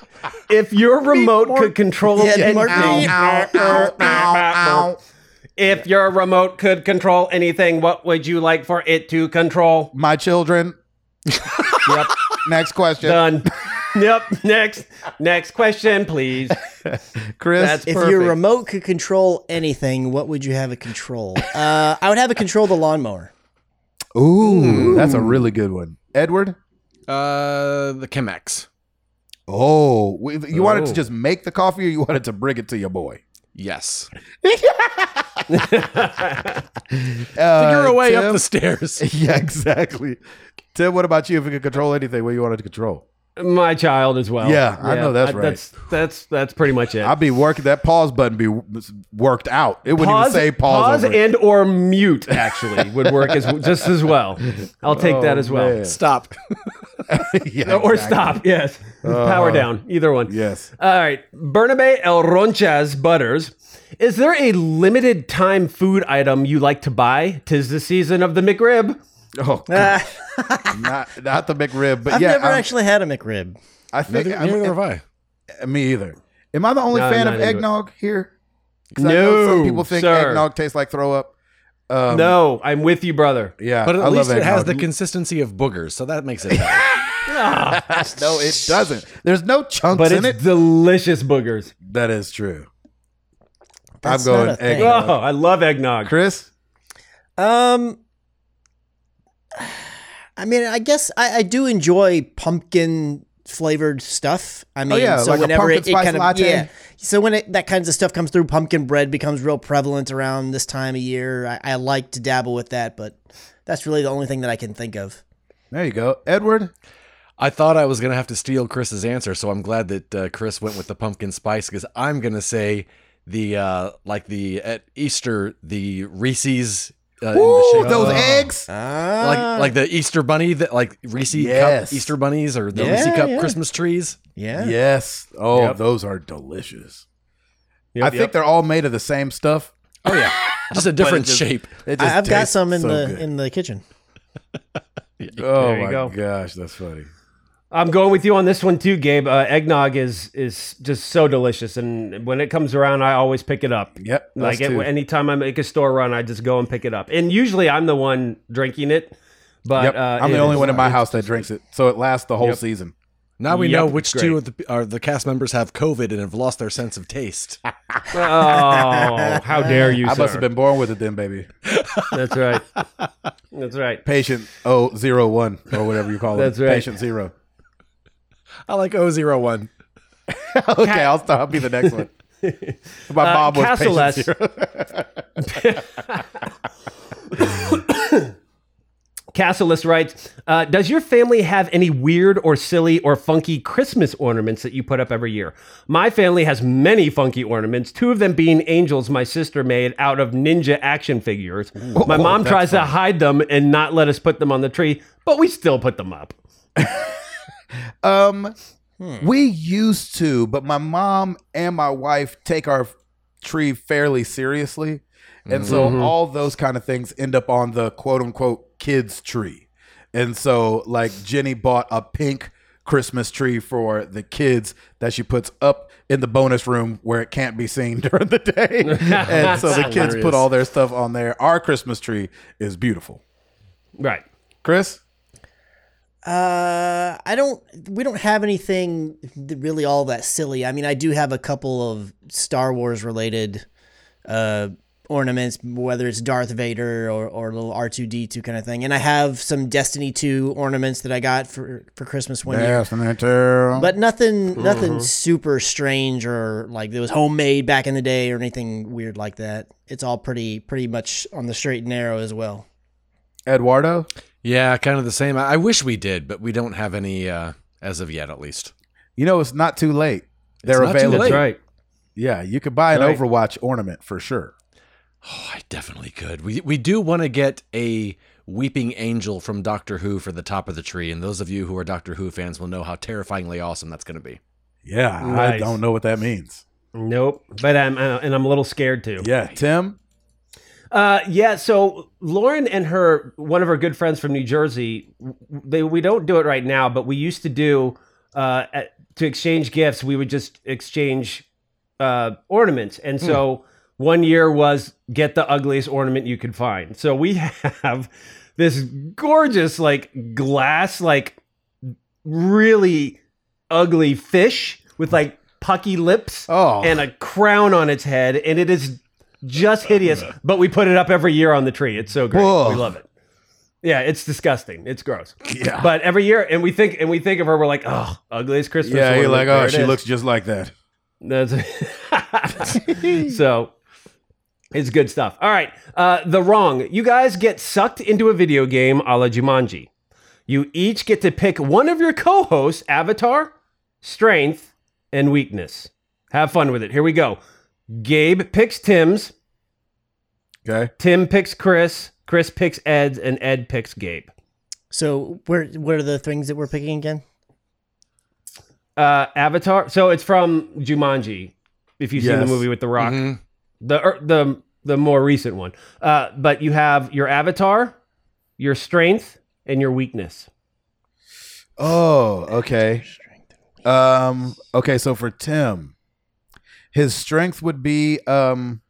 if your remote could control Yeah, any- more- if your remote could control anything, what would you like for it to control? My children. Yep, Next question. done. Yep. Next, next question, please. Chris, That's If perfect. your remote could control anything, what would you have it control? Uh, I would have it control the lawnmower. ooh, that's a really good one. Edward. Uh, the Chemex. Oh, we- you wanted to Oh. just make the coffee, or you wanted to bring it to your boy? Yes. Uh, Figure a way Tim? up the stairs. Yeah, exactly. Tim, what about you? If you could control anything, what you wanted to control? My child as well. Yeah, I know that's right. That's that's that's pretty much it. I'd be working that pause button be worked out. It wouldn't pause, even say pause. over and or mute actually would work as just as well. I'll take that Oh, as well. man. Stop. yeah, Or exactly. stop. Yes. Oh. Power down. Either one. Yes. All right. Bernabe El Ronchas Butters. Is there a limited time food item you like to buy? Tis the season of the McRib. Oh, not not the McRib, but yeah. I've yeah, never I'm- actually had a McRib. I think Neither, I'm- neither have I. me either. Am I the only No, fan not of into it. eggnog here? 'Cause I know some No, people think sir. eggnog tastes like throw up. Um, no, I'm with you, brother. yeah, But at I love least it has eggnog. the consistency of boogers, so that makes it better. no, it doesn't. There's no chunks But in it's it. delicious boogers. That is true. That's I'm going a thing. eggnog. Oh, I love eggnog. Chris, Um, I mean, I guess I, I do enjoy pumpkin flavored stuff. I mean, Oh, yeah, so like whenever pumpkin it, it kind of latte? yeah, so when it, that kinds of stuff comes through, pumpkin bread becomes real prevalent around this time of year. I, I like to dabble with that, but that's really the only thing that I can think of. there you go. Edward, I thought I was going to have to steal Chris's answer, so I'm glad that uh, Chris went with the pumpkin spice because I'm going to say the uh, like the at Easter the Reese's uh, in the Ooh, those of- eggs. Ah, like like the Easter bunny that like Reese Yes. cup Easter bunnies or the Yeah, Reese cup yeah. Christmas trees. yeah. Yes. Oh, Yep. those are delicious. Yep, I think yep. they're all made of the same stuff. Oh yeah, just a different just- shape. It just I, I've got some in so the good. in the kitchen. Oh my go. gosh, that's funny. I'm going with you on this one too, Gabe. Uh, eggnog is is just so delicious, and when it comes around, I always pick it up. Yep. Like it, anytime I make a store run, I just go and pick it up. And usually, I'm the one drinking it. But Yep. uh, I'm the only is- one in my house that drinks it, so it lasts the whole Yep. season. Now we Yep, know which great. two of the are the cast members have COVID and have lost their sense of taste. Oh, how dare you, I sir. must have been born with it then, baby. That's right. That's right. Patient oh zero one or whatever you call it. That's right. Patient zero. I like O01. okay, I'll stop. I'll be the next one. My Uh, mom was Castle patient zero. Castleless writes, uh, "Does your family have any weird or silly or funky Christmas ornaments that you put up every year? My family has many funky ornaments. Two of them being angels my sister made out of ninja action figures. my mom tries to hide them and not let us put them on the tree, but we still put them up. Um, we used to, but my mom and my wife take our tree fairly seriously, and so Mm-hmm. all those kind of things end up on the quote unquote kids tree. And so, like Jenny bought a pink Christmas tree for the kids that she puts up in the bonus room where it can't be seen during the day. and so the kids put all their stuff on there. Our Christmas tree is beautiful. Right. Chris? Uh, I don't. We don't have anything really all that silly. I mean, I do have a couple of Star Wars related uh ornaments, whether it's Darth Vader or or a little R two D two kind of thing, and I have some Destiny two ornaments that I got for for Christmas one year. Two. But nothing, nothing super strange or like it was homemade back in the day or anything weird like that. It's all pretty, pretty much on the straight and narrow as well. Eduardo? Yeah, kind of the same. I, I wish we did, but we don't have any uh, as of yet, at least. You know, it's not too late. They're not too available. That's right. Yeah, you could buy an Right. Overwatch ornament for sure. Oh, I definitely could. We we do want to get a weeping angel from Doctor Who for the top of the tree, and those of you who are Doctor Who fans will know how terrifyingly awesome that's going to be. Yeah, I don't know what that means. Nope. But I'm uh, and I'm a little scared too. Yeah, Tim. Uh, yeah. So Lauren and her, one of her good friends from New Jersey, they we don't do it right now, but we used to do uh, at, to exchange gifts. We would just exchange uh, ornaments, and so one year was get the ugliest ornament you could find. So we have this gorgeous like glass, like really ugly fish with like pucky lips Oh. and a crown on its head, and it is just hideous. But we put it up every year on the tree. It's so great. Whoa. We love it. Yeah, it's disgusting. It's gross. Yeah. But every year, and we think and we think of her, we're like, oh, ugliest Christmas. Yeah, you're like, oh, she looks just like that. That's so. It's good stuff. All right, uh, the wrong. You guys get sucked into a video game a la Jumanji. You each get to pick one of your co-hosts' avatar, strength, and weakness. Have fun with it. Here we go. Gabe picks Tim's. Okay. Tim picks Chris. Chris picks Ed's, and Ed picks Gabe. So where what are the things that we're picking again? Uh, Avatar. So it's from Jumanji. If you've seen the movie with The Rock, the er, the the more recent one. Uh, but you have your avatar, your strength, and your weakness. Oh, okay. Um, okay, so for Tim, his strength would be um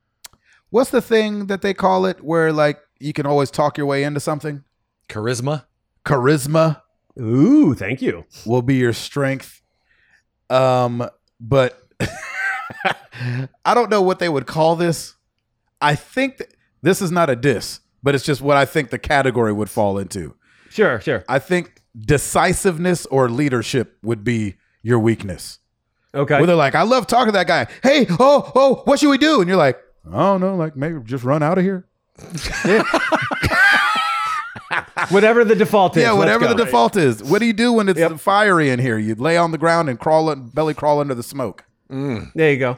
what's the thing that they call it where like you can always talk your way into something? Charisma. Charisma Ooh, thank you. will be your strength. Um, but I don't know what they would call this. I think th- this is not a diss, but it's just what I think the category would fall into. Sure, sure. I think decisiveness or leadership would be your weakness. Okay. Where they're like, I love talking to that guy. Hey, oh, oh, what should we do? And you're like, I don't know, like maybe just run out of here. whatever the default is. yeah, whatever the default is. What do you do when it's Yep. fiery in here? You lay on the ground and crawl, in- belly crawl under the smoke. Mm. There you go.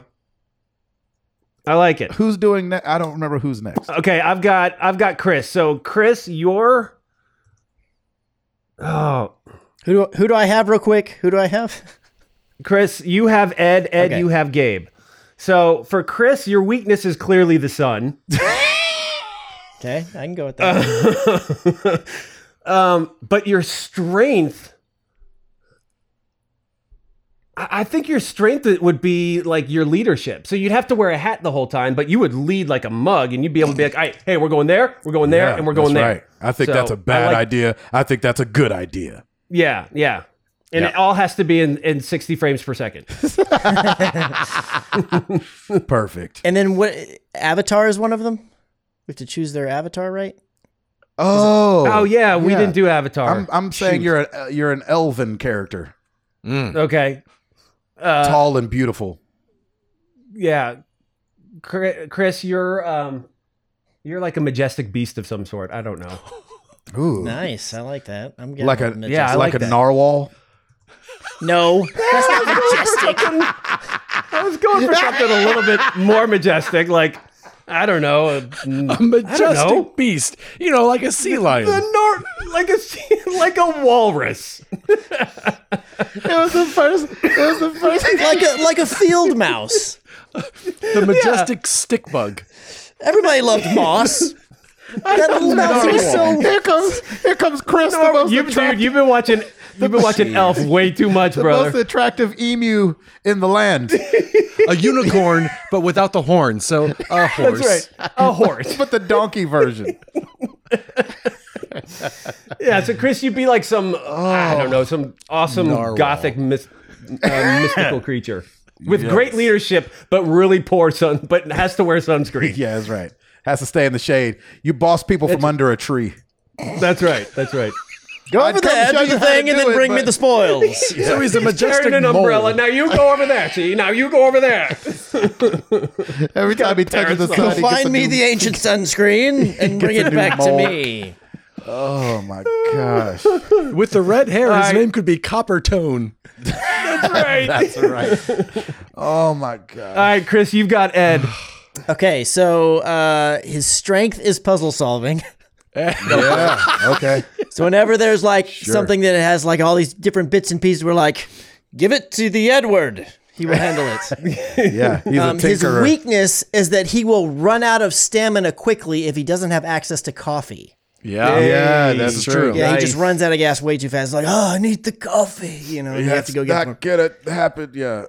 I like it. Who's doing that? I don't remember who's next. Okay, I've got I've got Chris. So Chris, you're Oh, Who do who do I have real quick? Who do I have? Chris, you have Ed, Ed, Okay. you have Gabe. So for Chris, your weakness is clearly the sun. Okay, I can go with that. um, but your strength, I I think your strength would be like your leadership. So you'd have to wear a hat the whole time, but you would lead like a mug, and you'd be able to be like, "Hey, hey, we're going there, we're going there, Yeah, and we're going that's there." Right. I think So, that's a bad like- idea. I think that's a good idea. Yeah, yeah. And Yeah. it all has to be in, in 60 frames per second. Perfect. and then what? Avatar is one of them. We have to choose their avatar, right? Oh, Oh, yeah, we yeah. didn't do Avatar. I'm, I'm saying Shoot. you're a, uh, you're an elven character, Okay. Uh, tall and beautiful. yeah. Chris, you're um you're like a majestic beast of some sort. I don't know. Ooh, Nice, I like that. I'm getting like a majestic. Yeah, I like, like a that. narwhal. No. That's not majestic. I was going for something a little bit more majestic, like I don't know, a, A know. majestic beast. You know, like a sea lion. the nor- like a like a walrus. It was the first. It was the first. like a like a field mouse. the majestic stick bug. Everybody loved moss. That little mouse was so. here comes here comes Chris, the most You, dude, you've been watching you've been watching Elf way too much, the brother. most attractive emu in the land. A unicorn, but without the horn. So a horse. That's right, a horse. but the donkey version. Yeah, so Chris, you'd be like some I don't know, some awesome Narwhal. gothic mys- uh, mystical creature with great leadership, but really poor sun, but has to wear sunscreen. Yeah, that's right. Has to stay in the shade. You boss people from under a tree. That's right. That's right. Go I'd over there, show do the thing, and do then it, bring me the spoils. So he's a majestic Carrying an mole. umbrella. Now you go over there. See, now you go over there. Every time he touches the parasol. sun, he Find me new- the ancient sunscreen and bring it new back to me. Oh my gosh, With the red hair, his name could be Coppertone. That's right. that's right. Oh my god. All right, Chris, you've got Ed. Okay, so uh, his strength is puzzle solving. Yeah. Okay. So whenever there's like something that has like all these different bits and pieces, we're like, give it to the Edward. He will handle it. Yeah. He's Um, a his weakness is that he will run out of stamina quickly if he doesn't have access to coffee. Yeah. yeah, that's true. true. Yeah, Nice. he just runs out of gas way too fast. Like, oh, I need the coffee. You know, you have to go get not more. get it happen. Yeah.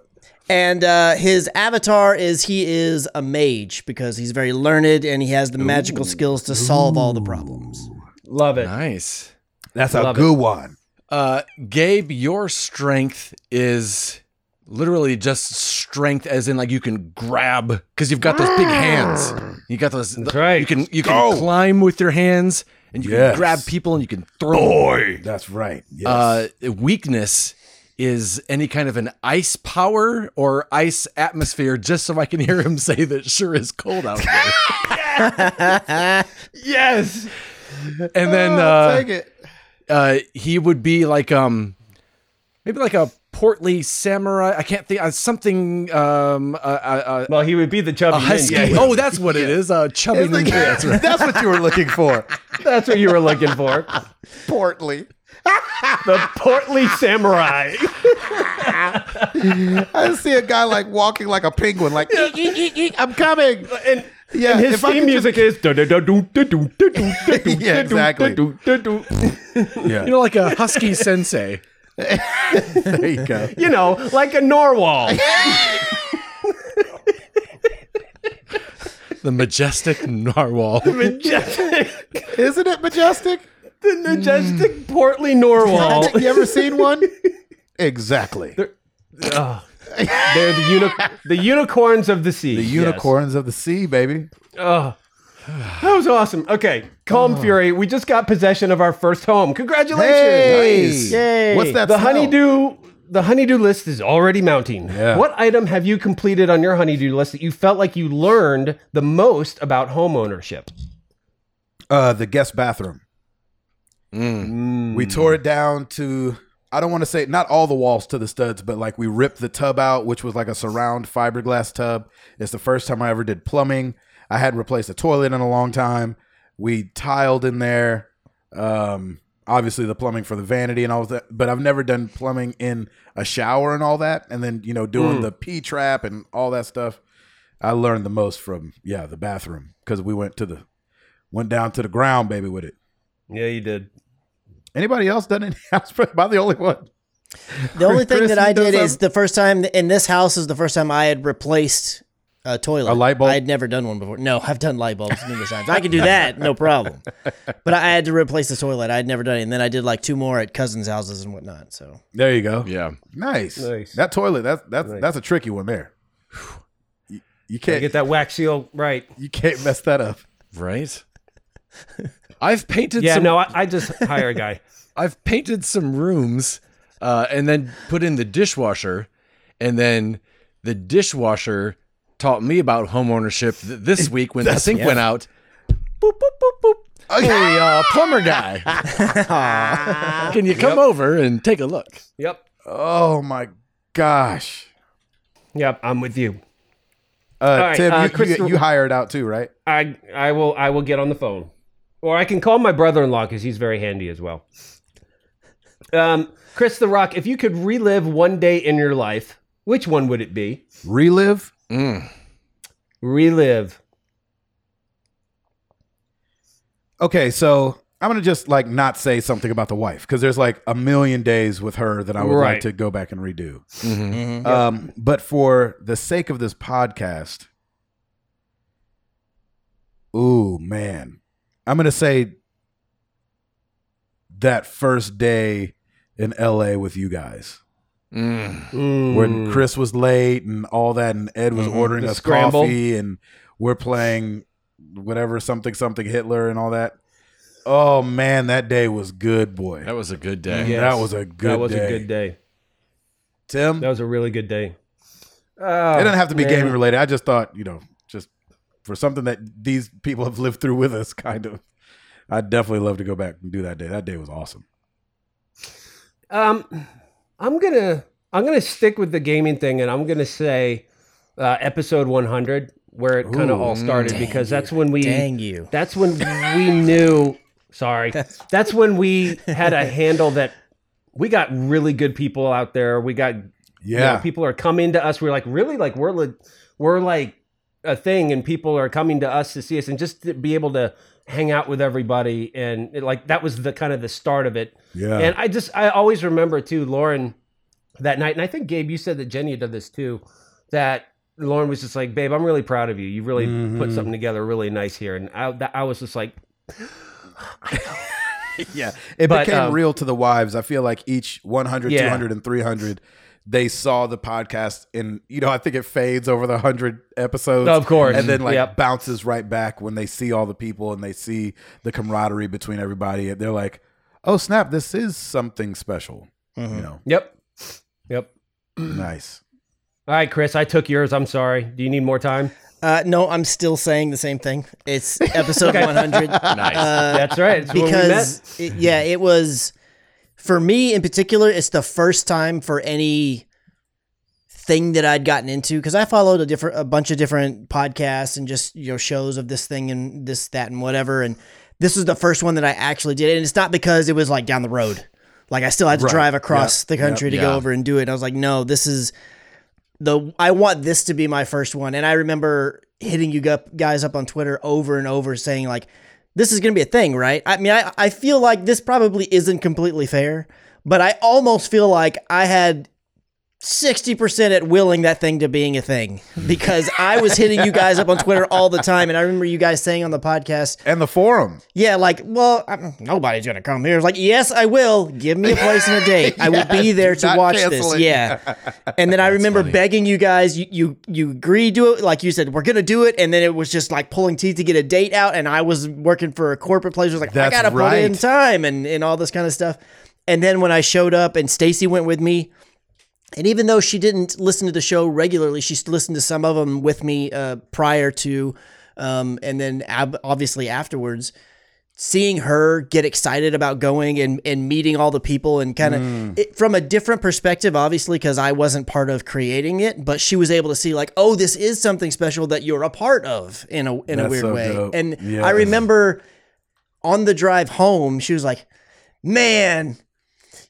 And uh, his avatar is he is a mage because he's very learned and he has the magical skills to solve all the problems. Love it. Uh, Nice. That's a Love good one. Uh, Gabe, your strength is literally just strength, as in like you can grab because you've got those big hands. You got those. That's right. You can you can climb with your hands, and you Yes. can grab people, and you can throw. That's right. Yes. Uh, weakness is any kind of an ice power or ice atmosphere, just so I can hear him say that sure is cold out there. Yes. And then I'll uh, take it. uh, he would be like um maybe like a portly samurai. I can't think uh, something um uh, uh, Well, he would be the chubby a husky. ninja. Oh, that's what it is. Uh, chubby like- ninja. That's right. That's what you were looking for. That's what you were looking for. Portly. The portly samurai. I see a guy like walking like a penguin, like "Eek, eek, eek, eek, I'm coming. And, Yeah, and his theme could music is da da da doo da doo da doo da doo Yeah, exactly. da da doo. Yeah, You know, like a husky sensei. there you go. You know, like a narwhal. The majestic narwhal. The Majestic, Isn't it majestic? The majestic portly narwhal. you ever seen one? Exactly. Ugh. They're the uni- the unicorns of the sea. The yes. unicorns of the sea, baby. Ugh. That was awesome. Okay, Calm Fury. We just got possession of our first home. Congratulations! Hey, Nice. Yay. what's that? The smell? honeydew the honeydew list is already mounting. Yeah. What item have you completed on your honeydew list that you felt like you learned the most about home ownership? Uh, the guest bathroom. Mm. We tore it down to. I don't want to say not all the walls to the studs, but like we ripped the tub out, which was like a surround fiberglass tub. It's the first time I ever did plumbing. I hadn't replaced a toilet in a long time. We tiled in there. Um, obviously the plumbing for the vanity and all of that, but I've never done plumbing in a shower and all that. And then you know doing the P trap and all that stuff. I learned the most from yeah the bathroom because we went to the went down to the ground baby with it. Yeah, you did. Anybody else done any house prep? Am I the only one? The only thing Chris, that I done did is the first time in this house is the first time I had replaced a toilet. A light bulb? I had never done one before. No, I've done light bulbs numerous times. I can do that, no problem. But I had to replace the toilet. I had never done it, and then I did like two more at cousins' houses and whatnot. So There you go. Yeah. Nice. Nice. That toilet. That's that's Nice. that's a tricky one there. You, you Gotta can't get that wax seal right. you can't mess that up. Right. I've painted Yeah, some no, I, I just hire a guy. I've painted some rooms uh, and then put in the dishwasher, and then the dishwasher taught me about home ownership th- this week when the sink went out. Boop boop boop boop. Hey, uh, plumber guy, can you come over and take a look? Yep. Oh my gosh. Yep, I'm with you. Uh, right, Tim, uh, you, Chris- you, you hired out too, right? I I will I will get on the phone, or I can call my brother-in-law because he's very handy as well. Um, Chris the Rock, if you could relive one day in your life, which one would it be? Relive. Relive. Okay, so I'm gonna just like not say something about the wife because there's like a million days with her that I would Right. like to go back and redo. Um, but for the sake of this podcast, ooh man, I'm gonna say that first day in LA with you guys. Mm. when Chris was late and all that, and Ed was ordering The us scramble. coffee, and we're playing whatever something something Hitler and all that. Oh man, that day was good, boy. That was a good day. Yes. That was a good. that was day. a good day. Tim. That was a really good day. it doesn't have to be man. gaming related. I just thought, you know, just for something that these people have lived through with us, kind of. I'd definitely love to go back and do that day. That day was awesome. Um, I'm gonna I'm gonna stick with the gaming thing, and I'm gonna say uh, episode 100, where it kind of all started, because that's when we dang you. That's when we knew. Sorry, that's when we had a handle that we got really good people out there. We got you know, Yeah. people are coming to us. We're like really like we're li- we're like a thing, and people are coming to us to see us, and just to be able to hang out with everybody, and it, like that was the kind of the start of it. Yeah. And I just I always remember too, Lauren, that night, and I think Gabe, you said that Jenny did this too. That Lauren was just like, "Babe, I'm really proud of you. You really put something together really nice here." And I, that, I was just like, yeah. It But, became um, real to the wives. I feel like each 100, Yeah. 200, and 300, they saw the podcast and you know, I think it fades over the 100 episodes. Of course. And then like Yep. bounces right back when they see all the people and they see the camaraderie between everybody. They're like, oh, snap, this is something special. Mm-hmm. You know, Yep. Yep. nice. All right, Chris, I took yours. I'm sorry. Do you need more time? Uh, no, I'm still saying the same thing. It's episode 100. Nice. That's right. It's when we met. because it, yeah, it was for me in particular. It's the first time for any thing that I'd gotten into because I followed a different, a bunch of different podcasts and just you know shows of this thing and this, that, and whatever. And this was the first one that I actually did, and it's not because it was like down the road. Like I still had to Right. drive across the country to Yeah. go over and do it. I was like, no, this is the I want this to be my first one. And I remember hitting you guys up on Twitter over and over saying like this is going to be a thing, right? I mean, I, I feel like this probably isn't completely fair, but I almost feel like I had 60% at willing that thing to being a thing because I was hitting you guys up on Twitter all the time. And I remember you guys saying on the podcast, And the forum. yeah, like, well, I'm, nobody's going to come here. It's like, yes, I will. Give me a place and a date. I will be there to watch this. it. Yeah. And then I remember funny. begging you guys, you, you, you agreed to it. Like you said, we're going to do it. And then it was just like pulling teeth to get a date out. And I was working for a corporate place. It was like, That's I got to put in time and, and all this kind of stuff. And then when I showed up and Stacy went with me, and even though she didn't listen to the show regularly, she listened to some of them with me uh, prior to, um, and then ab- obviously afterwards. Seeing her get excited about going and, and meeting all the people and kind of Mm. from a different perspective, obviously, because I wasn't part of creating it, but she was able to see like, oh, this is something special that you're a part of in a in a weird so way. dope. And Yes. I remember on the drive home, she was like, "Man,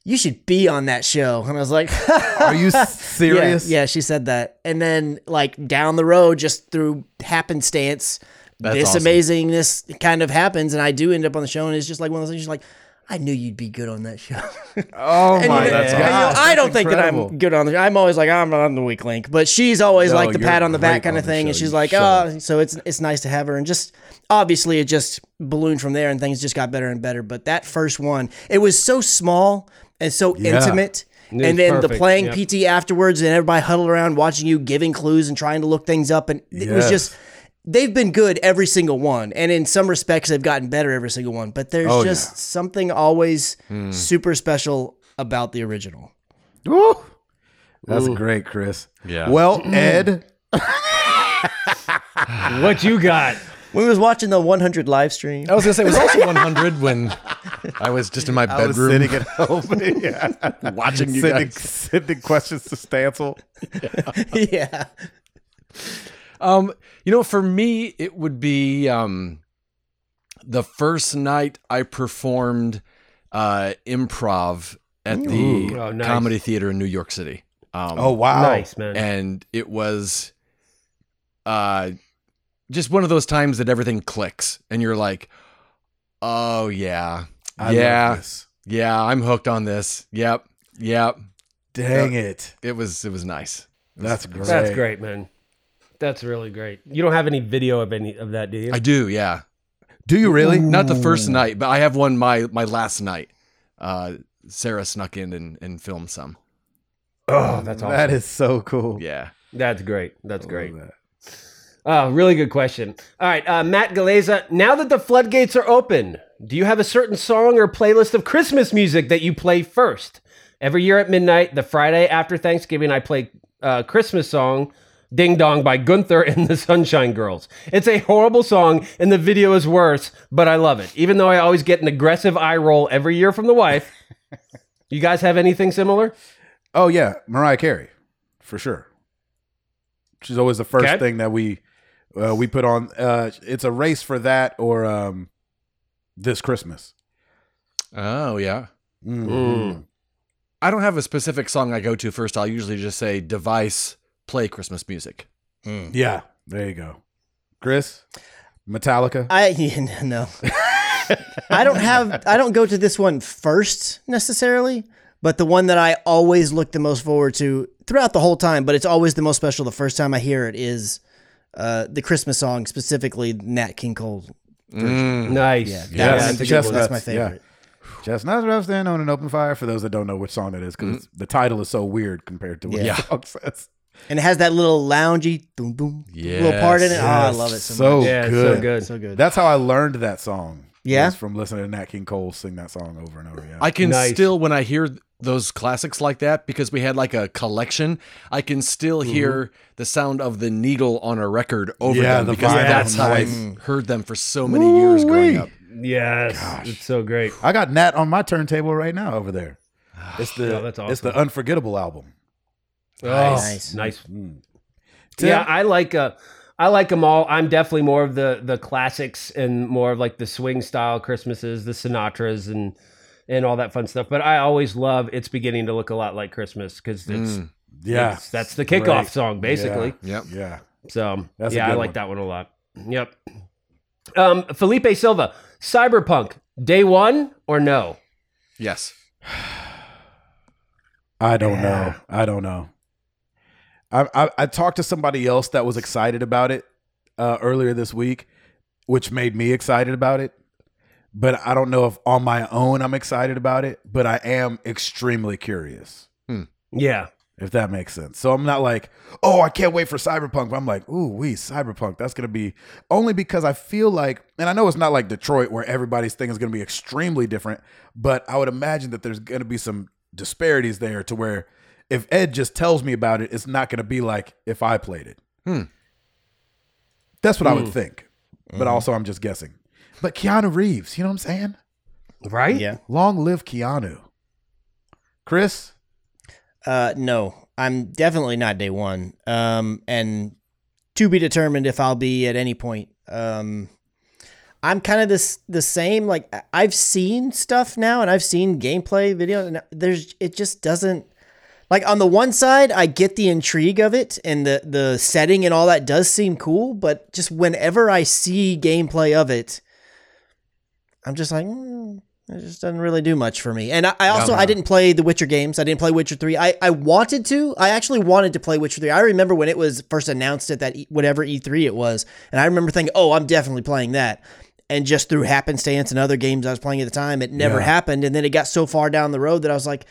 you should be on that show," and I was like, Are you serious? yeah, yeah, she said that. And then like down the road, just through happenstance, That's this awesome. amazingness kind of happens, and I do end up on the show, and it's just like one of those things. She's like, I knew you'd be good on that show. Oh And, my you know, gosh. you know, I don't think that. I'm good on the show. I'm always like, I'm on the weak link, but she's always No, like the pat on the back kind of thing, and she's like, oh, so it's it's nice to have her, and just obviously it just ballooned from there, and things just got better and better. But that first one, it was so small and so Yeah. intimate. was And then the playing yep. PT afterwards, and everybody huddled around watching you, giving clues and trying to look things up, and it was just. They've been good every single one, and in some respects, they've gotten better every single one. But there's Oh, just yeah. something always hmm. super special about the original. Woo. That's great, Chris. Yeah. Well, Ed, What you got? When we was watching the 100 live stream, I was gonna say it was also 100 when I was just in my I was bedroom sitting at home, yeah, watching you sending, guys. sending questions to Stancil. yeah, Um, you know, for me, it would be um, the first night I performed uh, improv at the Oh, nice. Comedy Theater in New York City. Um, Oh wow, Nice, man. and it was uh, just one of those times that everything clicks, and you're like, "Oh yeah, I love yeah, this. yeah, I'm hooked on this. Yep, yep." Dang it, It was it was nice. that's great. That's great, man. That's really great. You don't have any video of any of that, do you? I do, yeah. Do you really? Not the first night, but I have one my my last night. Uh, Sarah snuck in and, and filmed some. Oh, that's That awesome. is so cool. Yeah. That's great. That's great. Love that. Oh, really good question. All right, uh, Matt Galeza. Now that the floodgates are open, do you have a certain song or playlist of Christmas music that you play first? Every year at midnight, the Friday after Thanksgiving, I play uh, Christmas song "Ding Dong" by Gunther and the Sunshine Girls. It's a horrible song, and the video is worse, but I love it. Even though I always get an aggressive eye roll every year from the wife. you guys have anything similar? Oh yeah, Mariah Carey, for sure. She's always the first Okay. thing that we uh, we put on. Uh, it's a race for that or um, this Christmas. Oh yeah. Mhm. I don't have a specific song I go to first. I'll usually just say device play Christmas music. Yeah, there you go. Chris, Metallica. I yeah, no, I don't have. I don't go to this one first necessarily, but the one that I always look the most forward to throughout the whole time. But it's always the most special. The first time I hear it is uh, the Christmas song, specifically Nat King Cole. Mm. Nice. Yeah, that Yeah, that's a the good good one. one. That's my Chestnuts, yeah. favorite. Chestnuts roasting on an open fire. For those that don't know which song that is, because the title is so weird compared to what Yeah. the song says. And it has that little loungy boom boom little part in it. Yes, oh, I love it so, so much. Yeah, good. so good. So good. That's how I learned that song. Yeah? was from listening to Nat King Cole sing that song over and over. Yeah, I can Nice. still, when I hear those classics like that, because we had like a collection, I can still hear the sound of the needle on a record over Yeah, them the because vinyl. that's how Nice. I've heard them for so many years growing up. Yes, it's so great. I got Nat on my turntable right now over there. It's the Oh, that's it's the. Unforgettable album. Oh, Nice. nice. Mm. Yeah, I like uh I like them all. I'm definitely more of the the classics and more of like the swing style Christmases, the Sinatras and and all that fun stuff. But I always love it's beginning to look a lot like Christmas because it's, Mm. Yeah, it's- that's the kickoff Great. song basically. Yep. Yeah, So That's yeah, I like one. that one a lot. Yep. Um, Felipe Silva, Cyberpunk, day one or no? Yes. I don't Yeah. know. I don't know. I, I I talked to somebody else that was excited about it uh, earlier this week, which made me excited about it. But I don't know if on my own I'm excited about it. But I am extremely curious, Yeah. if that makes sense. So I'm not like, oh, I can't wait for Cyberpunk. But I'm like, ooh, we Cyberpunk. That's gonna be only because I feel like, and I know it's not like Detroit where everybody's thing is gonna be extremely different. But I would imagine that there's gonna be some disparities there to where if Ed just tells me about it, it's not going to be like if I played it. Hmm. That's what I would think. But also, I'm just guessing. But Keanu Reeves, you know what I'm saying? Right? Yeah. Long live Keanu. Chris? Uh, no, I'm definitely not day one. Um, and to be determined if I'll be at any point. Um, I'm kind of this the same. Like I- I've seen stuff now, and I've seen gameplay video, and there's it just doesn't. Like on the one side, I get the intrigue of it, and the the setting and all that does seem cool. But just whenever I see gameplay of it, I'm just like, mm, it just doesn't really do much for me. And I, I also I didn't play the Witcher games. I didn't play Witcher three. I, I wanted to. I actually wanted to play Witcher three. I remember when it was first announced at that e, whatever E three it was, and I remember thinking, oh, I'm definitely playing that. And just through happenstance and other games I was playing at the time, it never Yeah. happened. And then it got so far down the road that I was like,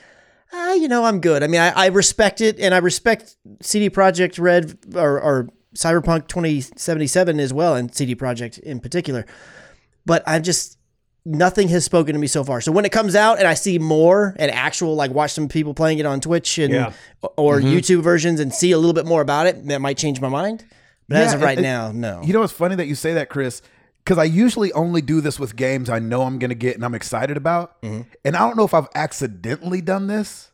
ah, you know, I'm good. I mean, I, I respect it, and I respect CD Projekt Red or, or Cyberpunk 2077 as well, and CD Projekt in particular. But I'm just nothing has spoken to me so far. So when it comes out and I see more and actual like watch some people playing it on Twitch and Yeah. or YouTube versions and see a little bit more about it, that might change my mind. But as of right it- now, no. You know, it's funny that you say that, Chris, because I usually only do this with games I know I'm going to get and I'm excited about. Mm-hmm. And I don't know if I've accidentally done this.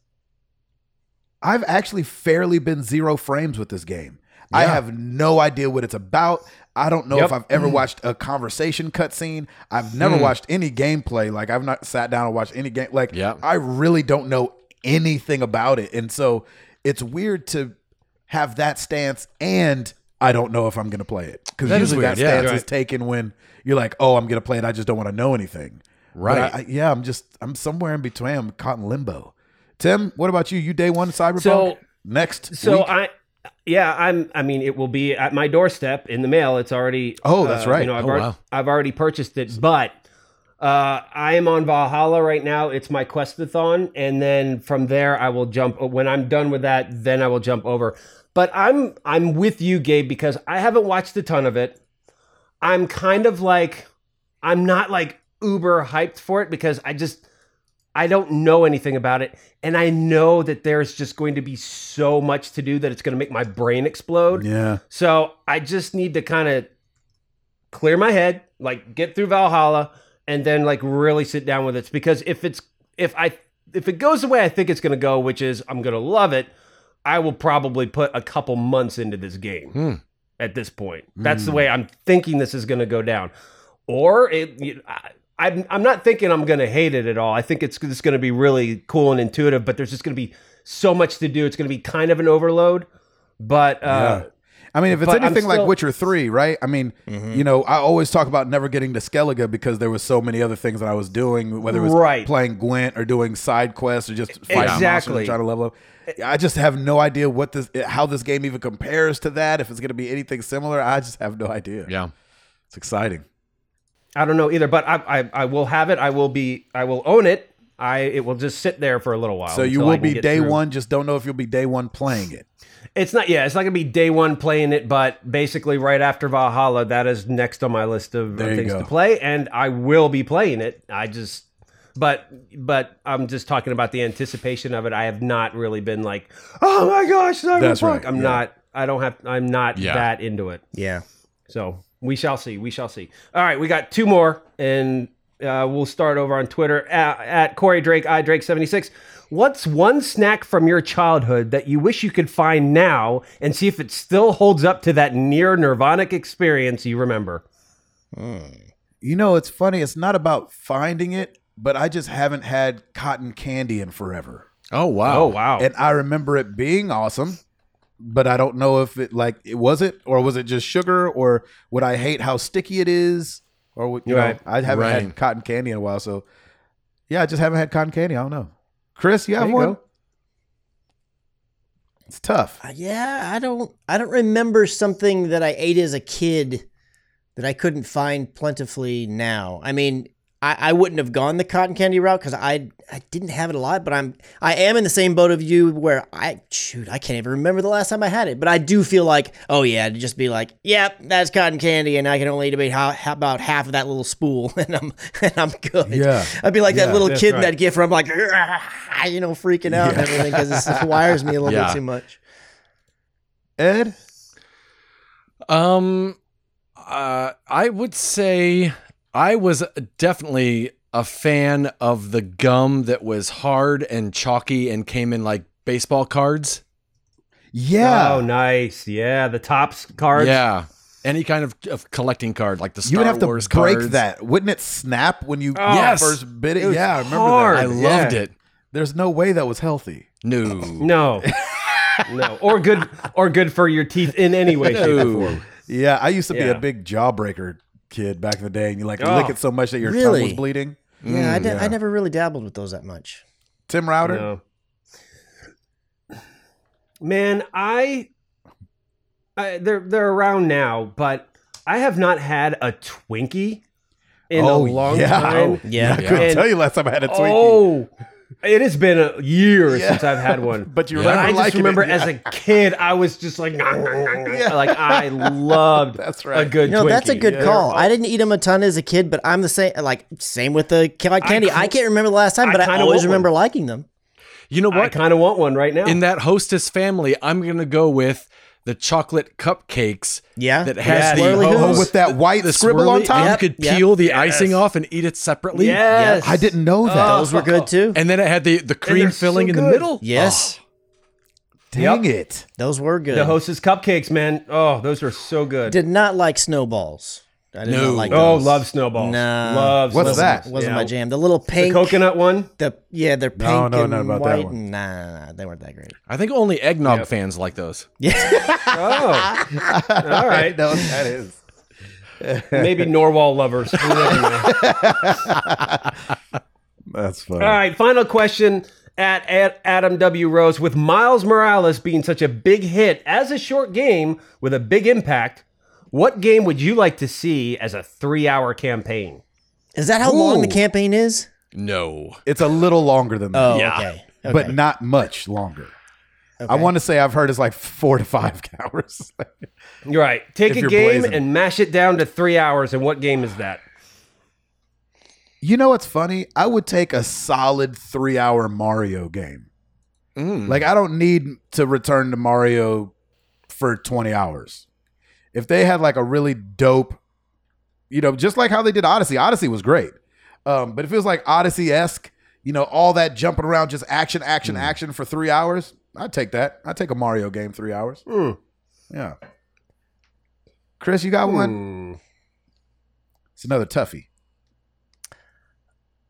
I've actually fairly been zero frames with this game. I have no idea what it's about. I don't know Yep. if I've ever mm. watched a conversation cutscene. I've never mm. watched any gameplay. Like I've not sat down and watched any game. Like Yeah. I really don't know anything about it, and so it's weird to have that stance. And I don't know if I'm going to play it because usually weird, that yeah. stance is taken when you're like, "Oh, I'm going to play it. I just don't want to know anything." Right. I, I- yeah, I'm just I'm somewhere in between. I'm caught in limbo. Tim, what about you? You day one Cyberpunk So- next So week? I, yeah, I'm. I mean, it will be at my doorstep in the mail. It's already. Oh, that's uh, right. You know, I've, Oh, already, wow. I've already purchased it, but uh, I am on Valhalla right now. It's my questathon, and then from there I will jump. When I'm done with that, then I will jump over. But I'm I'm with you, Gabe, because I haven't watched a ton of it. I'm kind of like I'm not like uber hyped for it because I just I don't know anything about it. And I know that there's just going to be so much to do that it's going to make my brain explode. yeah, So I just need to kind of clear my head, like get through Valhalla, and then like really sit down with it. Because if it's if I if it goes the way I think it's going to go, which is I'm going to love it, I will probably put a couple months into this game Hmm. at this point. That's the way I'm thinking this is going to go down. Or it, you- I, I'm I'm not thinking I'm going to hate it at all. I think it's just going to be really cool and intuitive. But there's just going to be so much to do. It's going to be kind of an overload. But uh, yeah. I mean, if it's but I'm anything like Witcher Three, right? I mean, mm-hmm. you know, I always talk about never getting to Skellige because there was so many other things that I was doing, whether it was Right. playing Gwent or doing side quests or just fighting monsters Exactly. and trying to level up. I just have no idea what this, how this game even compares to that. If it's going to be anything similar, I just have no idea. Yeah. It's exciting. I don't know either, but I, I I will have it. I will be I will own it. I it will just sit there for a little while. So you until I will be day through. one. Just don't know if you'll be day one playing it. It's not. Yeah, it's not gonna be day one playing it, but basically right after Valhalla, that is next on my list of, of There you things go. to play, and I will be playing it. I just, but but I'm just talking about the anticipation of it. I have not really been like, oh my gosh, Cyberpunk. That's right, I'm yeah. not. I don't have. I'm not Yeah. that into it. Yeah. So we shall see. We shall see. All right, we got two more, and uh, we'll start over on Twitter at, at Corey Drake, I Drake seventy six. What's one snack from your childhood that you wish you could find now and see if it still holds up to that near nirvanic experience you remember? Hmm. You know, it's funny. It's not about finding it, but I just haven't had cotton candy in forever. Oh wow. Oh wow! And I remember it being awesome, but I don't know if it like it was it or was it just sugar or would I hate how sticky it is or would- you Right. know I haven't Right. had cotton candy in a while, so yeah, I just haven't had cotton candy. I don't know. Chris, you have you one? go. It's tough. Uh, Yeah, I don't I don't remember something that I ate as a kid that I couldn't find plentifully now. I mean, I, I wouldn't have gone the cotton candy route because I I didn't have it a lot, but I'm I am in the same boat of you where I shoot I can't even remember the last time I had it, but I do feel like oh yeah to just be like yep that's cotton candy and I can only eat about how, how about half of that little spool and I'm and I'm good. Yeah. I'd be like Yeah, that little that's kid in that gif where I'm like you know freaking out and everything because it just wires me a little Yeah. bit too much. Ed? Um, uh, I would say I was definitely a fan of the gum that was hard and chalky and came in like baseball cards. Yeah. Oh, nice. Yeah, the Topps cards. Yeah. Any kind of, of collecting card, like the Star you would have to break cards. that. Wouldn't it snap when you Oh, Yes. first bit it? It yeah, I remember hard. I loved Yeah. it. There's no way that was healthy. No. No. no. Or good. Or good for your teeth in any way, shape, or form. Yeah, I used to be a big jawbreaker kid back in the day, and you like Oh. lick it so much that your tongue was bleeding. Yeah, I, Mm, di- yeah. I never really dabbled with those that much. Tim Router, No. Man, I, I they're they're around now, but I have not had a Twinkie in Oh, a long yeah. time. Yeah. I couldn't And- tell you last time I had a Twinkie. Oh, it has been a year Yeah. since I've had one. But you Yeah. remember I just remember it. as a kid, I was just like, "Nah, nah, nah, nah." Yeah. like I loved That's right. a good. You know, that's a good Yeah. call. I didn't eat them a ton as a kid, but I'm the same. Like same with the ca- candy. I, ki- can't remember the last time, but I, kinda always want one. remember liking them. You know what? I what? kind of want one right now. In that hostess family, I'm going to go with the chocolate cupcakes Yeah, that Yeah, has the, swirly Oh, with that white the scribble on top. Yep, you could yep. peel the Yes. icing off and eat it separately. yes, I didn't know that. Those were good too. And then it had the, the cream filling so in the middle. Yes, oh. Dang it. those were good. the Hostess cupcakes, man. Oh, those are so good. Did not like snowballs. I did No. not like oh, those. love snowballs. Nah. love. What's snowballs. that? Wasn't Yeah. my jam. The little The pink, coconut one. The yeah, they're pink No, no, and not about that white. one. Nah, nah, nah, they weren't that great. I think only eggnog Yep. fans like those. Yeah, Oh, all right. No, that is. Maybe Norwal lovers. You never. That's funny. All right, final question at, at Adam W. Rose. With Miles Morales being such a big hit as a short game with a big impact, what game would you like to see as a three-hour campaign? Is that how long the campaign is? No. It's a little longer than that, Oh, Yeah. okay. okay. but not much longer. I want to say I've heard it's like four to five hours. You're right. Take a game blazing. and mash it down to three hours. And what game is that? you know what's funny? I would take a solid three hour Mario game. Mm. Like I don't need to return to Mario for 20 hours. If they had like a really dope, you know, just like how they did Odyssey. Odyssey was great. Um, but if it was like Odyssey esque, you know, all that jumping around, just action, action, action for three hours, I'd take that. I'd take a Mario game three hours. Hmm. Yeah. Chris, you got one? Hmm. It's another toughie.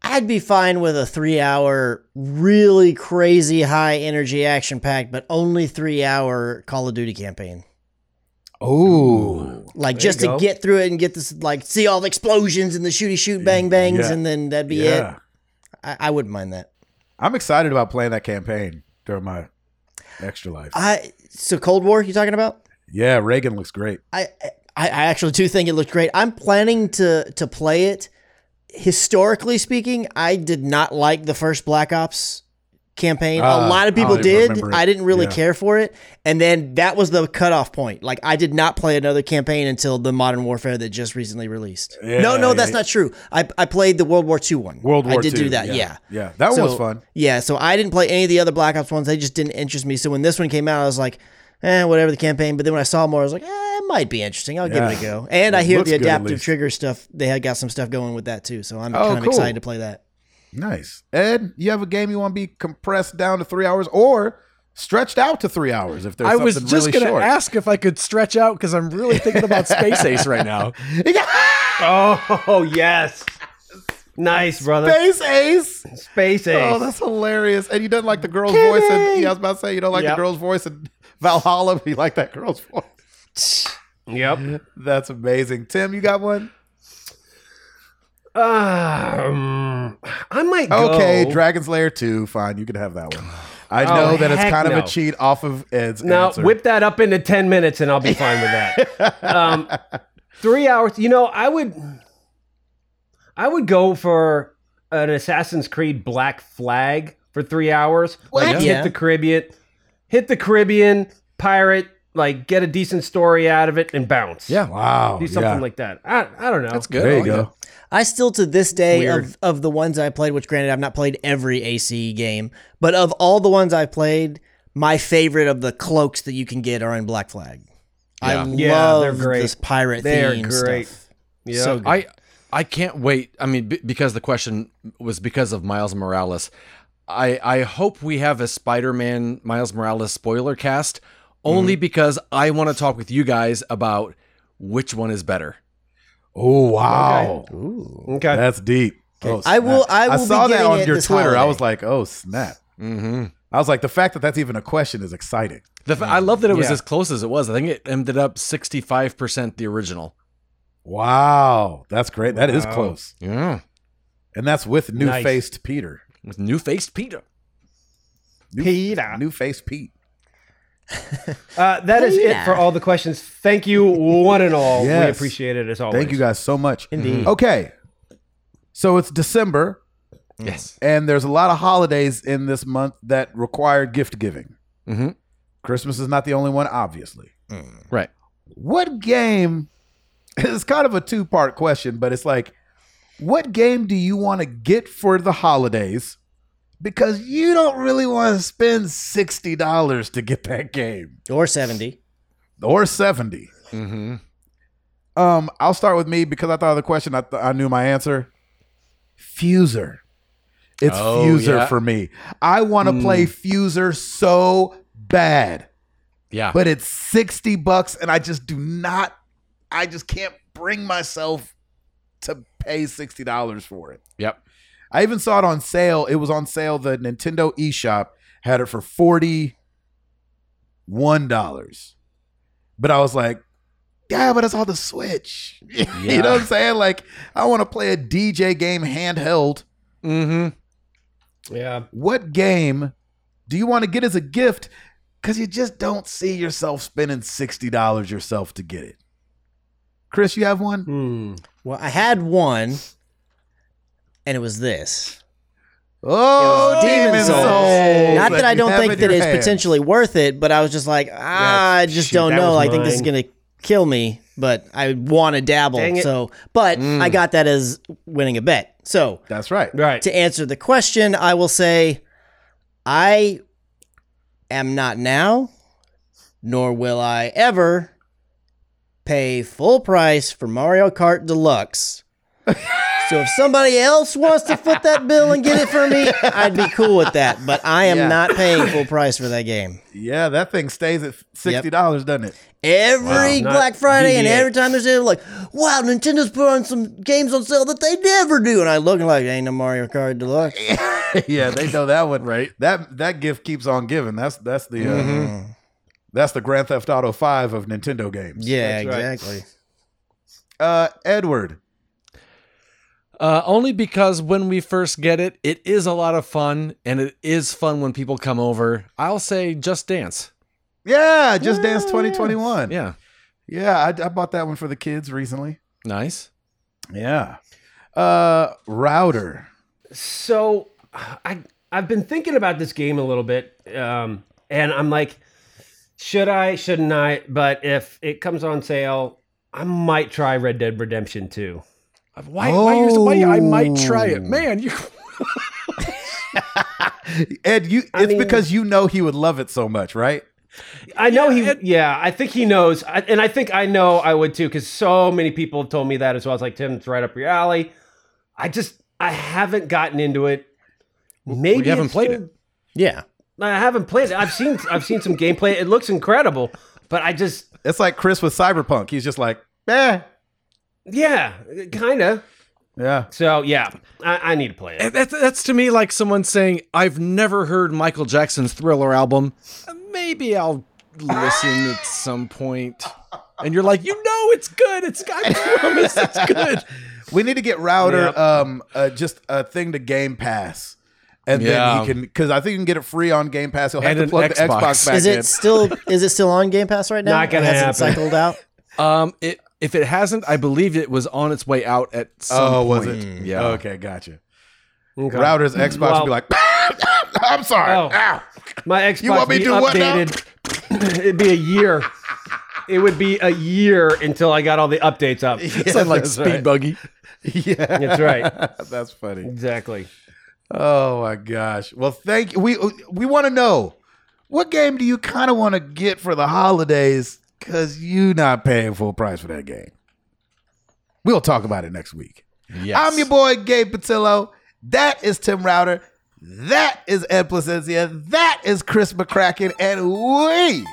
I'd be fine with a three hour, really crazy high energy action pack, but only three hour Call of Duty campaign. Oh, Like There just to go. get through it and get this, like, see all the explosions and the shooty shoot bang bangs, Yeah. and then that'd be yeah. it. I, I wouldn't mind that. I'm excited about playing that campaign during my extra life. I so Cold War you talking about? yeah, Reagan looks great. I, I I actually do think it looked great. I'm planning to to play it historically speaking, I did not like the first Black Ops campaign. Ah, a lot of people don't did. I didn't really Yeah. care for it. And then that was the cutoff point. Like I did not play another campaign until the Modern Warfare that just recently released. Yeah, no, no, that's yeah. not true. I, I played the World War II one. World War I did II, do that. yeah. Yeah. That one was fun. Yeah, so I didn't play any of the other Black Ops ones. They just didn't interest me. So when this one came out, I was like, eh, whatever the campaign. But then when I saw more, I was like, eh, it might be interesting. I'll give it a go. And I hear the adaptive least. trigger stuff. They had got some stuff going with that too. So I'm Oh, kind of cool. excited to play that. Nice. Ed, you have a game you want to be compressed down to three hours or stretched out to three hours if there's I was just really going to short. ask if I could stretch out because I'm really thinking about Space Ace right now. Oh yes, nice brother. Space Ace. Space oh, Ace. Oh, that's hilarious. And you don't like the girl's voice. And, yeah, I was about to say, you don't like Yep. the girl's voice in Valhalla. You like that girl's voice. yep. That's amazing. Tim, you got one? Um, I might go. Okay, Dragon's Lair 2. Fine, you can have that one. I Oh, know that it's heck kind of a cheat off of Ed's Now answer. whip that up into ten minutes, and I'll be fine with that. um, three hours. You know, I would, I would go for an Assassin's Creed Black Flag for three hours. Like What? hit the Caribbean, hit the Caribbean, pirate, like get a decent story out of it, and bounce. Yeah. Wow. do something yeah. like that. I, I don't know. That's good. There you like go. It. I still to this day Weird. of of the ones I played, which granted I've not played every AC game, but of all the ones I've played, my favorite of the cloaks that you can get are in Black Flag. I Yeah. Yeah, love they're great. this pirate They're theme great. stuff. Yeah. So good. I I can't wait. I mean, b- because the question was because of Miles Morales. I I hope we have a Spider-Man Miles Morales spoiler cast only mm-hmm. because I want to talk with you guys about which one is better. Oh, wow. okay. That's deep. Oh, I will- I will be saw that on your this Twitter. I was like, oh, snap. Mm-hmm. I was like, the fact that that's even a question is exciting. The f- I love that it was Yeah. as close as it was. I think it ended up sixty-five percent the original. Wow. That's great. That is Wow. close. Yeah, And that's with new Nice. faced Peter. with new faced Peter. New, Peter. New faced Pete. Uh, that is it for all the questions. Thank you, one and all. We appreciate it as always. Thank you guys so much. Indeed. Okay. So it's December, Yes. and there's a lot of holidays in this month that require gift giving. Mm-hmm. Christmas is not the only one, obviously. Right. What game? It's kind of a two part question, but it's like, what game do you want to get for the holidays? Because you don't really want to spend sixty dollars to get that game Or 70. or seventy. Mm-hmm. Um, I'll start with me because I thought of the question. I, th- I knew my answer. Fuser. It's Oh, Fuser yeah. for me. I want to play Fuser so bad, Yeah. but it's 60 bucks and I just do not, I just can't bring myself to pay $60 for it. yep. I even saw it on sale. It was on sale. The Nintendo eShop had it for $41. But I was like, yeah, but it's on the Switch. you know what I'm saying? Like, I want to play a DJ game handheld. Mm-hmm. Yeah. What game do you want to get as a gift? Because you just don't see yourself spending $60 yourself to get it. Chris, you have one? Hmm. Well, I had one, and it was this. Oh, Demon Demon Souls. Souls. Not that I don't think that it's hand. potentially worth it, but I was just like, ah, I just shoot, don't know. I think this is gonna kill me, but I want to dabble. So, but I got that as winning a bet. So That's right. Right. to answer the question, I will say, I am not now, nor will I ever pay full price for Mario Kart Deluxe. so if somebody else wants to foot that bill and get it for me, I'd be cool with that. But I am Yeah. not paying full price for that game. Yeah, that thing stays at $60, doesn't it? Every Wow. Black Friday and every time there's sale, like, wow, Nintendo's put on some games on sale that they never do. And I look like, ain't no Mario Kart Deluxe. yeah, they know that one, right? That that gift keeps on giving. That's that's the uh, that's the Grand Theft Auto Five of Nintendo games. Yeah, That's right. exactly. Uh, Edward. Uh, only because when we first get it, it is a lot of fun, and it is fun when people come over. I'll say Just Dance. Yeah, Just Dance 2021. Yeah, Yeah, I, I bought that one for the kids recently. nice. Yeah. Uh, router. So I I've been thinking about this game a little bit, um, and I'm like, should I? Shouldn't I? But if it comes on sale, I might try Red Dead Redemption 2. Why, why, you- why I might try it, man. You Ed, you I it's mean- because you know he would love it so much, right? I know he, it- yeah, I think he knows, I, and I think I know I would too, because so many people have told me that as well. It's like Tim, it's right up your alley. I just, I haven't gotten into it. Maybe you haven't played still- it. Yeah. I haven't played it. I've seen, I've seen some gameplay. It looks incredible, but I just, It's like Chris with Cyberpunk. He's just like, eh. Yeah, kind of. Yeah. So yeah, I, I need to play it. That's, that's to me like someone saying, I've never heard Michael Jackson's Thriller album. Maybe I'll listen at some point. And you're like, you know, it's good. It's I promise it's good. We need to get router um uh, just a thing to Game Pass. And then he can because I think you can get it free on Game Pass. He'll have And to an plug the Xbox. Xbox back Is in. it still is it still on Game Pass right now? Not gonna it hasn't happen. cycled out. Um, it, if it hasn't, I believe it was on its way out at oh, some point. oh, was it? Yeah. Okay, gotcha. Okay. Router's Xbox will Well- be like, I'm sorry. Oh. Ow. My Xbox You want me be to do what now? updated. It'd be a year. It would be a year until I got all the updates up. Sound like Speed right. Buggy. Yeah. That's right. That's funny. Exactly. Oh my gosh. Well, thank you. We we want to know what game do you kind of want to get for the holidays because you not paying full price for that game. We'll talk about it next week. Yes. I'm your boy Gabe Patillo. That is Tim Router. That is Ed Placencia. That is Chris McCracken, and we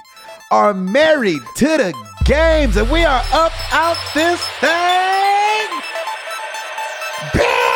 are married to the games, and we are up out this thing. Bam!